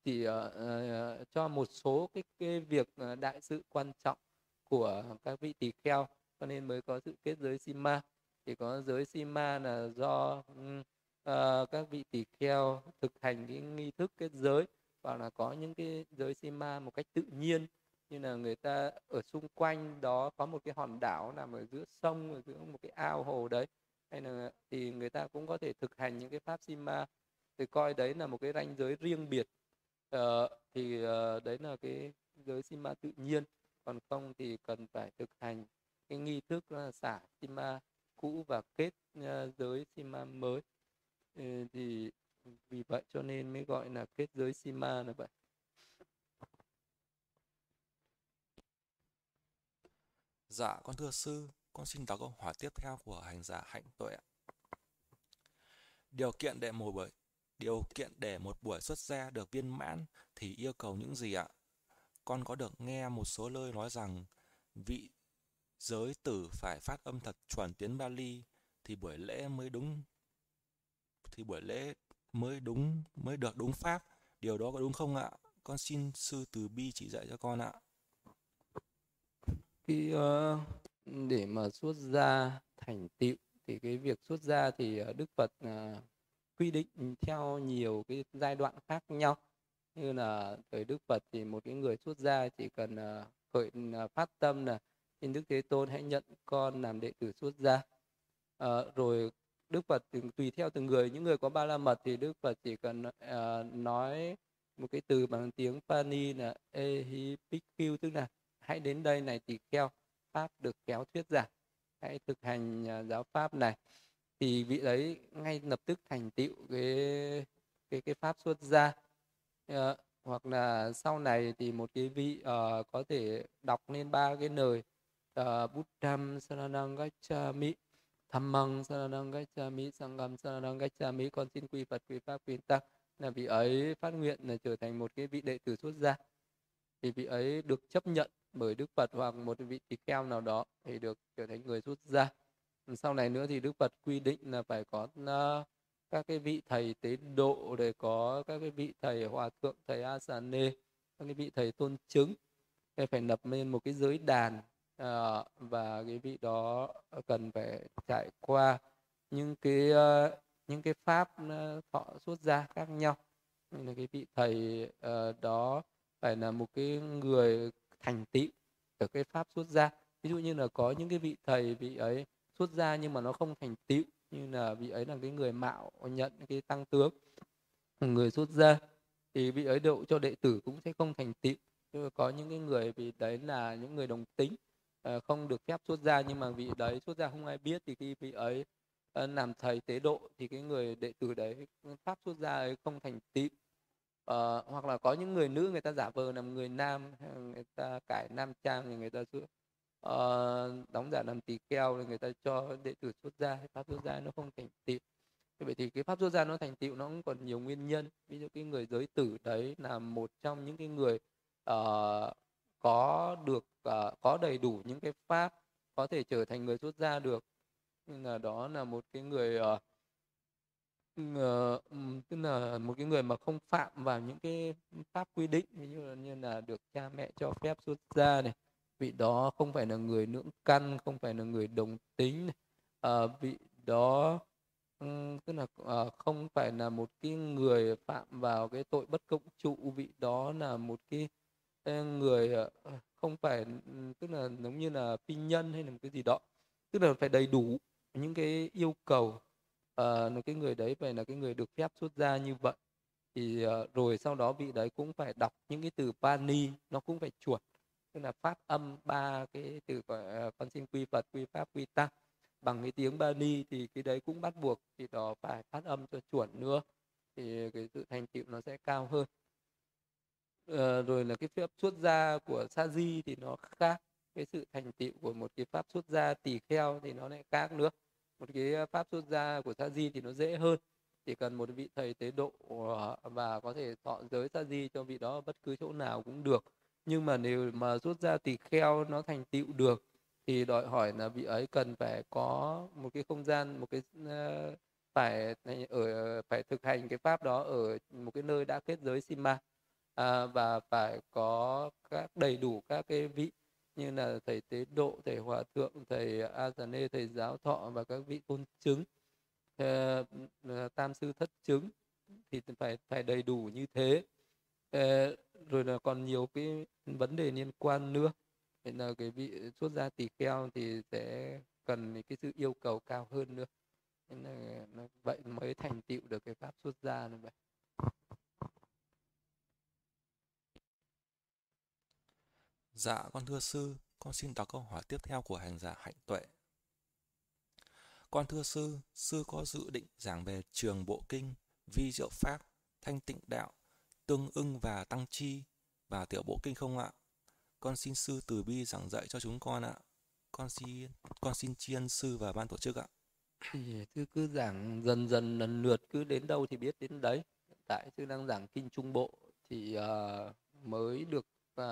Thì uh, uh, cho một số cái cái việc uh, đại sự quan trọng của các vị tỳ kheo cho nên mới có sự kết giới sima. Thì có giới sima là do um, uh, các vị tỳ kheo thực hành cái nghi thức kết giới hoặc là có những cái giới sima một cách tự nhiên như là người ta ở xung quanh đó có một cái hòn đảo nằm ở giữa sông ở giữa một cái ao hồ đấy. Hay là thì người ta cũng có thể thực hành những cái pháp sima. Thì coi đấy là một cái ranh giới riêng biệt. Ờ, thì uh, đấy là cái giới sima tự nhiên. Còn không thì cần phải thực hành cái nghi thức là xả sima cũ và kết uh, giới sima mới. Uh, thì vì vậy cho nên mới gọi là kết giới sima là vậy. Dạ, con thưa sư, con xin đọc câu hỏi tiếp theo của hành giả hạnh tuệ. Điều kiện để một buổi điều kiện để một buổi xuất gia được viên mãn thì yêu cầu những gì ạ? Con có được nghe một số lời nói rằng vị giới tử phải phát âm thật chuẩn tiếng Bali thì buổi lễ mới đúng thì buổi lễ mới đúng mới được đúng pháp. Điều đó có đúng không ạ? Con xin sư từ bi chỉ dạy cho con ạ cái uh, ờ, để mà xuất gia thành tựu thì cái việc xuất gia thì ờ, Đức Phật uh, quy định theo nhiều cái giai đoạn khác nhau. Như là thời Đức Phật thì một cái người xuất gia chỉ cần uh, khởi uh, phát tâm là xin Đức Thế Tôn hãy nhận con làm đệ tử xuất gia. Uh, rồi Đức Phật tùy theo từng người. Những người có ba la mật thì Đức Phật chỉ cần uh, nói một cái từ bằng tiếng Pali là Ehipikyu tức là hãy đến đây này tỳ kheo pháp được kéo thuyết giảng. Hãy thực hành uh, giáo pháp này. Thì vị ấy ngay lập tức thành tựu cái cái cái pháp xuất gia. Uh, hoặc là sau này thì một cái vị uh, có thể đọc lên ba cái lời uh, Buddham Saranang Gacchami Dhammang Saranang Gacchami sangam Saranang Gacchami con xin quy Phật quy pháp quy tăng. Là vị ấy phát nguyện là trở thành một cái vị đệ tử xuất gia. Thì vị ấy được chấp nhận bởi Đức Phật hoặc một vị tỳ kheo nào đó thì được trở thành người xuất gia sau này nữa thì Đức Phật quy định là phải có uh, các cái vị thầy tế độ để có các cái vị thầy hòa thượng thầy asane các cái vị thầy tôn chứng. Để phải lập lên một cái giới đàn uh, và cái vị đó cần phải trải qua những cái uh, những cái pháp uh, thọ xuất gia khác nhau. Nên là cái vị thầy uh, đó phải là một cái người thành tựu ở cái pháp xuất gia ví dụ như là có những cái vị thầy, vị ấy xuất gia nhưng mà nó không thành tựu như là vị ấy là cái người mạo nhận cái tăng tướng người xuất gia thì vị ấy độ cho đệ tử cũng sẽ không thành tựu. Nhưng có những cái người vì đấy là những người đồng tính ờ, không được phép xuất gia nhưng mà vị đấy xuất gia không ai biết thì khi vị ấy ờ, làm thầy tế độ thì cái người đệ tử đấy, pháp xuất gia ấy không thành tựu uh, hoặc là có những người nữ người ta giả vờ làm người nam người ta cải nam trang thì người ta giữ. Uh, đóng giả làm tỳ kheo thì người ta cho đệ tử xuất gia pháp xuất gia nó không thành tựu. Vậy thì cái pháp xuất gia nó thành tựu nó cũng còn nhiều nguyên nhân. Ví dụ cái người giới tử đấy là một trong những cái người uh, có được uh, có đầy đủ những cái pháp có thể trở thành người xuất gia được. Nhưng là đó là một cái người uh, uh, tức là một cái người mà không phạm vào những cái pháp quy định như là như là được cha mẹ cho phép xuất gia này vị đó không phải là người nưỡng căn không phải là người đồng tính này. Uh, vị đó um, tức là uh, không phải là một cái người phạm vào cái tội bất cộng trụ vị đó là một cái người uh, không phải tức là giống như là phi nhân hay là một cái gì đó tức là phải đầy đủ những cái yêu cầu uh, cái người đấy phải là cái người được phép xuất gia như vậy. Thì uh, rồi sau đó vị đấy cũng phải đọc những cái từ Pali nó cũng phải chuẩn tức là phát âm ba cái từ uh, con xin quy Phật quy pháp quy tăng bằng cái tiếng Bali thì cái đấy cũng bắt buộc thì đó phải phát âm cho chuẩn nữa. Thì cái sự thành tựu nó sẽ cao hơn. Uh, rồi là cái phép xuất gia của sa di thì nó khác. Cái sự thành tựu của một cái pháp xuất gia tỳ kheo thì nó lại khác nữa một cái ờ, pháp xuất gia của sa di thì nó dễ hơn. Chỉ cần một vị thầy tế độ ờ, và có thể thọ giới sa di cho vị đó bất cứ chỗ nào cũng được. Nhưng mà nếu mà rút ra tỳ kheo nó thành tựu được thì đòi hỏi là vị ấy cần phải có một cái không gian một cái ờ, phải ở phải thực hành cái pháp đó ở một cái nơi đã kết giới sima. À, và phải có các đầy đủ các cái vị như là thầy tế độ, thầy hòa thượng, thầy a già nê thầy giáo thọ và các vị tôn chứng ừ, tam sư thất chứng thì phải phải đầy đủ như thế. Ờ, rồi là còn nhiều cái vấn đề liên quan nữa. Nên là cái vị xuất gia tỳ kheo thì sẽ cần cái sự yêu cầu cao hơn nữa. Nên là vậy mới thành tựu được cái pháp xuất gia như vậy. Dạ con thưa sư, con xin đọc câu hỏi tiếp theo của hành giả hạnh tuệ. Con thưa sư, sư có dự định giảng về trường bộ kinh, vi diệu pháp, thanh tịnh đạo, tương ưng và tăng chi và tiểu bộ kinh không ạ? Con xin sư từ bi giảng dạy cho chúng con ạ. Con xin con xin tri ân sư và ban tổ chức ạ. Cứ cứ giảng dần dần lần lượt cứ đến đâu thì biết đến đấy. Hiện tại sư đang giảng kinh trung bộ thì uh, mới được uh,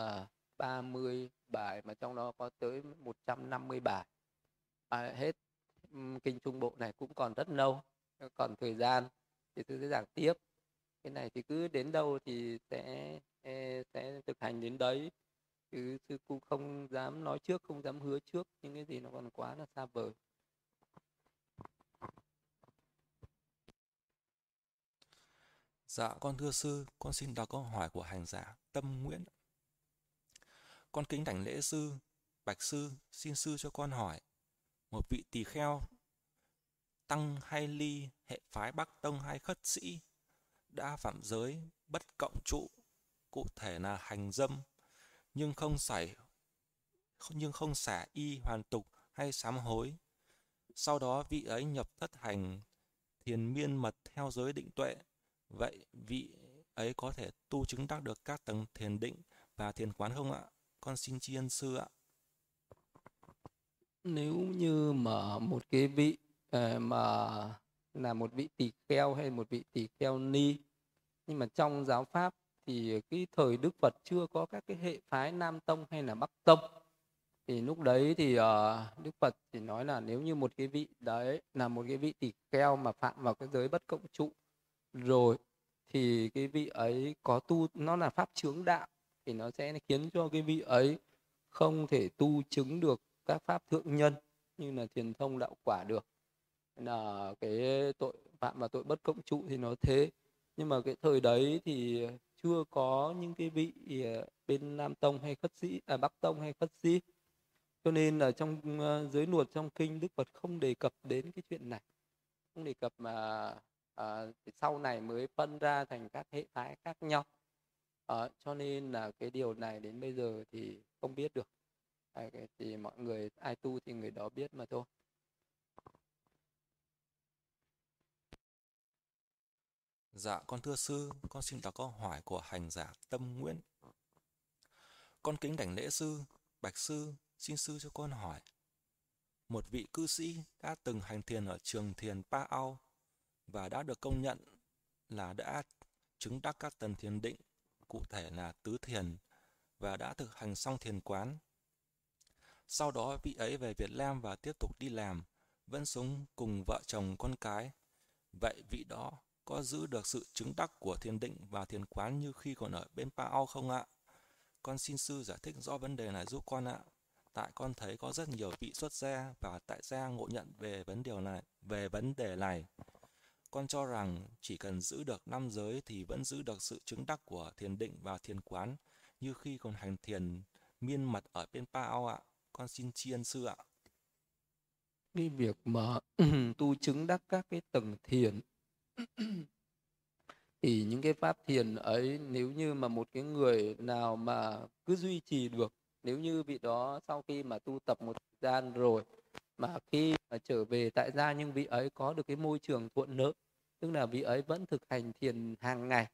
30 bài mà trong đó có tới 150 bài. À, hết kinh trung bộ này cũng còn rất lâu, còn thời gian thì tôi sẽ giảng tiếp. Cái này thì cứ đến đâu thì sẽ e, sẽ thực hành đến đấy. Chứ sư cũng không dám nói trước, không dám hứa trước những cái gì nó còn quá là xa vời. Dạ con thưa sư, con xin đọc câu hỏi của hành giả Tâm Nguyễn. Con kính đảnh lễ sư, bạch sư, xin sư cho con hỏi. Một vị tỳ kheo, tăng hay ly, hệ phái Bắc Tông hay khất sĩ, đã phạm giới, bất cộng trụ, cụ thể là hành dâm, nhưng không xảy nhưng không xả y hoàn tục hay sám hối. Sau đó vị ấy nhập thất hành thiền miên mật theo giới định tuệ. Vậy vị ấy có thể tu chứng đắc được các tầng thiền định và thiền quán không ạ? Con xin tri ân sư ạ. Nếu như mà một cái vị ờ, mà là một vị tỳ kheo hay một vị tỳ kheo ni nhưng mà trong giáo pháp thì cái thời Đức Phật chưa có các cái hệ phái Nam Tông hay là Bắc Tông thì lúc đấy thì uh, Đức Phật thì nói là nếu như một cái vị đấy là một cái vị tỳ kheo mà phạm vào cái giới bất cộng trụ rồi thì cái vị ấy có tu nó là pháp chướng đạo thì nó sẽ khiến cho cái vị ấy không thể tu chứng được các pháp thượng nhân như là thiền thông đạo quả được. Là cái tội phạm và tội bất cộng trụ thì nó thế. Nhưng mà cái thời đấy thì chưa có những cái vị ờ, bên nam tông hay khất sĩ à bắc tông hay khất sĩ. Cho nên là trong ờ, giới luật trong kinh đức phật không đề cập đến cái chuyện này. Không đề cập mà à, sau này mới phân ra thành các hệ phái khác nhau à, cho nên là cái điều này đến bây giờ thì không biết được à, thì mọi người ai tu thì người đó biết mà thôi Dạ, con thưa sư, con xin đọc câu hỏi của hành giả Tâm Nguyễn. Con kính đảnh lễ sư, bạch sư, xin sư cho con hỏi. Một vị cư sĩ đã từng hành thiền ở trường thiền Pa Ao và đã được công nhận là đã chứng đắc các tầng thiền định, cụ thể là tứ thiền, và đã thực hành xong thiền quán. Sau đó vị ấy về Việt Nam và tiếp tục đi làm, vẫn sống cùng vợ chồng con cái. Vậy vị đó có giữ được sự chứng đắc của thiền định và thiền quán như khi còn ở bên Pa không ạ? Con xin sư giải thích rõ vấn đề này giúp con ạ. Tại con thấy có rất nhiều vị xuất gia và tại gia ngộ nhận về vấn điều này, về vấn đề này. Con cho rằng chỉ cần giữ được năm giới thì vẫn giữ được sự chứng đắc của thiền định và thiền quán như khi còn hành thiền miên mật ở bên Pa ạ. Con xin tri ân sư ạ. Cái việc mà tu chứng đắc các cái tầng thiền thì những cái pháp thiền ấy, nếu như mà một cái người nào mà cứ duy trì được, nếu như vị đó sau khi mà tu tập một thời gian rồi, mà khi mà trở về tại gia nhưng vị ấy có được cái môi trường thuận lợi tức là vị ấy vẫn thực hành thiền hàng ngày.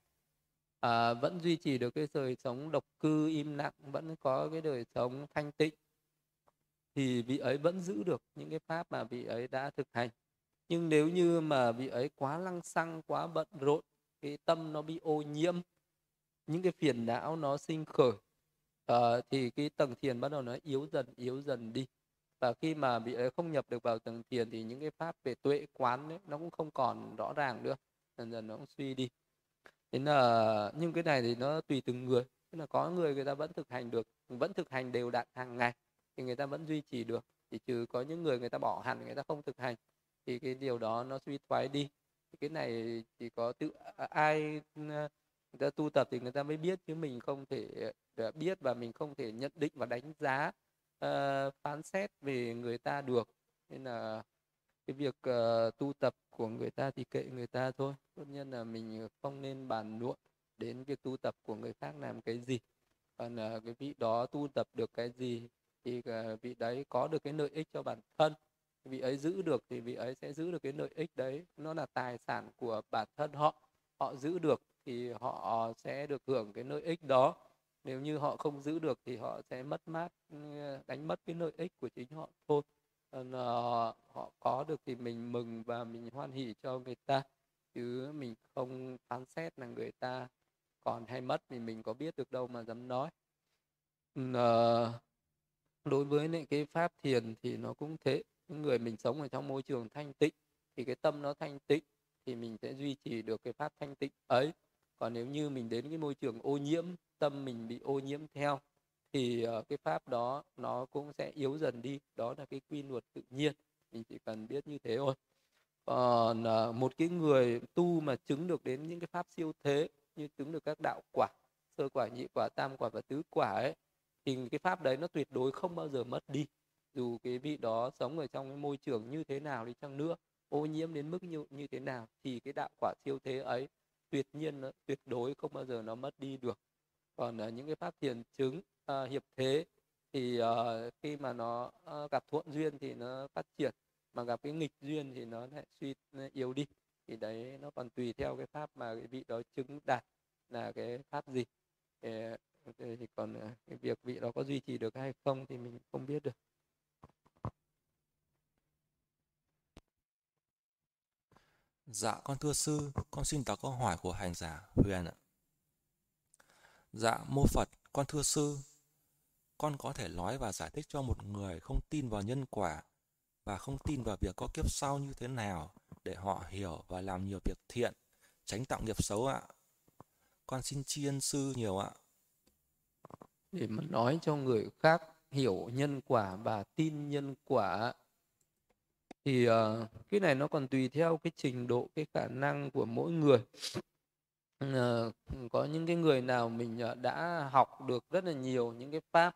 À, vẫn duy trì được cái đời sống độc cư im lặng vẫn có cái đời sống thanh tịnh. Thì vị ấy vẫn giữ được những cái pháp mà vị ấy đã thực hành. Nhưng nếu như mà vị ấy quá lăng xăng quá bận rộn cái tâm nó bị ô nhiễm những cái phiền não nó sinh khởi uh, thì cái tầng thiền bắt đầu nó yếu dần yếu dần đi và khi mà vị ấy ờ, không nhập được vào tầng thiền thì những cái pháp về tuệ quán ấy, nó cũng không còn rõ ràng nữa. Dần dần nó cũng suy đi. Thế là ờ, nhưng cái này thì nó tùy từng người. Tức là có người người ta vẫn thực hành được vẫn thực hành đều đặn hàng ngày thì người ta vẫn duy trì được. Chỉ trừ có những người người ta bỏ hẳn người ta không thực hành thì cái điều đó nó suy thoái đi. Cái này chỉ có tự à, ai ừ, người ta tu tập thì người ta mới biết chứ mình không thể ờ, biết và mình không thể nhận định và đánh giá uh, phán xét về người ta được. Nên là cái việc uh, tu tập của người ta thì kệ người ta thôi. Tốt nhất là mình không nên bàn luận đến việc tu tập của người khác làm cái gì. Còn uh, cái vị đó tu tập được cái gì thì uh, vị đấy có được cái lợi ích cho bản thân. Vị ấy giữ được thì vị ấy sẽ giữ được cái lợi ích đấy. Nó là tài sản của bản thân họ. Họ giữ được thì họ sẽ được hưởng cái lợi ích đó nếu như họ không giữ được thì họ sẽ mất mát ờ, đánh mất cái lợi ích của chính họ thôi. Còn uh, họ có được thì mình mừng và mình hoan hỉ cho người ta chứ mình không phán xét là người ta còn hay mất thì mình có biết được đâu mà dám nói. Ờ, đối với những cái pháp thiền thì nó cũng thế. Những người mình sống ở trong môi trường thanh tịnh thì cái tâm nó thanh tịnh thì mình sẽ duy trì được cái pháp thanh tịnh ấy. Còn nếu như mình đến cái môi trường ô nhiễm tâm mình bị ô nhiễm theo thì uh, cái pháp đó nó cũng sẽ yếu dần đi. Đó là cái quy luật tự nhiên mình chỉ cần biết như thế thôi. Còn uh, một cái người tu mà chứng được đến những cái pháp siêu thế như chứng được các đạo quả sơ quả nhị quả tam quả và tứ quả ấy thì cái pháp đấy nó tuyệt đối không bao giờ mất đi. Dù cái vị đó sống ở trong cái môi trường như thế nào đi chăng nữa ô nhiễm đến mức như như thế nào thì cái đạo quả siêu thế ấy tuyệt nhiên nó tuyệt đối không bao giờ nó mất đi được còn uh, những cái pháp thiền chứng uh, hiệp thế thì uh, khi mà nó uh, gặp thuận duyên thì nó phát triển mà gặp cái nghịch duyên thì nó lại suy yếu đi. Thì đấy nó còn tùy theo cái pháp mà cái vị đó chứng đạt là cái pháp gì. Thì, thì còn cái việc vị đó có duy trì được hay không thì mình không biết được. Dạ con thưa sư, con xin đọc câu hỏi của hành giả Huyền ạ. Dạ mô Phật, con thưa sư, con có thể nói và giải thích cho một người không tin vào nhân quả và không tin vào việc có kiếp sau như thế nào để họ hiểu và làm nhiều việc thiện, tránh tạo nghiệp xấu ạ. Con xin tri ân sư nhiều ạ. Để mà nói cho người khác hiểu nhân quả và tin nhân quả thì uh, cái này nó còn tùy theo cái trình độ cái khả năng của mỗi người uh, có những cái người nào mình uh, đã học được rất là nhiều những cái pháp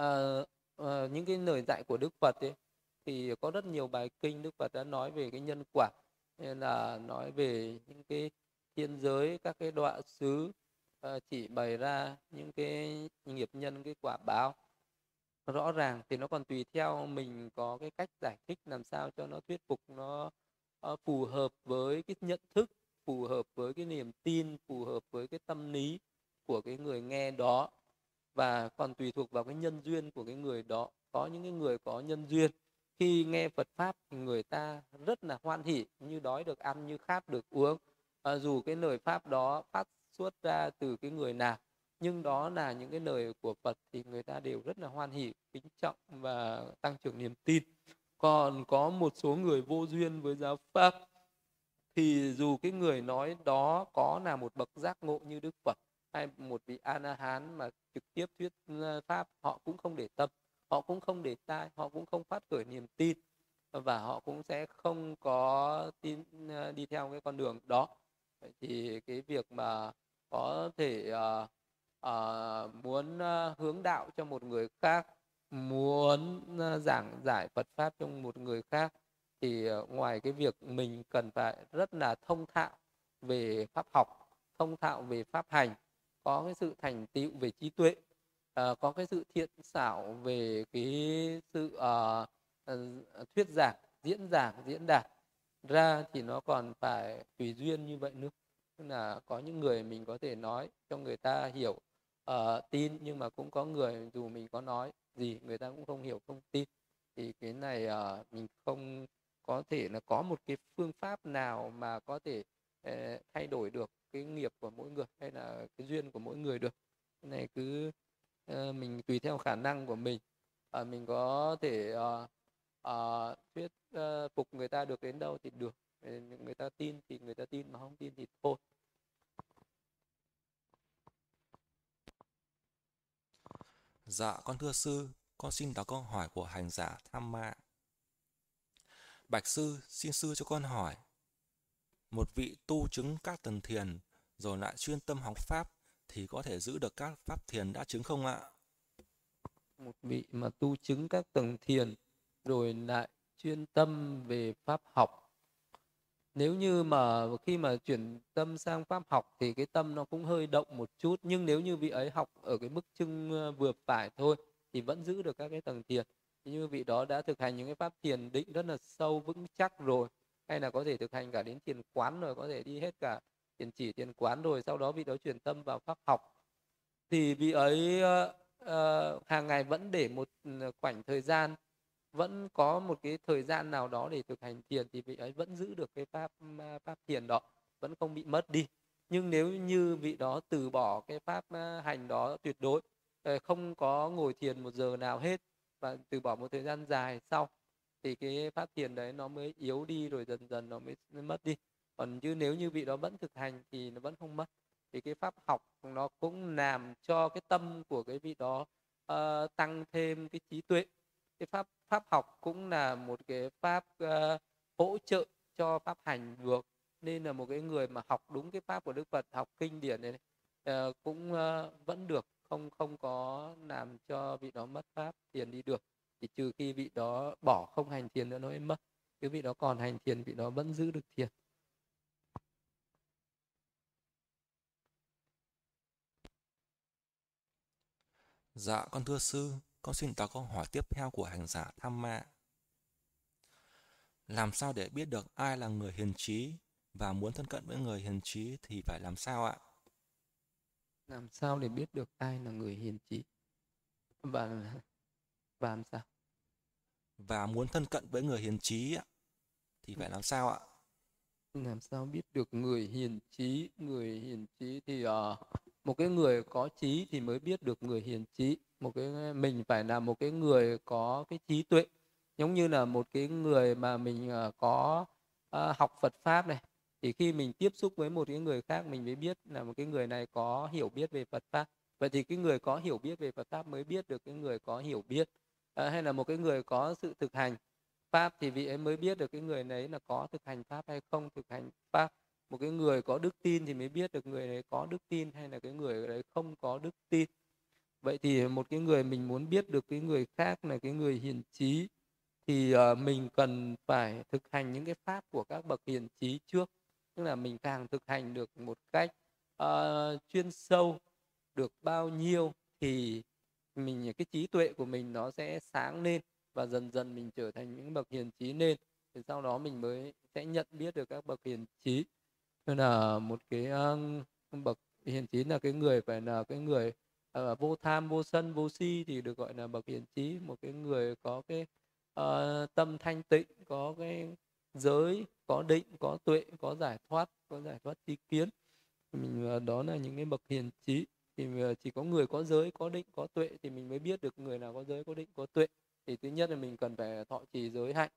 uh, uh, những cái lời dạy của Đức Phật ấy thì có rất nhiều bài kinh Đức Phật đã nói về cái nhân quả nên là nói về những cái thiên giới các cái đoạn xứ uh, chỉ bày ra những cái nghiệp nhân cái quả báo. Rõ ràng thì nó còn tùy theo mình có cái cách giải thích làm sao cho nó thuyết phục nó uh, phù hợp với cái nhận thức phù hợp với cái niềm tin phù hợp với cái tâm lý của cái người nghe đó. Và còn tùy thuộc vào cái nhân duyên của cái người đó. Có những cái người có nhân duyên khi nghe Phật pháp thì người ta rất là hoan hỉ như đói được ăn như khát được uống. À, dù cái lời pháp đó phát xuất ra từ cái người nào nhưng đó là những cái lời của Phật thì người ta đều rất là hoan hỉ kính trọng và tăng trưởng niềm tin. Còn có một số người vô duyên với giáo pháp thì dù cái người nói đó có là một bậc giác ngộ như Đức Phật hay một vị a la hán mà trực tiếp thuyết ờ, pháp họ cũng không để tâm họ cũng không để tai họ cũng không phát khởi niềm tin và họ cũng sẽ không có tin ờ, đi theo cái con đường đó. Vậy thì cái việc mà có thể uh, uh, muốn uh, hướng đạo cho một người khác muốn uh, giảng giải Phật pháp cho một người khác thì ờ, ngoài cái việc mình cần phải rất là thông thạo về pháp học thông thạo về pháp hành có cái sự thành tựu về trí tuệ uh, có cái sự thiện xảo về cái sự uh, uh, thuyết giảng diễn giảng diễn đạt ra thì nó còn phải tùy duyên như vậy nữa. Tức là có những người mình có thể nói cho người ta hiểu uh, tin nhưng mà cũng có người dù mình có nói gì người ta cũng không hiểu không tin. Thì cái này uh, mình không có thể là có một cái phương pháp nào mà có thể uh, thay đổi được cái nghiệp của mỗi người hay là cái duyên của mỗi người được? Cái này cứ uh, mình tùy theo khả năng của mình. Uh, mình có thể uh, uh, thuyết uh, phục người ta được đến đâu thì được. Người ta tin thì người ta tin mà không tin thì thôi. Dạ con thưa sư, con xin đọc câu hỏi của hành giả Tham Ma. Bạch sư, xin sư cho con hỏi. Một vị tu chứng các tầng thiền rồi lại chuyên tâm học pháp thì có thể giữ được các pháp thiền đã chứng không ạ? Một vị mà tu chứng các tầng thiền rồi lại chuyên tâm về pháp học nếu như mà khi mà chuyển tâm sang pháp học thì cái tâm nó cũng hơi động một chút nhưng nếu như vị ấy học ở cái mức chưng ờ, vừa phải thôi thì vẫn giữ được các cái tầng thiền như vị đó đã thực hành những cái pháp thiền định rất là sâu vững chắc rồi. Hay là có thể thực hành cả đến thiền quán rồi có thể đi hết cả thiền chỉ thiền quán rồi sau đó vị đó chuyển tâm vào pháp học. Thì vị ấy uh, hàng ngày vẫn để một ừ, khoảng thời gian vẫn có một cái thời gian nào đó để thực hành thiền thì vị ấy vẫn giữ được cái pháp ừ, pháp thiền đó vẫn không bị mất đi. Nhưng nếu như vị đó từ bỏ cái pháp ờ, hành đó tuyệt đối không có ngồi thiền một giờ nào hết và từ bỏ một thời gian dài sau thì cái pháp thiền đấy nó mới yếu đi rồi dần dần nó mới mất đi. Còn như nếu như vị đó vẫn thực hành thì nó vẫn không mất. Thì cái pháp học nó cũng làm cho cái tâm của cái vị đó uh, tăng thêm cái trí tuệ. Cái pháp pháp học cũng là một cái pháp uh, hỗ trợ cho pháp hành được nên là một cái người mà học đúng cái pháp của Đức Phật học kinh điển này, này uh, cũng uh, vẫn được không không có làm cho vị đó mất pháp thiền đi được chỉ trừ khi vị đó bỏ không hành thiền nữa nó mới mất chứ vị đó còn hành thiền vị đó vẫn giữ được thiền Dạ con thưa sư, con xin đặt câu hỏi tiếp theo của hành giả Tham mạ. Làm sao để biết được ai là người hiền trí và muốn thân cận với người hiền trí thì phải làm sao ạ? Làm sao để biết được ai là người hiền trí và và làm sao? Và muốn thân cận với người hiền trí thì phải làm sao ạ? Làm sao biết được người hiền trí? Người hiền trí thì uh, một cái người có trí thì mới biết được người hiền trí một cái mình phải là một cái người có cái trí tuệ giống như là một cái người mà mình ờ, có uh, học Phật pháp này thì khi mình tiếp xúc với một cái người khác mình mới biết là một cái người này có hiểu biết về Phật pháp vậy thì cái người có hiểu biết về Phật pháp mới biết được cái người có hiểu biết à, hay là một cái người có sự thực hành pháp thì vị ấy mới biết được cái người đấy là có thực hành pháp hay không thực hành pháp một cái người có đức tin thì mới biết được người đấy có đức tin hay là cái người đấy không có đức tin vậy thì một cái người mình muốn biết được cái người khác là cái người hiền trí thì uh, mình cần phải thực hành những cái pháp của các bậc hiền trí trước tức là mình càng thực hành được một cách uh, chuyên sâu được bao nhiêu thì mình cái trí tuệ của mình nó sẽ sáng lên và dần dần mình trở thành những bậc hiền trí lên. thì sau đó mình mới sẽ nhận biết được các bậc hiền trí nên là một cái uh, bậc hiền trí là cái người phải là cái người uh, vô tham vô sân vô si thì được gọi là bậc hiền trí một cái người có cái uh, tâm thanh tịnh có cái giới có định có tuệ có giải thoát có giải thoát tri kiến. Mình ờ, đó là những cái bậc hiền trí. Thì ờ, chỉ có người có giới có định có tuệ thì mình mới biết được người nào có giới có định có tuệ. Thì thứ nhất là mình cần phải thọ trì giới hạnh.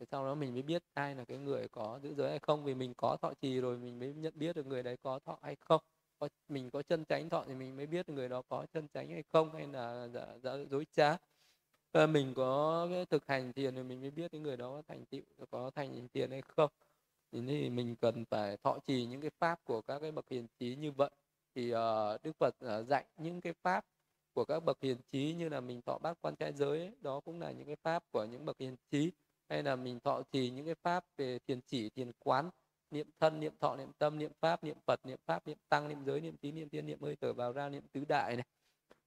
Thì sau đó mình mới biết ai là cái người có giữ giới hay không. Vì mình có thọ trì rồi mình mới nhận biết được người đấy có thọ hay không. Có, mình có chân tránh thọ thì mình mới biết người đó có chân tránh hay không hay là giả, giả dối trá à, mình có cái thực hành thiền thì mình mới biết cái người đó có thành tựu có thành thiền hay không. Thì mình cần phải thọ trì những cái pháp của các cái bậc hiền trí như vậy. Thì uh, đức phật uh, dạy những cái pháp của các bậc hiền trí như là mình thọ bát quan trai giới ấy, đó cũng là những cái pháp của những bậc hiền trí. Hay là mình thọ trì những cái pháp về thiền chỉ thiền quán niệm thân niệm thọ niệm tâm niệm pháp niệm phật niệm pháp niệm tăng niệm giới niệm tín niệm thiên niệm hơi thở vào ra niệm tứ đại này.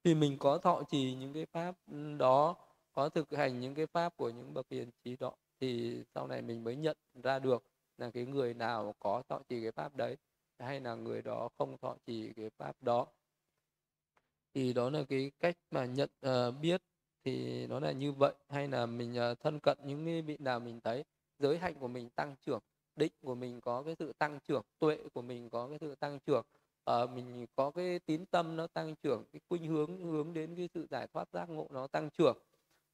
Thì mình có thọ trì những cái pháp ừ, đó có thực hành những cái pháp của những bậc hiền trí đó thì sau này mình mới nhận ra được là cái người nào có thọ trì cái pháp đấy hay là người đó không thọ trì cái pháp đó. Thì đó là cái cách mà nhận uh, biết thì nó là như vậy. Hay là mình uh, thân cận những cái vị nào mình thấy giới hạnh của mình tăng trưởng định của mình có cái sự tăng trưởng tuệ của mình có cái sự tăng trưởng uh, mình có cái tín tâm nó tăng trưởng cái khuynh hướng hướng đến cái sự giải thoát giác ngộ nó tăng trưởng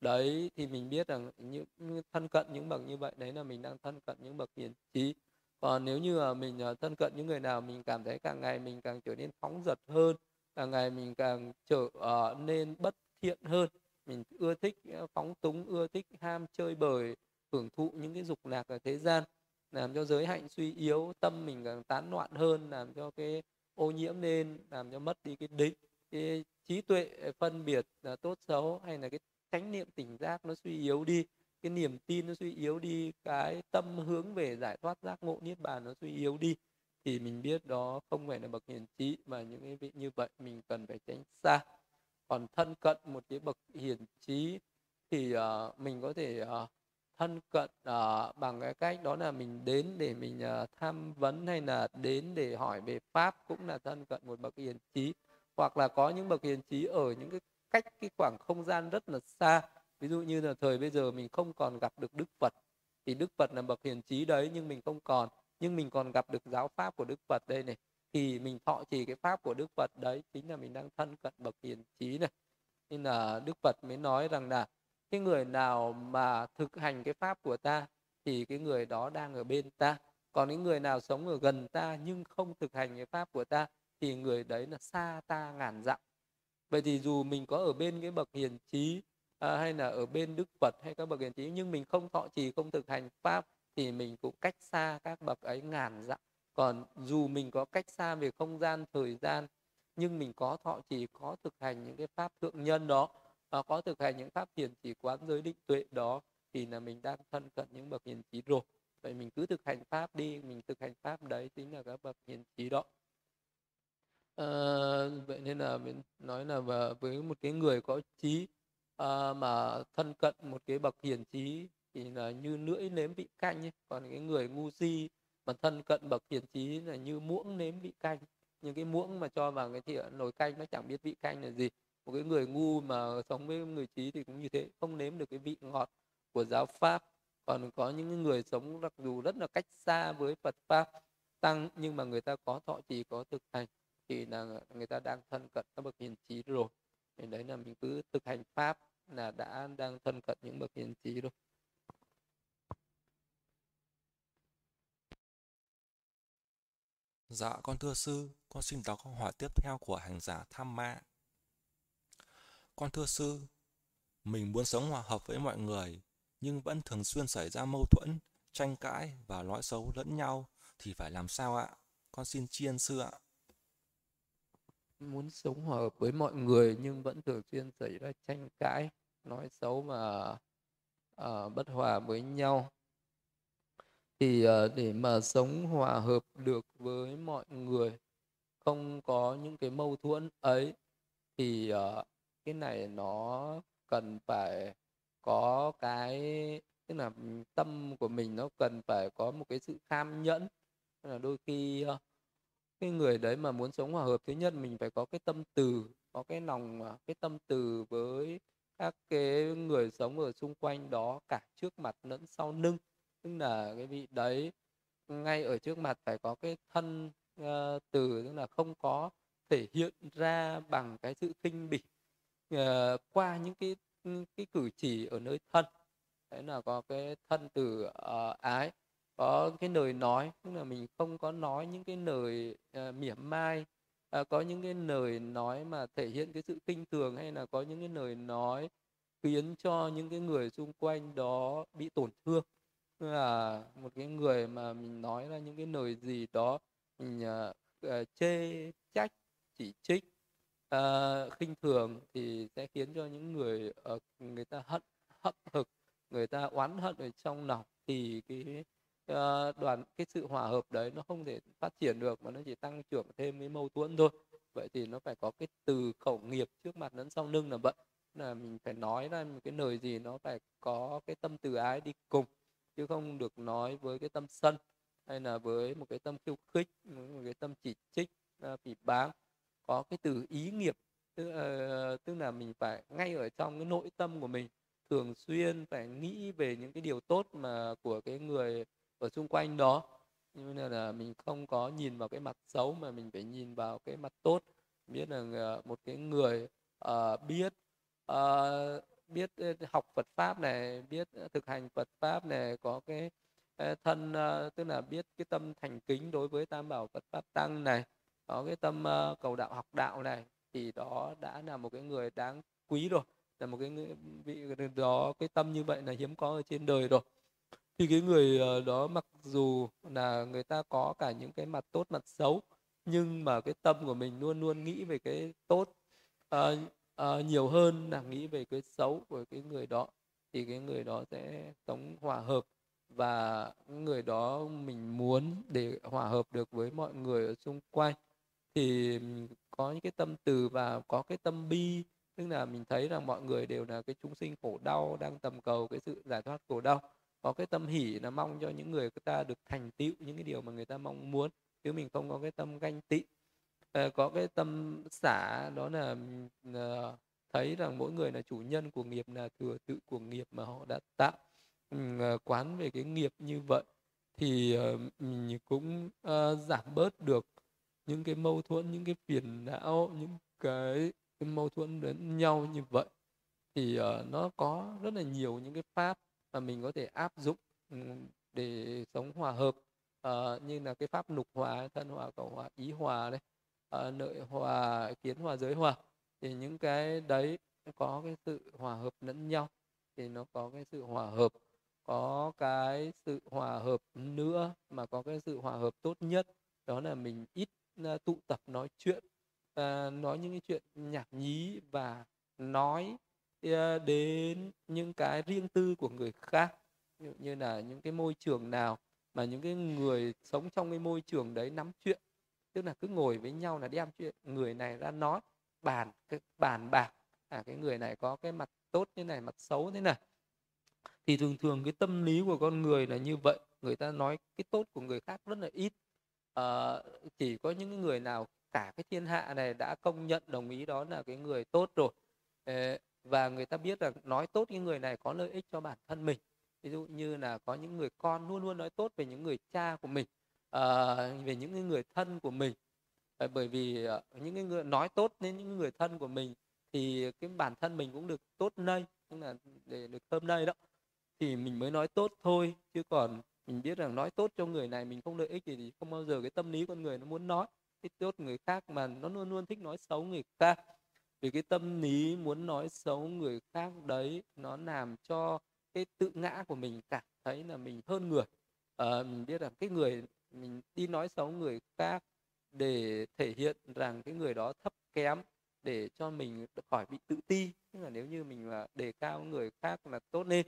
đấy thì mình biết rằng những thân cận những bậc như vậy đấy là mình đang thân cận những bậc hiền trí. Còn nếu như là mình à, thân cận những người nào mình cảm thấy càng ngày mình càng trở nên phóng dật hơn càng ngày mình càng trở uh, nên bất thiện hơn mình ưa thích à, phóng túng ưa thích ham chơi bời hưởng thụ những cái dục lạc ở thế gian làm cho giới hạnh suy yếu tâm mình càng tán loạn hơn làm cho cái ô nhiễm lên làm cho mất đi cái định cái trí tuệ phân biệt là tốt xấu hay là cái chánh niệm tỉnh giác nó suy yếu đi cái niềm tin nó suy yếu đi cái tâm hướng về giải thoát giác ngộ niết bàn nó suy yếu đi thì mình biết đó không phải là bậc hiền trí mà những cái vị như vậy mình cần phải tránh xa. Còn thân cận một cái bậc hiền trí thì uh, mình có thể uh, thân cận uh, bằng cái cách đó là mình đến để mình uh, tham vấn hay là đến để hỏi về pháp cũng là thân cận một bậc hiền trí. Hoặc là có những bậc hiền trí ở những cái cách cái khoảng không gian rất là xa. Ví dụ như là thời bây giờ mình không còn gặp được đức phật, thì đức phật là bậc hiền trí đấy, nhưng mình không còn. Nhưng mình còn gặp được giáo pháp của đức phật đây này, thì mình thọ trì cái pháp của đức phật đấy, chính là mình đang thân cận bậc hiền trí này. Nên là đức phật mới nói rằng là, cái người nào mà thực hành cái pháp của ta, thì cái người đó đang ở bên ta. Còn những người nào sống ở gần ta, nhưng không thực hành cái pháp của ta, thì người đấy là xa ta ngàn dặm vậy thì dù mình có ở bên cái bậc hiền trí à, hay là ở bên đức phật hay các bậc hiền trí nhưng mình không thọ trì không thực hành pháp thì mình cũng cách xa các bậc ấy ngàn dặm. Còn dù mình có cách xa về không gian thời gian nhưng mình có thọ trì có thực hành những cái pháp thượng nhân đó à, có thực hành những pháp hiền chỉ quán giới định tuệ đó thì là mình đang thân cận những bậc hiền trí rồi. Vậy mình cứ thực hành pháp đi mình thực hành pháp đấy chính là các bậc hiền trí đó à, vậy nên là mình nói là với một cái người có trí à, mà thân cận một cái bậc hiền trí thì là như lưỡi nếm vị canh ấy. còn cái người ngu si mà thân cận bậc hiền trí là như muỗng nếm vị canh. Những cái muỗng mà cho vào cái thìa nồi canh nó chẳng biết vị canh là gì. Một cái người ngu mà sống với người trí thì cũng như thế không nếm được cái vị ngọt của giáo pháp. Còn có những người sống mặc dù rất là cách xa với Phật pháp tăng nhưng mà người ta có thọ trì có thực hành thì là người ta đang thân cận các bậc hiền trí rồi thì đấy là mình cứ thực hành pháp là đã đang thân cận những bậc hiền trí rồi Dạ con thưa sư, con xin đọc câu hỏi tiếp theo của hành giả Tham Ma. Con thưa sư, mình muốn sống hòa hợp với mọi người, nhưng vẫn thường xuyên xảy ra mâu thuẫn, tranh cãi và nói xấu lẫn nhau, thì phải làm sao ạ? Con xin chiên sư ạ. Muốn sống hòa hợp với mọi người nhưng vẫn thường xuyên xảy ra tranh cãi, nói xấu và uh, à, bất hòa với nhau. Thì uh, để mà sống hòa hợp được với mọi người không có những cái mâu thuẫn ấy thì uh, cái này nó cần phải có cái tức là tâm của mình nó cần phải có một cái sự tham nhẫn. Là đôi khi uh, cái người đấy mà muốn sống hòa hợp thứ nhất mình phải có cái tâm từ có cái lòng à, cái tâm từ với các cái người sống ở xung quanh đó cả trước mặt lẫn sau lưng. Tức là cái vị đấy ngay ở trước mặt phải có cái thân uh, từ tức là không có thể hiện ra bằng cái sự khinh bỉ uh, qua những cái cái cử chỉ ở nơi thân. Đấy là có cái thân từ uh, ái có cái lời nói tức là mình không có nói những cái lời uh, mỉa mai uh, có những cái lời nói mà thể hiện cái sự kinh thường hay là có những cái lời nói khiến cho những cái người xung quanh đó bị tổn thương. Là một cái người mà mình nói ra những cái lời gì đó mình uh, chê trách chỉ trích uh, khinh thường thì sẽ khiến cho những người uh, người ta hận hận hực người ta oán hận ở trong lòng. Thì cái uh, đoàn cái sự hòa hợp đấy nó không thể phát triển được mà nó chỉ tăng trưởng thêm cái mâu thuẫn thôi. Vậy thì nó phải có cái từ khẩu nghiệp trước mặt lẫn sau lưng là vậy. Là mình phải nói ra một cái lời gì nó phải có cái tâm từ ái đi cùng chứ không được nói với cái tâm sân hay là với một cái tâm khiêu khích một cái tâm chỉ trích à, phỉ báng. Có cái từ ý nghiệp tức, uh, tức là mình phải ngay ở trong cái nội tâm của mình thường xuyên phải nghĩ về những cái điều tốt mà của cái người ở xung quanh đó. Như là, là mình không có nhìn vào cái mặt xấu mà mình phải nhìn vào cái mặt tốt. Biết là ờ, một cái người uh, biết uh, biết học Phật pháp này biết thực hành Phật pháp này có cái thân tức là biết cái tâm thành kính đối với tam bảo Phật pháp tăng này có cái tâm cầu đạo học đạo này thì đó đã là một cái người đáng quý rồi. Là một cái vị đó cái tâm như vậy là hiếm có ở trên đời rồi thì cái người ờ, đó mặc dù là người ta có cả những cái mặt tốt mặt xấu nhưng mà cái tâm của mình luôn luôn nghĩ về cái tốt uh, uh, nhiều hơn là nghĩ về cái xấu của cái người đó thì cái người đó sẽ sống hòa hợp. Và người đó mình muốn để hòa hợp được với mọi người ở xung quanh thì có những cái tâm từ và có cái tâm bi. Tức là mình thấy rằng mọi người đều là cái chúng sinh khổ đau đang tầm cầu cái sự giải thoát khổ đau có cái tâm hỷ là mong cho những người ta được thành tựu những cái điều mà người ta mong muốn. Chứ mình không có cái tâm ganh tị. Ờ, có cái tâm xả đó là ờ, thấy rằng mỗi người là chủ nhân của nghiệp là thừa tự của nghiệp mà họ đã tạo. Ừ, ờ, quán về cái nghiệp như vậy thì mình cũng giảm bớt được những cái mâu thuẫn những cái phiền não những cái, cái mâu thuẫn đến nhau như vậy. Thì uh, nó có rất là nhiều những cái pháp mà mình có thể áp dụng ừ, để sống hòa hợp. Uh, như là cái pháp nục hòa thân hòa cầu hòa ý hòa đấy ờ, uh, nội hòa kiến hòa giới hòa thì những cái đấy có cái sự hòa hợp lẫn nhau thì nó có cái sự hòa hợp. Có cái sự hòa hợp nữa mà có cái sự hòa hợp tốt nhất đó là mình ít ờ, tụ tập nói chuyện uh, nói những cái chuyện nhảm nhí và nói À, đến những cái riêng tư của người khác. Ví dụ như là những cái môi trường nào mà những cái người sống trong cái môi trường đấy nắm chuyện. Tức là cứ ngồi với nhau là đem chuyện người này ra nói bàn cái bàn bạc. À cái người này có cái mặt tốt thế này mặt xấu thế này. Thì thường thường cái tâm lý của con người là như vậy. Người ta nói cái tốt của người khác rất là ít. À, chỉ có những người nào cả cái thiên hạ này đã công nhận đồng ý đó là cái người tốt rồi và người ta biết là nói tốt những người này có lợi ích cho bản thân mình. Ví dụ như là có những người con luôn luôn nói tốt về những người cha của mình à, về những người thân của mình. À, bởi vì à, những người nói tốt đến những người thân của mình thì cái bản thân mình cũng được tốt nơi tức là để được thơm nơi đó. Thì mình mới nói tốt thôi chứ còn mình biết rằng nói tốt cho người này mình không lợi ích thì không bao giờ cái tâm lý con người nó muốn nói. Cái tốt người khác mà nó luôn luôn thích nói xấu người khác vì cái tâm lý muốn nói xấu người khác đấy nó làm cho cái tự ngã của mình cảm thấy là mình hơn người. À, mình biết rằng cái người mình đi nói xấu người khác để thể hiện rằng cái người đó thấp kém để cho mình khỏi bị tự ti. Tức là nếu như mình là đề cao người khác là tốt lên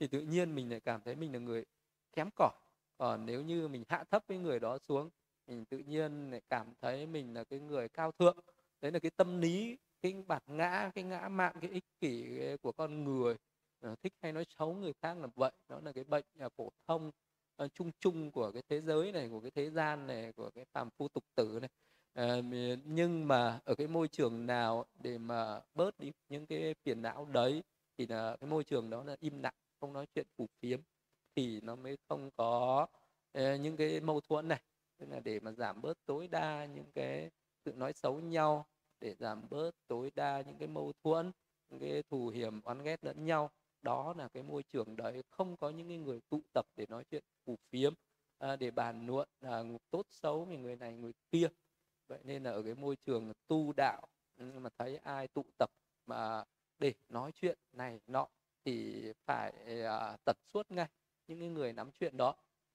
thì tự nhiên mình lại cảm thấy mình là người kém cỏi. Còn nếu như mình hạ thấp cái người đó xuống mình tự nhiên lại cảm thấy mình là cái người cao thượng. Đấy là cái tâm lý cái bản ngã cái ngã mạn cái ích kỷ ờ, của con người. Ờ, thích hay nói xấu người khác là vậy. Đó là cái bệnh à, phổ thông ờ, chung chung của cái thế giới này của cái thế gian này của cái phàm phu tục tử này. À, nhưng mà ở cái môi trường nào để mà bớt đi những cái phiền não đấy thì là cái môi trường đó là im lặng không nói chuyện phù phiếm thì nó mới không có uh, những cái mâu thuẫn này. Tức là để mà giảm bớt tối đa những cái sự nói xấu nhau để giảm bớt tối đa những cái mâu thuẫn những cái thù hiểm oán ghét lẫn nhau. Đó là cái môi trường đấy không có những người tụ tập để nói chuyện phù phiếm à, để bàn luận là tốt xấu về người này người kia. Vậy nên là ở cái môi trường tu đạo mà thấy ai tụ tập mà để nói chuyện này nọ thì phải à, tật suốt ngay những cái người nắm chuyện đó.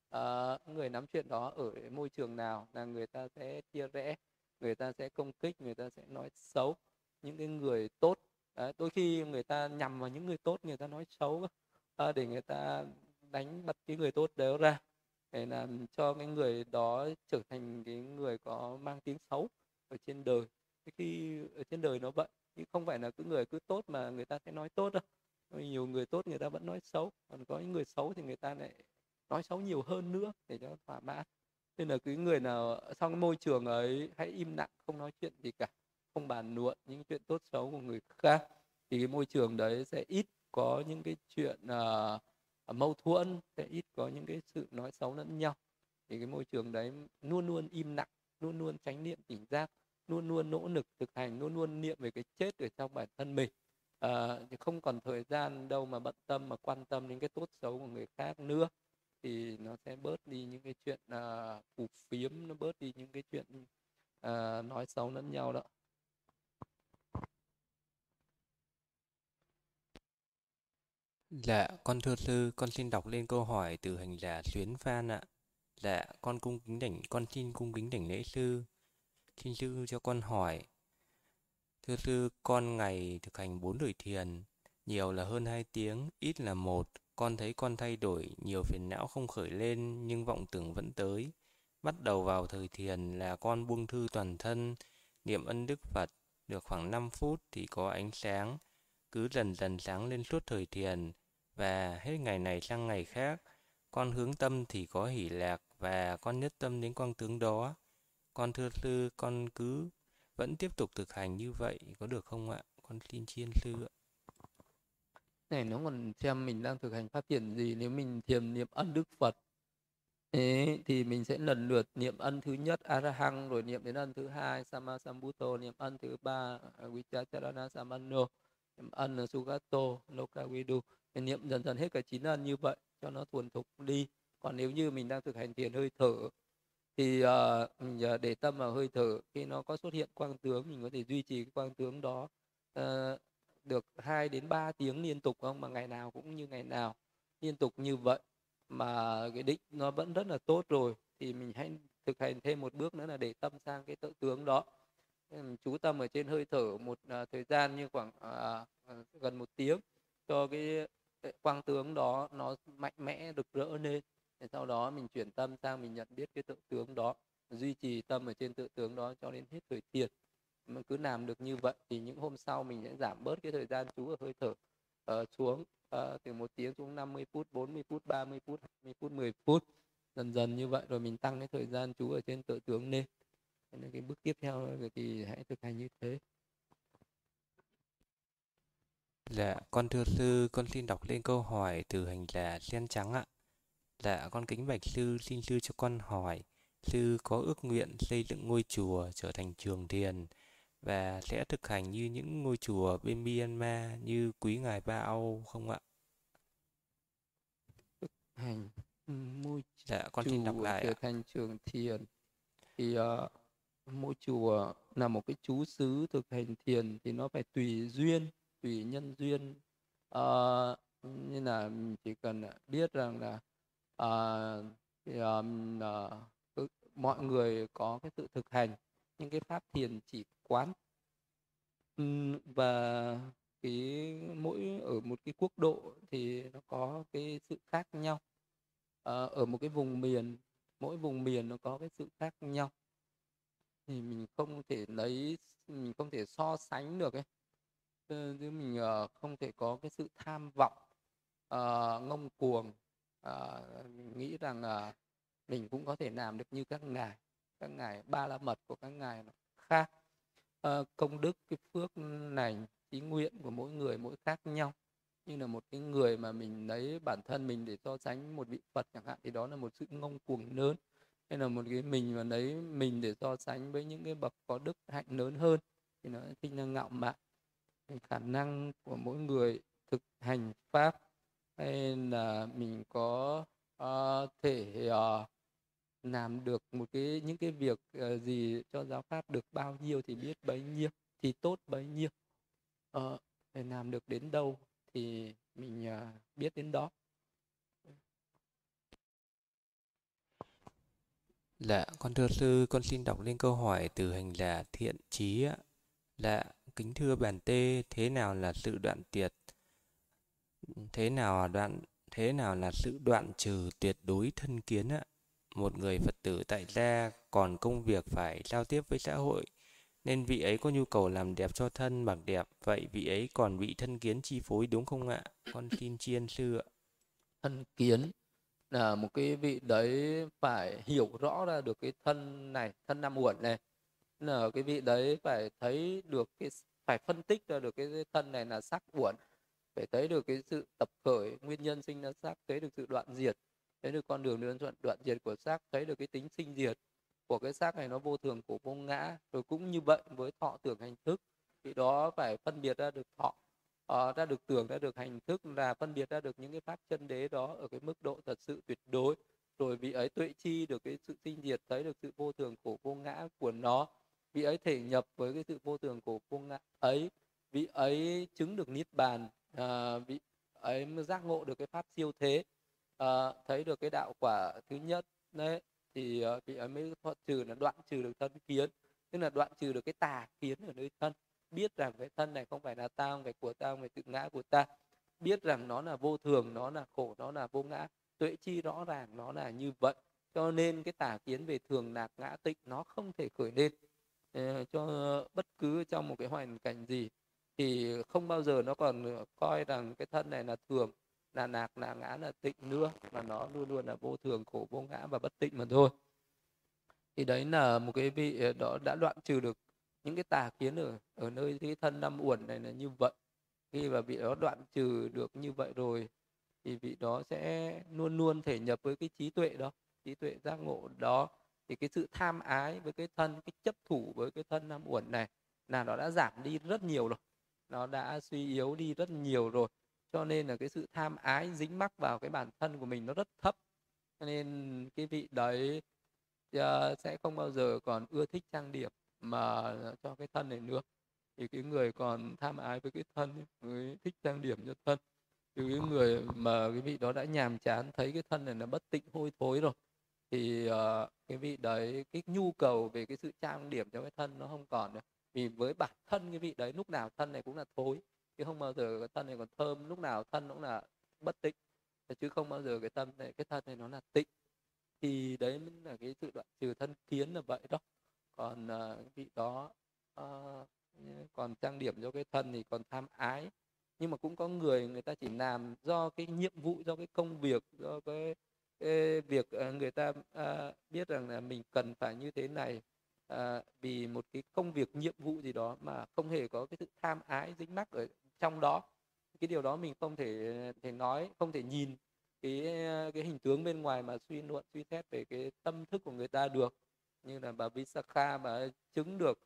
À, người nắm chuyện đó ở môi trường nào là người ta sẽ chia rẽ người ta sẽ công kích người ta sẽ nói xấu những cái người tốt. À, đôi khi người ta nhằm vào những người tốt người ta nói xấu à, để người ta đánh bật cái người tốt đó ra để làm cho cái người đó trở thành cái người có mang tiếng xấu ở trên đời. Khi ở trên đời nó vậy chứ không phải là cứ người cứ tốt mà người ta sẽ nói tốt đâu. Nhiều người tốt người ta vẫn nói xấu còn có những người xấu thì người ta lại nói xấu nhiều hơn nữa để cho thỏa mãn nên là cái người nào trong cái môi trường ấy hãy im lặng không nói chuyện gì cả không bàn luận những chuyện tốt xấu của người khác thì cái môi trường đấy sẽ ít có những cái chuyện uh, mâu thuẫn sẽ ít có những cái sự nói xấu lẫn nhau. Thì cái môi trường đấy luôn luôn im lặng luôn luôn tránh niệm tỉnh giác luôn luôn nỗ lực thực hành luôn luôn niệm về cái chết ở trong bản thân mình. À, thì không còn thời gian đâu mà bận tâm mà quan tâm đến cái tốt xấu của người khác nữa thì nó sẽ bớt đi những cái chuyện uh, phù phiếm nó bớt đi những cái chuyện uh, nói xấu lẫn nhau đó Dạ, con thưa sư, con xin đọc lên câu hỏi từ hành giả Xuyến Phan ạ. Dạ, con cung kính đảnh, con xin cung kính đảnh lễ sư. Xin sư cho con hỏi. Thưa sư, con ngày thực hành bốn đời thiền, nhiều là hơn hai tiếng, ít là một. Con thấy con thay đổi, nhiều phiền não không khởi lên, nhưng vọng tưởng vẫn tới. Bắt đầu vào thời thiền là con buông thư toàn thân, niệm ân đức Phật, được khoảng 5 phút thì có ánh sáng, cứ dần dần sáng lên suốt thời thiền, và hết ngày này sang ngày khác, con hướng tâm thì có hỷ lạc và con nhất tâm đến quang tướng đó. Con thưa sư, con cứ vẫn tiếp tục thực hành như vậy có được không ạ? Con xin chiên sư ạ này nó còn xem mình đang thực hành phát triển gì nếu mình thiền niệm ân đức Phật ấy thì mình sẽ lần lượt niệm ân thứ nhất Arahang rồi niệm đến ân thứ hai Samasambuddho niệm ân thứ ba Vichacharana Samano niệm ân Sugato Lokavidu. Niệm dần dần hết cả chín ân như vậy cho nó thuần thục đi. Còn nếu như mình đang thực hành thiền hơi thở thì ờ, uh, mình để tâm vào hơi thở khi nó có xuất hiện quang tướng mình có thể duy trì cái quang tướng đó uh, được 2 đến 3 tiếng liên tục không? Mà ngày nào cũng như ngày nào liên tục như vậy. Mà cái định nó vẫn rất là tốt rồi. Thì mình hãy thực hành thêm một bước nữa là để tâm sang cái tự tướng đó. Chú tâm ở trên hơi thở một uh, thời gian như khoảng uh, gần một tiếng cho cái quang tướng đó nó mạnh mẽ được rỡ lên. Để sau đó mình chuyển tâm sang mình nhận biết cái tự tướng đó duy trì tâm ở trên tự tướng đó cho đến hết thời thiền mà cứ làm được như vậy thì những hôm sau mình sẽ giảm bớt cái thời gian chú ở hơi thở uh, xuống uh, từ một tiếng xuống 50 phút 40 phút 30 phút 20 phút 10 phút dần dần như vậy rồi mình tăng cái thời gian chú ở trên tự tướng lên nên cái bước tiếp theo thì hãy thực hành như thế Dạ, con thưa sư, con xin đọc lên câu hỏi từ hành giả sen trắng ạ. Dạ, con kính bạch sư, xin sư cho con hỏi, sư có ước nguyện xây dựng ngôi chùa trở thành trường thiền và sẽ thực hành như những ngôi chùa bên Myanmar như quý ngài Ba Âu không ạ? Thực hành ngôi dạ, con xin đọc lại trở thành trường thiền. Thì uh, ngôi chùa là một cái chú xứ thực hành thiền thì nó phải tùy duyên tùy nhân duyên. Uh, như là mình chỉ cần biết rằng là uh, thì, um, uh, mọi người có cái tự thực hành. Những cái pháp thiền chỉ quán. Và cái mỗi ở một cái quốc độ thì nó có cái sự khác nhau. À, ở một cái vùng miền mỗi vùng miền nó có cái sự khác nhau. Thì mình không thể lấy mình không thể so sánh được ấy. Ờ, chứ mình ờ, không thể có cái sự tham vọng uh, ngông cuồng. Uh, mình nghĩ rằng uh, mình cũng có thể làm được như các ngài. Các ngài ba la mật của các ngài nó khác uh, công đức cái phước này ý nguyện của mỗi người mỗi khác nhau. Như là một cái người mà mình lấy bản thân mình để so sánh một vị Phật chẳng hạn thì đó là một sự ngông cuồng lớn. Hay là một cái mình mà lấy mình để so sánh với những cái bậc có đức hạnh lớn hơn thì nó sinh ra ngạo mạn. Khả năng của mỗi người thực hành pháp hay là mình có uh, thể uh, làm được một cái những cái việc uh, gì cho giáo pháp được bao nhiêu thì biết bấy nhiêu thì tốt bấy nhiêu ờ, để làm được đến đâu thì mình uh, biết đến đó Dạ, con thưa sư, con xin đọc lên câu hỏi từ hành giả thiện trí ạ. Dạ, kính thưa bản tê, thế nào là sự đoạn tiệt? Thế nào là đoạn thế nào là sự đoạn trừ tuyệt đối thân kiến ạ? Một người Phật tử tại gia còn công việc phải giao tiếp với xã hội, nên vị ấy có nhu cầu làm đẹp cho thân bằng đẹp, vậy vị ấy còn bị thân kiến chi phối đúng không ạ? Con xin chiên sư ạ. Thân kiến là một cái vị đấy phải hiểu rõ ra được cái thân này, thân năm uẩn này. Là cái vị đấy phải thấy được cái phải phân tích ra được cái thân này là sắc uẩn phải thấy được cái sự tập khởi nguyên nhân sinh ra sắc thấy được sự đoạn diệt thấy được con đường đơn đoạn đoạn diệt của xác thấy được cái tính sinh diệt của cái xác này nó vô thường của vô ngã rồi cũng như vậy với thọ tưởng hành thức. Thì đó phải phân biệt ra được thọ uh, ra được tưởng ra được hành thức là phân biệt ra được những cái pháp chân đế đó ở cái mức độ thật sự tuyệt đối. Rồi vị ấy tuệ chi được cái sự sinh diệt thấy được sự vô thường của vô ngã của nó. Vị ấy thể nhập với cái sự vô thường của vô ngã ấy. Vị ấy chứng được niết bàn à, vị ấy giác ngộ được cái pháp siêu thế à, thấy được cái đạo quả thứ nhất đấy thì uh, vị ấy mới thoát trừ là đoạn trừ được thân kiến tức là đoạn trừ được cái tà kiến ở nơi thân biết rằng cái thân này không phải là tao không phải của tao không phải tự ngã của ta biết rằng nó là vô thường nó là khổ nó là vô ngã tuệ chi rõ ràng nó là như vậy cho nên cái tà kiến về thường lạc ngã tịnh nó không thể khởi lên. Uh, cho bất cứ trong một cái hoàn cảnh gì thì không bao giờ nó còn coi rằng cái thân này là thường là nạc là ngã là tịnh nữa, mà nó luôn luôn là vô thường, khổ, vô ngã và bất tịnh mà thôi. Thì đấy là một cái vị ờ, đó đã đoạn trừ được những cái tà kiến ở ở nơi cái thân năm uẩn này là như vậy. Khi mà vị đó đoạn trừ được như vậy rồi, thì vị đó sẽ luôn luôn thể nhập với cái trí tuệ đó, trí tuệ giác ngộ đó. Thì cái sự tham ái với cái thân, cái chấp thủ với cái thân năm uẩn này là nó đã giảm đi rất nhiều rồi, nó đã suy yếu đi rất nhiều rồi cho nên là cái sự tham ái dính mắc vào cái bản thân của mình nó rất thấp. Cho nên cái vị đấy uh, sẽ không bao giờ còn ưa thích trang điểm mà cho cái thân này nữa. Thì cái người còn tham ái với cái thân mới thích trang điểm cho thân. Thì cái người mà cái vị đó đã nhàm chán thấy cái thân này nó bất tịnh hôi thối rồi thì uh, cái vị đấy cái nhu cầu về cái sự trang điểm cho cái thân nó không còn nữa. Vì với bản thân cái vị đấy lúc nào thân này cũng là thối chứ không bao giờ cái thân này còn thơm lúc nào thân cũng là bất tịnh. Chứ không bao giờ cái tâm này cái thân này nó là tịnh. Thì đấy mới là cái sự đoạn trừ thân kiến là vậy đó. Còn uh, vị đó uh, còn trang điểm cho cái thân thì còn tham ái. Nhưng mà cũng có người người ta chỉ làm do cái nhiệm vụ do cái công việc do cái, cái việc uh, người ta uh, biết rằng là mình cần phải như thế này à, vì một cái công việc nhiệm vụ gì đó mà không hề có cái sự tham ái dính mắc ở trong đó. Cái điều đó mình không thể thể nói không thể nhìn cái cái hình tướng bên ngoài mà suy luận suy xét về cái tâm thức của người ta được. Như là bà Visakha bà chứng được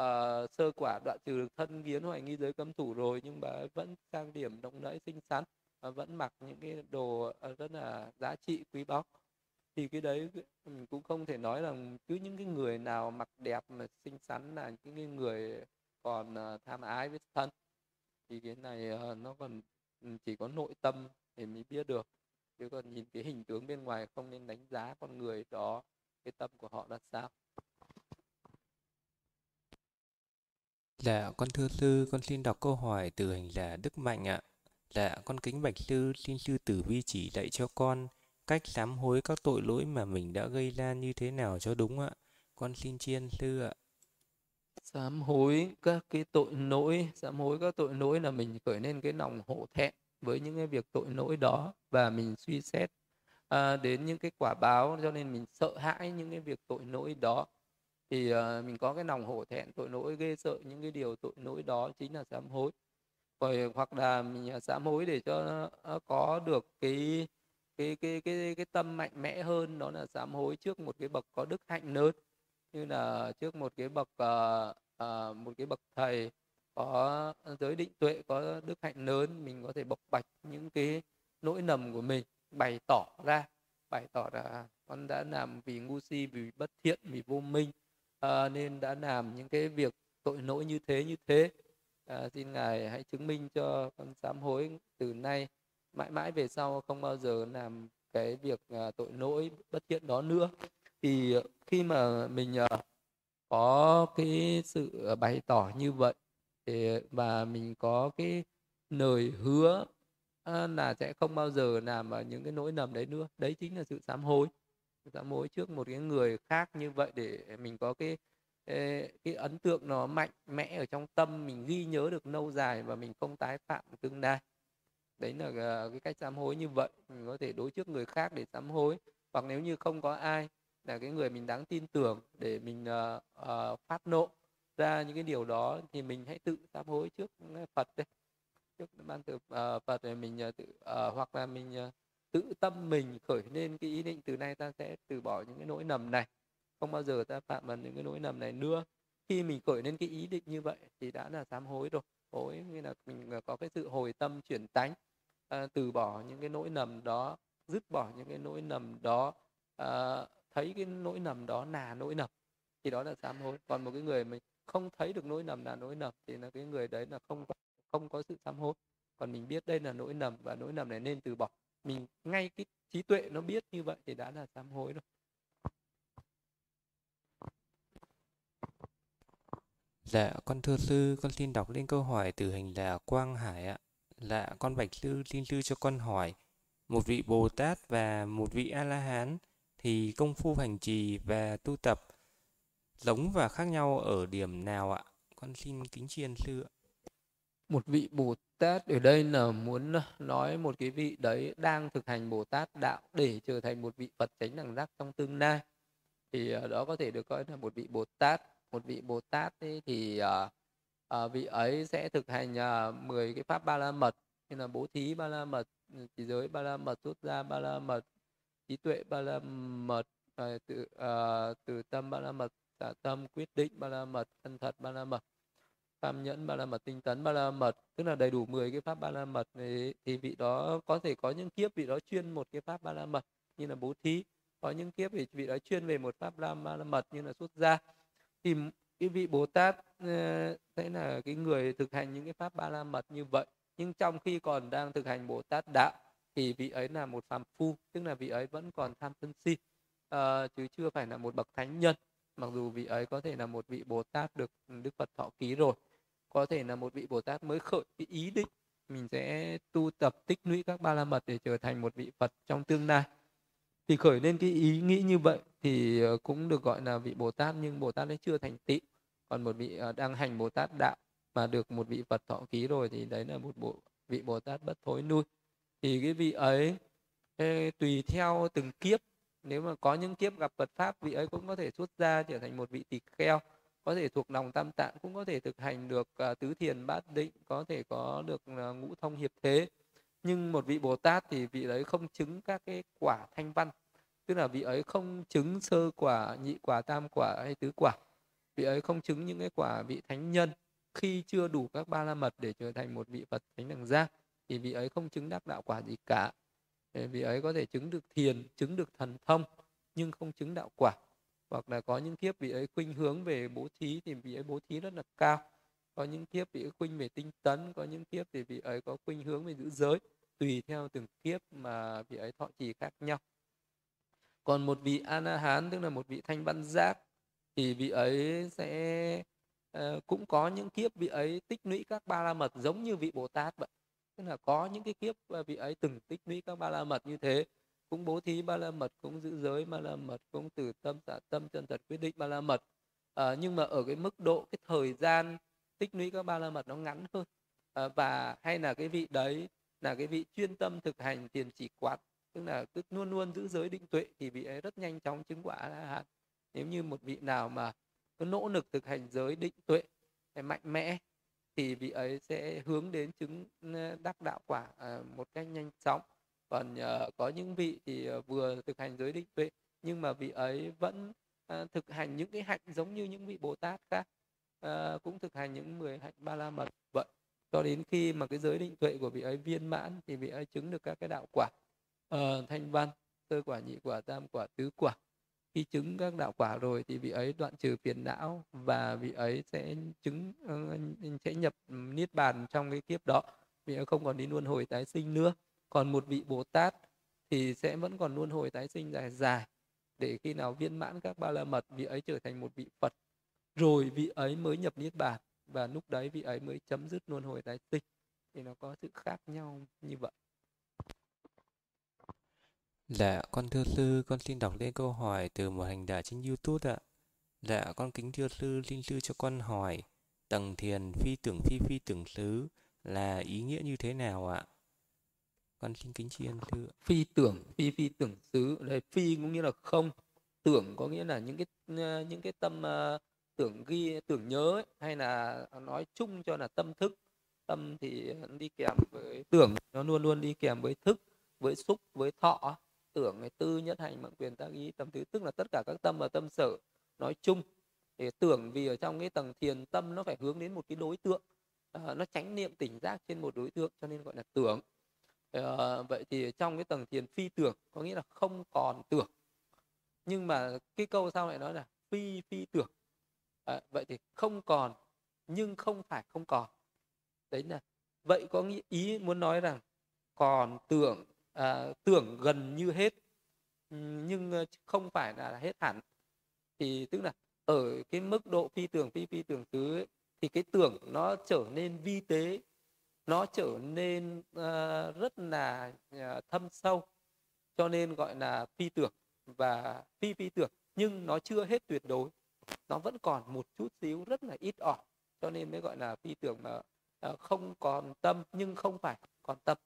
uh, sơ quả đoạn trừ được thân kiến hoài nghi giới cấm thủ rồi nhưng bà vẫn trang điểm động nẫy xinh xắn và vẫn mặc những cái đồ ờ, rất là giá trị quý báu. Thì cái đấy mình cũng không thể nói rằng cứ những cái người nào mặc đẹp mà xinh xắn là những cái người còn uh, tham ái với thân thì cái này uh, nó còn ừ, chỉ có nội tâm thì mới biết được chứ còn nhìn cái hình tướng bên ngoài không nên đánh giá con người đó cái tâm của họ là sao Dạ, con thưa sư, con xin đọc câu hỏi từ hành giả Đức Mạnh ạ. Dạ, con kính bạch sư, xin sư tử vi chỉ dạy cho con cách sám hối các tội lỗi mà mình đã gây ra như thế nào cho đúng ạ? Con xin chiên sư ạ. Sám hối các cái tội lỗi, sám hối các tội lỗi là mình khởi lên cái lòng hổ thẹn với những cái việc tội lỗi đó và mình suy xét à, đến những cái quả báo. Cho nên mình sợ hãi những cái việc tội lỗi đó. Thì à, mình có cái lòng hổ thẹn tội lỗi ghê sợ những cái điều tội lỗi đó chính là sám hối. Rồi hoặc là mình à, sám hối để cho nó có được cái cái cái cái cái tâm mạnh mẽ hơn đó là sám hối trước một cái bậc có đức hạnh lớn như là trước một cái bậc uh, uh, một cái bậc thầy có giới định tuệ có đức hạnh lớn mình có thể bộc bạch những cái nỗi nầm của mình bày tỏ ra bày tỏ ra con đã làm vì ngu si vì bất thiện vì vô minh à, nên đã làm những cái việc tội lỗi như thế như thế. À, xin ngài hãy chứng minh cho con sám hối từ nay mãi mãi về sau không bao giờ làm cái việc à, tội lỗi bất thiện đó nữa thì ờ, khi mà mình ờ, có cái sự ờ, bày tỏ như vậy thì, và mình có cái lời hứa là sẽ không bao giờ làm những cái nỗi nầm đấy nữa. Đấy chính là sự sám hối. Sám hối trước một cái người khác như vậy để mình có cái cái ấn tượng nó mạnh mẽ ở trong tâm, mình ghi nhớ được lâu dài và mình không tái phạm tương lai. Đấy là cái cách sám hối như vậy. Mình có thể đối trước người khác để sám hối, hoặc nếu như không có ai là cái người mình đáng tin tưởng để mình uh, uh, phát nộ ra những cái điều đó thì mình hãy tự sám hối trước ừ, Phật đấy trước ban từ uh, ờ, Phật để mình uh, tự uh, hoặc là mình uh, tự tâm mình khởi lên cái ý định từ nay ta sẽ từ bỏ những cái nỗi nầm này. Không bao giờ ta phạm vào những cái nỗi nầm này nữa. Khi mình khởi lên cái ý định như vậy thì đã là sám hối rồi. Hối như là mình có cái sự hồi tâm chuyển tánh uh, từ bỏ những cái nỗi nầm đó dứt bỏ những cái nỗi nầm đó uh, thấy cái nỗi nầm đó là nỗi nầm thì đó là sám hối. Còn một cái người mình không thấy được nỗi nầm là nỗi nầm thì là cái người đấy là không có, không có sự sám hối. Còn mình biết đây là nỗi nầm và nỗi nầm này nên từ bỏ. Mình ngay cái trí tuệ nó biết như vậy thì đã là sám hối rồi. Dạ, con thưa sư, con xin đọc lên câu hỏi từ hình là Quang Hải ạ. Dạ, con bạch sư xin sư cho con hỏi, một vị Bồ Tát và một vị A-la-hán thì công phu hành trì và tu tập giống và khác nhau ở điểm nào ạ? Con xin kính tri sư ạ. Một vị Bồ Tát ở đây là muốn nói một cái vị đấy đang thực hành Bồ Tát đạo để trở thành một vị Phật chánh đẳng giác trong tương lai. Thì ờ, đó có thể được coi là một vị Bồ Tát. Một vị Bồ Tát ấy thì uh, uh, vị ấy sẽ thực hành uh, 10 cái pháp ba la mật như là bố thí ba la mật, ừ, chỉ giới ba la mật, rút gia ba la mật, trí tuệ ba la mật, à, từ uh, à, từ tâm ba la mật, xả tâm quyết định ba la mật, thân thật ba la mật tam nhẫn ba la mật tinh tấn ba la mật tức là đầy đủ 10 cái pháp ba la mật này, thì vị đó có thể có những kiếp vị đó chuyên một cái pháp ba la mật như là bố thí. Có những kiếp thì vị đó chuyên về một pháp ba la mật như là xuất gia. Thì cái vị bồ tát ờ, sẽ là cái người thực hành những cái pháp ba la mật như vậy. Nhưng trong khi còn đang thực hành bồ tát đạo thì vị ấy là một phàm phu tức là vị ấy vẫn còn tham sân si uh, chứ chưa phải là một bậc thánh nhân. Mặc dù vị ấy có thể là một vị bồ tát được đức phật thọ ký rồi có thể là một vị bồ tát mới khởi cái ý định mình sẽ tu tập tích lũy các ba la mật để trở thành một vị phật trong tương lai. Thì khởi lên cái ý nghĩ như vậy thì ờ, cũng được gọi là vị bồ tát nhưng bồ tát ấy chưa thành tựu. Còn một vị ờ, đang hành bồ tát đạo mà được một vị phật thọ ký rồi thì đấy là một bộ vị bồ tát bất thối nuôi thì cái vị ấy tùy theo từng kiếp. Nếu mà có những kiếp gặp Phật pháp vị ấy cũng có thể xuất gia trở thành một vị tỳ kheo có thể thuộc lòng tam tạng cũng có thể thực hành được uh, tứ thiền bát định có thể có được uh, ngũ thông hiệp thế. Nhưng một vị bồ tát thì vị ấy không chứng các cái quả thanh văn. Tức là vị ấy không chứng sơ quả nhị quả tam quả hay tứ quả. Vị ấy không chứng những cái quả vị thánh nhân khi chưa đủ các ba la mật để trở thành một vị phật thánh đẳng giác thì vị ấy không chứng đắc đạo quả gì cả. Vị ấy có thể chứng được thiền chứng được thần thông nhưng không chứng đạo quả. Hoặc là có những kiếp vị ấy khuynh hướng về bố thí thì vị ấy bố thí rất là cao. Có những kiếp vị ấy khuynh về tinh tấn có những kiếp thì vị ấy có khuynh hướng về giữ giới tùy theo từng kiếp mà vị ấy thọ trì khác nhau. Còn một vị ana hán tức là một vị thanh văn giác thì vị ấy sẽ uh, cũng có những kiếp vị ấy tích lũy các ba la mật giống như vị bồ tát vậy tức là có những cái kiếp vị ấy từng tích lũy các ba la mật như thế. Cũng bố thí ba la mật cũng giữ giới ba la mật cũng từ tâm xả tâm chân thật quyết định ba la mật. À, nhưng mà ở cái mức độ cái thời gian tích lũy các ba la mật nó ngắn hơn. À, và hay là cái vị đấy là cái vị chuyên tâm thực hành tiền chỉ quán. Tức là cứ luôn luôn giữ giới định tuệ thì vị ấy rất nhanh chóng chứng quả la hán. Nếu như một vị nào mà cứ nỗ lực thực hành giới định tuệ mạnh mẽ thì vị ấy sẽ hướng đến chứng đắc đạo quả à, một cách nhanh chóng. Còn ờ, có những vị thì ờ, vừa thực hành giới định tuệ nhưng mà vị ấy vẫn ờ, thực hành những cái hạnh giống như những vị bồ tát khác. Cũng thực hành những 10 hạnh ba la mật vậy cho đến khi mà cái giới định tuệ của vị ấy viên mãn thì vị ấy chứng được các cái đạo quả. Uh, thanh văn sơ quả nhị quả tam quả tứ quả khi chứng các đạo quả rồi thì vị ấy đoạn trừ phiền não và vị ấy sẽ chứng uh, sẽ nhập niết bàn trong cái kiếp đó. Vị ấy không còn đi luân hồi tái sinh nữa. Còn một vị bồ tát thì sẽ vẫn còn luân hồi tái sinh dài dài. Để khi nào viên mãn các ba la mật vị ấy trở thành một vị phật. Rồi vị ấy mới nhập niết bàn và lúc đấy vị ấy mới chấm dứt luân hồi tái sinh. Thì nó có sự khác nhau như vậy. Dạ, con thưa sư, con xin đọc lên câu hỏi từ một hành giả trên YouTube ạ. Dạ, con kính thưa sư, xin sư cho con hỏi, tầng thiền phi tưởng phi phi tưởng xứ là ý nghĩa như thế nào ạ? con xin kính tri ân sư phi tưởng phi phi tưởng xứ đây phi cũng nghĩa là không tưởng có nghĩa là những cái ờ, những cái tâm uh, tưởng ghi tưởng nhớ ấy, hay là nói chung cho là tâm thức tâm thì đi kèm với tưởng nó luôn luôn đi kèm với thức với xúc với thọ tưởng này tư nhất hành mạng quyền tác ý tâm tứ tức là tất cả các tâm và tâm sở. Nói chung để tưởng vì ở trong cái tầng thiền tâm nó phải hướng đến một cái đối tượng. Uh, nó tránh niệm tỉnh giác trên một đối tượng cho nên gọi là tưởng. Uh, vậy thì trong cái tầng thiền phi tưởng có nghĩa là không còn tưởng. Nhưng mà cái câu sau lại nói là phi phi tưởng. À, vậy thì không còn nhưng không phải không còn. Đấy là vậy có nghĩa ý muốn nói rằng còn tưởng à, tưởng gần như hết. Ừ, nhưng ờ, không phải là hết hẳn. Thì tức là ở cái mức độ phi tưởng phi phi tưởng tứ ấy, thì cái tưởng nó trở nên vi tế nó trở nên uh, rất là uh, thâm sâu cho nên gọi là phi tưởng và phi phi tưởng. Nhưng nó chưa hết tuyệt đối nó vẫn còn một chút xíu rất là ít ỏi cho nên mới gọi là phi tưởng mà uh, không còn tâm nhưng không phải còn tâm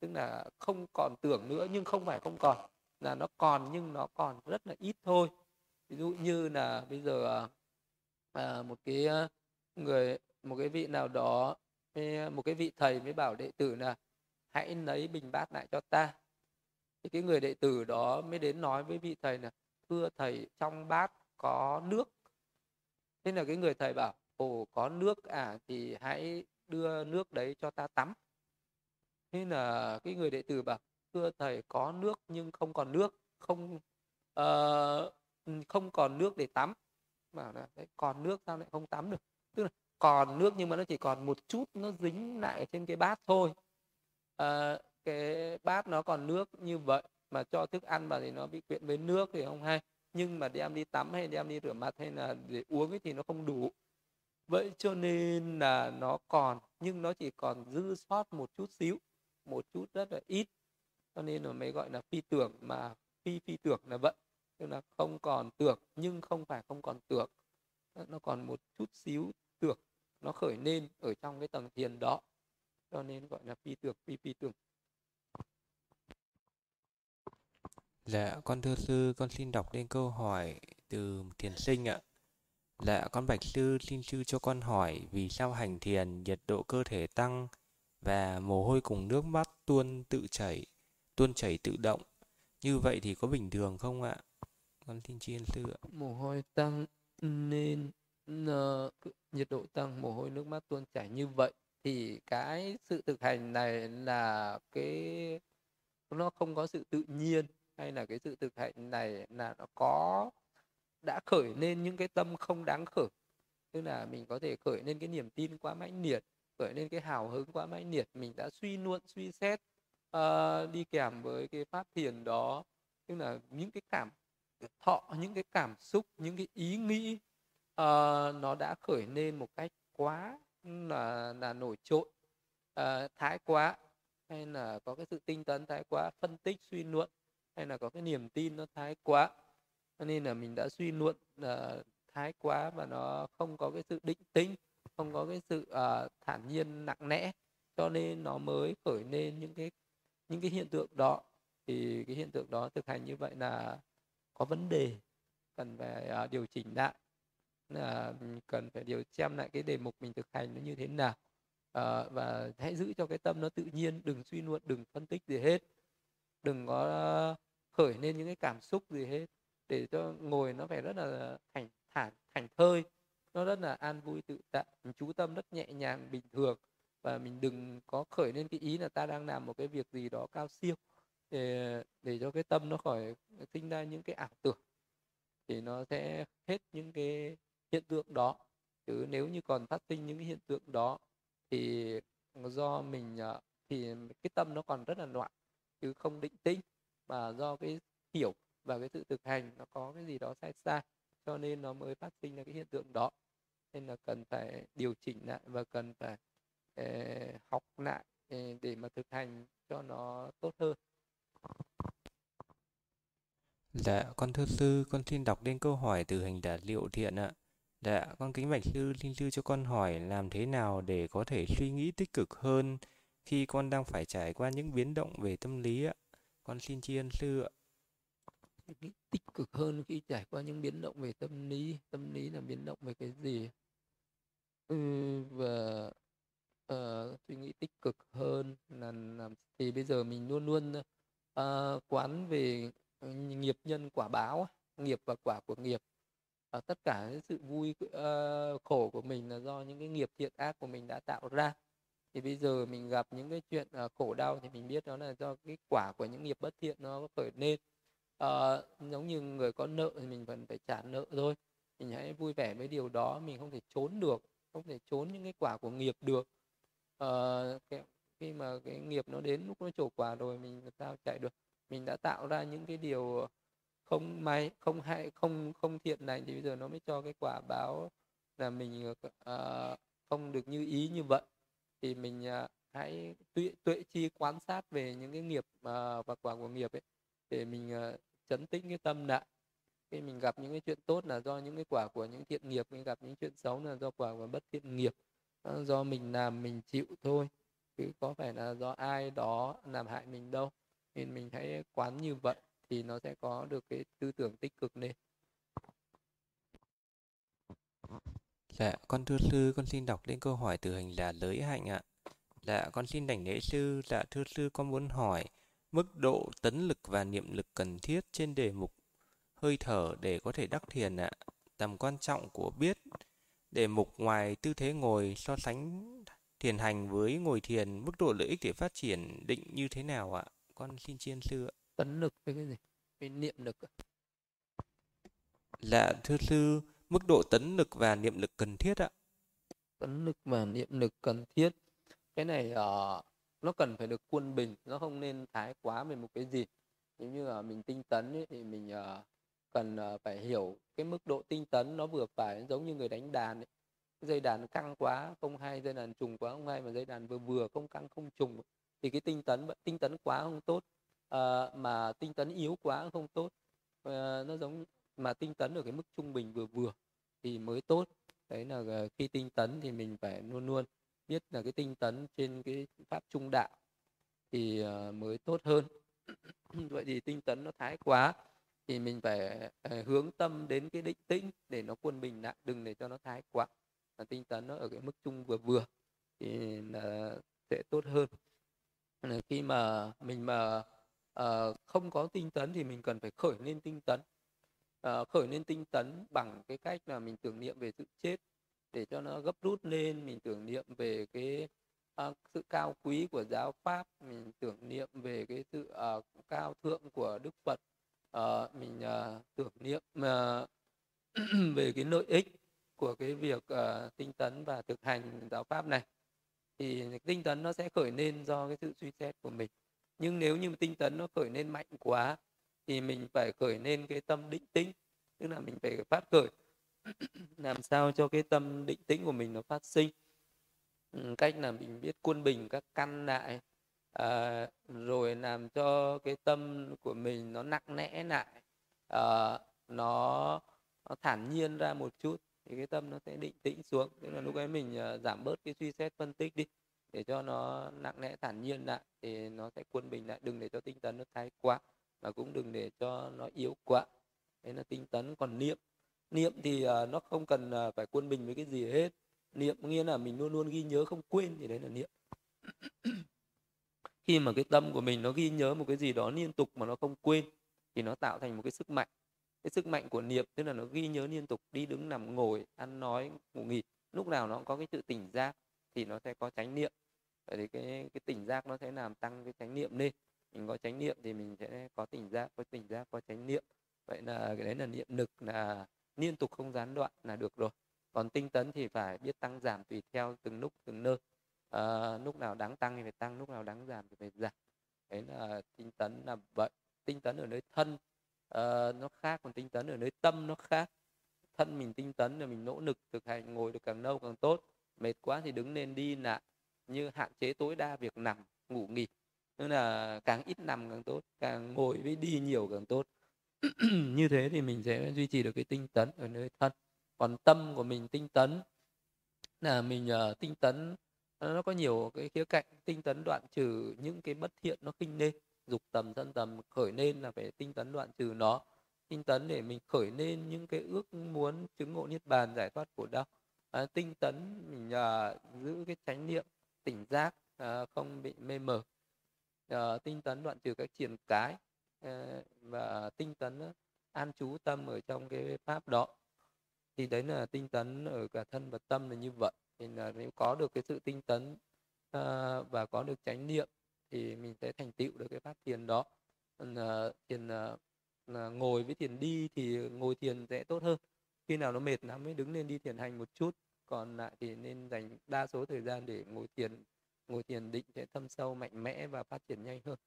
tức là không còn tưởng nữa nhưng không phải không còn. Là nó còn nhưng nó còn rất là ít thôi. Ví dụ như là bây giờ à, một cái à, người một cái vị nào đó một cái vị thầy mới bảo đệ tử là hãy lấy bình bát lại cho ta. Thì cái người đệ tử đó mới đến nói với vị thầy là thưa thầy trong bát có nước. Thế là cái người thầy bảo ồ có nước à thì hãy đưa nước đấy cho ta tắm nên là cái người đệ tử bảo thưa thầy có nước nhưng không còn nước không uh, không còn nước để tắm. Bảo là đấy, còn nước sao lại không tắm được? Tức là còn nước nhưng mà nó chỉ còn một chút nó dính lại trên cái bát thôi. À, cái bát nó còn nước như vậy mà cho thức ăn vào thì nó bị quyện với nước thì không hay. Nhưng mà đem đi tắm hay đem đi rửa mặt hay là để uống ấy thì nó không đủ. Vậy cho nên là nó còn nhưng nó chỉ còn dư sót một chút xíu một chút rất là ít. Cho nên là mới gọi là phi tưởng mà phi phi tưởng là vậy tức là không còn tưởng nhưng không phải không còn tưởng. Nó còn một chút xíu tưởng nó khởi lên ở trong cái tầng thiền đó. Cho nên gọi là phi tưởng phi phi tưởng. Dạ, con thưa sư, con xin đọc lên câu hỏi từ thiền sinh ạ. Dạ, con bạch sư, xin sư cho con hỏi vì sao hành thiền nhiệt độ cơ thể tăng? Và mồ hôi cùng nước mắt tuôn tự chảy, tuôn chảy tự động. Như vậy thì có bình thường không ạ? Con xin Chiên sư ạ. Mồ hôi tăng nên uh, nhiệt độ tăng, mồ hôi nước mắt tuôn chảy như vậy thì cái sự thực hành này là cái nó không có sự tự nhiên hay là cái sự thực hành này là nó có đã khởi lên những cái tâm không đáng khởi tức là mình có thể khởi lên cái niềm tin quá mãnh liệt khởi lên cái hào hứng quá mãnh liệt mình đã suy luận suy xét uh, đi kèm với cái pháp thiền đó. Tức là những cái cảm thọ những cái cảm xúc những cái ý nghĩ uh, nó đã khởi lên một cách quá là là nổi trội uh, thái quá. Hay là có cái sự tinh tấn thái quá phân tích suy luận hay là có cái niềm tin nó thái quá. Nên là mình đã suy luận uh, thái quá và nó không có cái sự định tĩnh không có cái sự uh, thản nhiên nặng nẽ cho nên nó mới khởi lên những cái những cái hiện tượng đó. Thì cái hiện tượng đó thực hành như vậy là có vấn đề cần phải uh, điều chỉnh lại. Là cần phải điều xem lại cái đề mục mình thực hành nó như thế nào. À, và hãy giữ cho cái tâm nó tự nhiên đừng suy luận đừng phân tích gì hết. Đừng có khởi lên những cái cảm xúc gì hết để cho ngồi nó phải rất là thành thản thành thơi nó rất là an vui, tự tại. Mình chú tâm rất nhẹ nhàng, bình thường. Và mình đừng có khởi lên cái ý là ta đang làm một cái việc gì đó cao siêu, để để cho cái tâm nó khỏi sinh ra những cái ảo tưởng. Thì nó sẽ hết những cái hiện tượng đó. Chứ nếu như còn phát sinh những cái hiện tượng đó, thì do mình ờ, thì cái tâm nó còn rất là loạn, chứ không định tĩnh. Mà do cái hiểu và cái sự thực hành nó có cái gì đó sai sai cho nên nó mới phát sinh ra cái hiện tượng đó nên là cần phải điều chỉnh lại và cần phải eh, học lại eh, để mà thực hành cho nó tốt hơn Dạ, con thưa sư, con xin đọc lên câu hỏi từ hành giả liệu thiện ạ. Dạ, con kính bạch sư, xin sư cho con hỏi làm thế nào để có thể suy nghĩ tích cực hơn khi con đang phải trải qua những biến động về tâm lý ạ? Con xin tri ân sư ạ. Tích cực hơn khi trải qua những biến động về tâm lý. Tâm lý là biến động về cái gì? Ừ, và uh, suy nghĩ tích cực hơn là là thì bây giờ mình luôn luôn uh, quán về nghiệp nhân quả báo nghiệp và quả của nghiệp uh, tất cả những sự vui uh, khổ của mình là do những cái nghiệp thiện ác của mình đã tạo ra thì bây giờ mình gặp những cái chuyện uh, khổ đau thì mình biết đó là do cái quả của những nghiệp bất thiện nó khởi lên uh, giống như người có nợ thì mình vẫn phải trả nợ thôi. Mình hãy vui vẻ với điều đó mình không thể trốn được không thể trốn những cái quả của nghiệp được. Uh, cái, khi mà cái nghiệp nó đến lúc nó trổ quả rồi mình làm sao chạy được? Mình đã tạo ra những cái điều không may không hay không không thiện này thì bây giờ nó mới cho cái quả báo là mình uh, không được như ý như vậy. Thì mình uh, hãy tuệ tuệ chi quan sát về những cái nghiệp uh, và quả của nghiệp ấy để mình uh, chấn tĩnh cái tâm lại khi mình gặp những cái chuyện tốt là do những cái quả của những thiện nghiệp mình gặp những chuyện xấu là do quả của bất thiện nghiệp do mình làm mình chịu thôi chứ có phải là do ai đó làm hại mình đâu nên mình hãy quán như vậy thì nó sẽ có được cái tư tưởng tích cực lên Dạ, con thưa sư, con xin đọc lên câu hỏi từ hành là lưới Hạnh ạ. Dạ, con xin đảnh lễ sư. Dạ, thưa sư, con muốn hỏi mức độ tấn lực và niệm lực cần thiết trên đề mục hơi thở để có thể đắc thiền ạ. Tầm quan trọng của biết đề mục ngoài tư thế ngồi so sánh thiền hành với ngồi thiền, mức độ lợi ích để phát triển định như thế nào ạ? Con xin chiên sư ạ. Tấn lực với cái gì? Với niệm lực ạ. Dạ, thưa sư, mức độ tấn lực và niệm lực cần thiết ạ. Tấn lực và niệm lực cần thiết. Cái này uh, nó cần phải được quân bình, nó không nên thái quá về một cái gì. Nếu như là mình tinh tấn ấy, thì mình uh, cần uh, phải hiểu cái mức độ tinh tấn nó vừa phải giống như người đánh đàn ấy. dây đàn căng quá không hay dây đàn trùng quá không hay mà dây đàn vừa vừa không căng không trùng thì cái tinh tấn tinh tấn quá không tốt uh, mà tinh tấn yếu quá không tốt uh, nó giống mà tinh tấn ở cái mức trung bình vừa vừa thì mới tốt đấy là khi tinh tấn thì mình phải luôn luôn biết là cái tinh tấn trên cái pháp trung đạo thì ờ, mới tốt hơn. Vậy thì tinh tấn nó thái quá thì mình phải ờ, hướng tâm đến cái định tĩnh để nó quân bình lại đừng để cho nó thái quá. Và tinh tấn nó ở cái mức trung vừa vừa thì là sẽ tốt hơn. Khi mà mình mà uh, không có tinh tấn thì mình cần phải khởi lên tinh tấn. Uh, khởi lên tinh tấn bằng cái cách là mình tưởng niệm về sự chết để cho nó gấp rút lên. Mình tưởng niệm về cái uh, sự cao quý của giáo pháp. Mình tưởng niệm về cái sự uh, cao thượng của đức phật. Uh, mình uh, tưởng niệm uh, về cái lợi ích của cái việc uh, tinh tấn và thực hành giáo pháp này. Thì tinh tấn nó sẽ khởi lên do cái sự suy xét của mình. Nhưng nếu như tinh tấn nó khởi lên mạnh quá thì mình phải khởi lên cái tâm định tĩnh. Tức là mình phải phát khởi. làm sao cho cái tâm định tĩnh của mình nó phát sinh? Ừ, cách là mình biết quân bình các căn lại à, rồi làm cho cái tâm của mình nó nặng nẽ lại à, nó, nó thản nhiên ra một chút thì cái tâm nó sẽ định tĩnh xuống. Tức là lúc ấy mình uh, giảm bớt cái suy xét phân tích đi để cho nó nặng nẽ thản nhiên lại thì nó sẽ quân bình lại. Đừng để cho tinh tấn nó thái quá mà cũng đừng để cho nó yếu quá. Đấy là tinh tấn còn niệm niệm thì uh, nó không cần uh, phải quân bình với cái gì hết. Niệm nghĩa là mình luôn luôn ghi nhớ không quên thì đấy là niệm. Khi mà cái tâm của mình nó ghi nhớ một cái gì đó liên tục mà nó không quên thì nó tạo thành một cái sức mạnh. Cái sức mạnh của niệm tức là nó ghi nhớ liên tục đi đứng nằm ngồi ăn nói ngủ nghỉ. Lúc nào nó cũng có cái sự tỉnh giác thì nó sẽ có chánh niệm. Vậy thì cái cái tỉnh giác nó sẽ làm tăng cái chánh niệm lên. Mình có chánh niệm thì mình sẽ có tỉnh giác có tỉnh giác có chánh niệm. Vậy là cái đấy là niệm lực là liên tục không gián đoạn là được rồi. Còn tinh tấn thì phải biết tăng giảm tùy theo từng lúc từng nơi. À, lúc nào đáng tăng thì phải tăng lúc nào đáng giảm thì phải giảm. Đấy là tinh tấn là vậy. Tinh tấn ở nơi thân uh, nó khác còn tinh tấn ở nơi tâm nó khác. Thân mình tinh tấn là mình nỗ lực thực hành ngồi được càng lâu càng tốt. Mệt quá thì đứng lên đi lại như hạn chế tối đa việc nằm ngủ nghỉ. Tức là càng ít nằm càng tốt càng ngồi với đi nhiều càng tốt. như thế thì mình sẽ duy trì được cái tinh tấn ở nơi thân. Còn tâm của mình tinh tấn là mình uh, tinh tấn nó có nhiều cái khía cạnh tinh tấn đoạn trừ những cái bất thiện nó khinh lên. Dục tầm thân tầm khởi lên là phải tinh tấn đoạn trừ nó. Tinh tấn để mình khởi lên những cái ước muốn chứng ngộ niết bàn giải thoát khổ đau à, tinh tấn mình uh, giữ cái chánh niệm tỉnh giác uh, không bị mê mờ. Uh, tinh tấn đoạn trừ các triển cái. Ờ, và tinh tấn an trú tâm ở trong cái pháp đó. Thì đấy là tinh tấn ở cả thân và tâm là như vậy. Thì là nếu có được cái sự tinh tấn uh, và có được chánh niệm thì mình sẽ thành tựu được cái pháp thiền đó. Uh, thiền uh, ngồi với thiền đi thì ngồi thiền sẽ tốt hơn. Khi nào nó mệt lắm mới đứng lên đi thiền hành một chút. Còn lại thì nên dành đa số thời gian để ngồi thiền. Ngồi thiền định sẽ thâm sâu mạnh mẽ và phát triển nhanh hơn.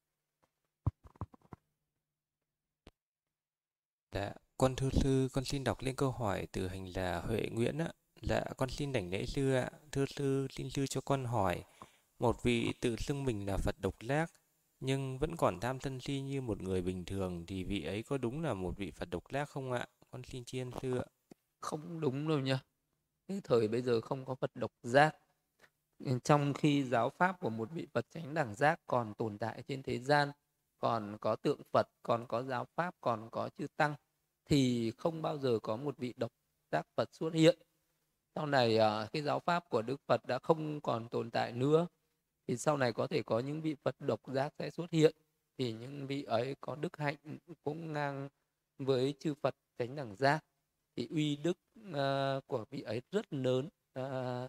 Dạ, con thưa sư, con xin đọc lên câu hỏi từ hành là Huệ Nguyễn ạ. Dạ, con xin đảnh lễ sư ạ. Thưa sư, xin sư cho con hỏi. Một vị tự xưng mình là Phật độc giác, nhưng vẫn còn tham thân si như một người bình thường, thì vị ấy có đúng là một vị Phật độc giác không ạ? Con xin chiên sư ạ. không đúng đâu nha cái thời bây giờ không có Phật độc giác trong khi giáo pháp của một vị Phật chánh đẳng giác còn tồn tại trên thế gian còn có tượng Phật còn có giáo pháp còn có chư tăng thì không bao giờ có một vị độc giác Phật xuất hiện. Sau này à, cái giáo pháp của Đức Phật đã không còn tồn tại nữa, thì sau này có thể có những vị Phật độc giác sẽ xuất hiện. Thì những vị ấy có đức hạnh cũng ngang với chư Phật chánh đẳng giác. Thì uy đức à, của vị ấy rất lớn à,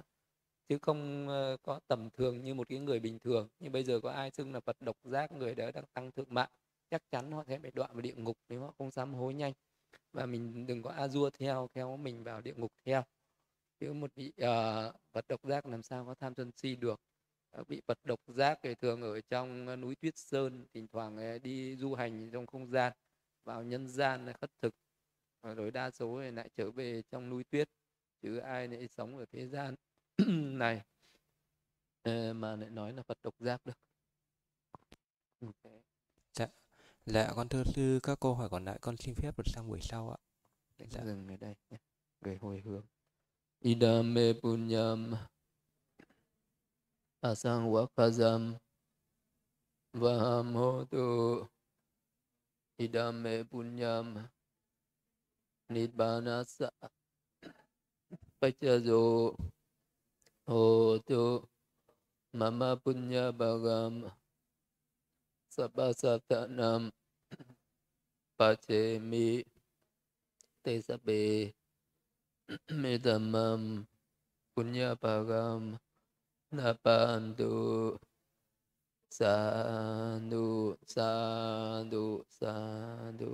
chứ không có tầm thường như một cái người bình thường. Nhưng bây giờ có ai xưng là Phật độc giác, người đó đang tăng thượng mạng, chắc chắn họ sẽ bị đoạn vào địa ngục nếu họ không dám hối nhanh và mình đừng có a dua theo theo mình vào địa ngục theo. Chứ một vị uh, Phật độc giác làm sao có tham sân si được. Uh, vị Phật độc giác thì thường ở trong uh, núi Tuyết Sơn thỉnh thoảng uh, đi du hành trong không gian vào nhân gian khất thực. Rồi đa số lại trở về trong núi tuyết chứ ai lại sống ở thế gian này. Mà lại nói là Phật độc giác được. Okay. dạ dạ con thưa sư các câu hỏi còn lại con xin phép được sang buổi sau ạ. Dạ. dừng ở đây nhé. Người hồi hướng. Idame punyam asang wakazam vahamotu idame punyam nidbanasa pachazo Hotu Mama Punya สัพสัตนัมปัจเจมิเตสเปมตมัมปุญญาปากรรมนาปันตุสาธุสาธุสาธุ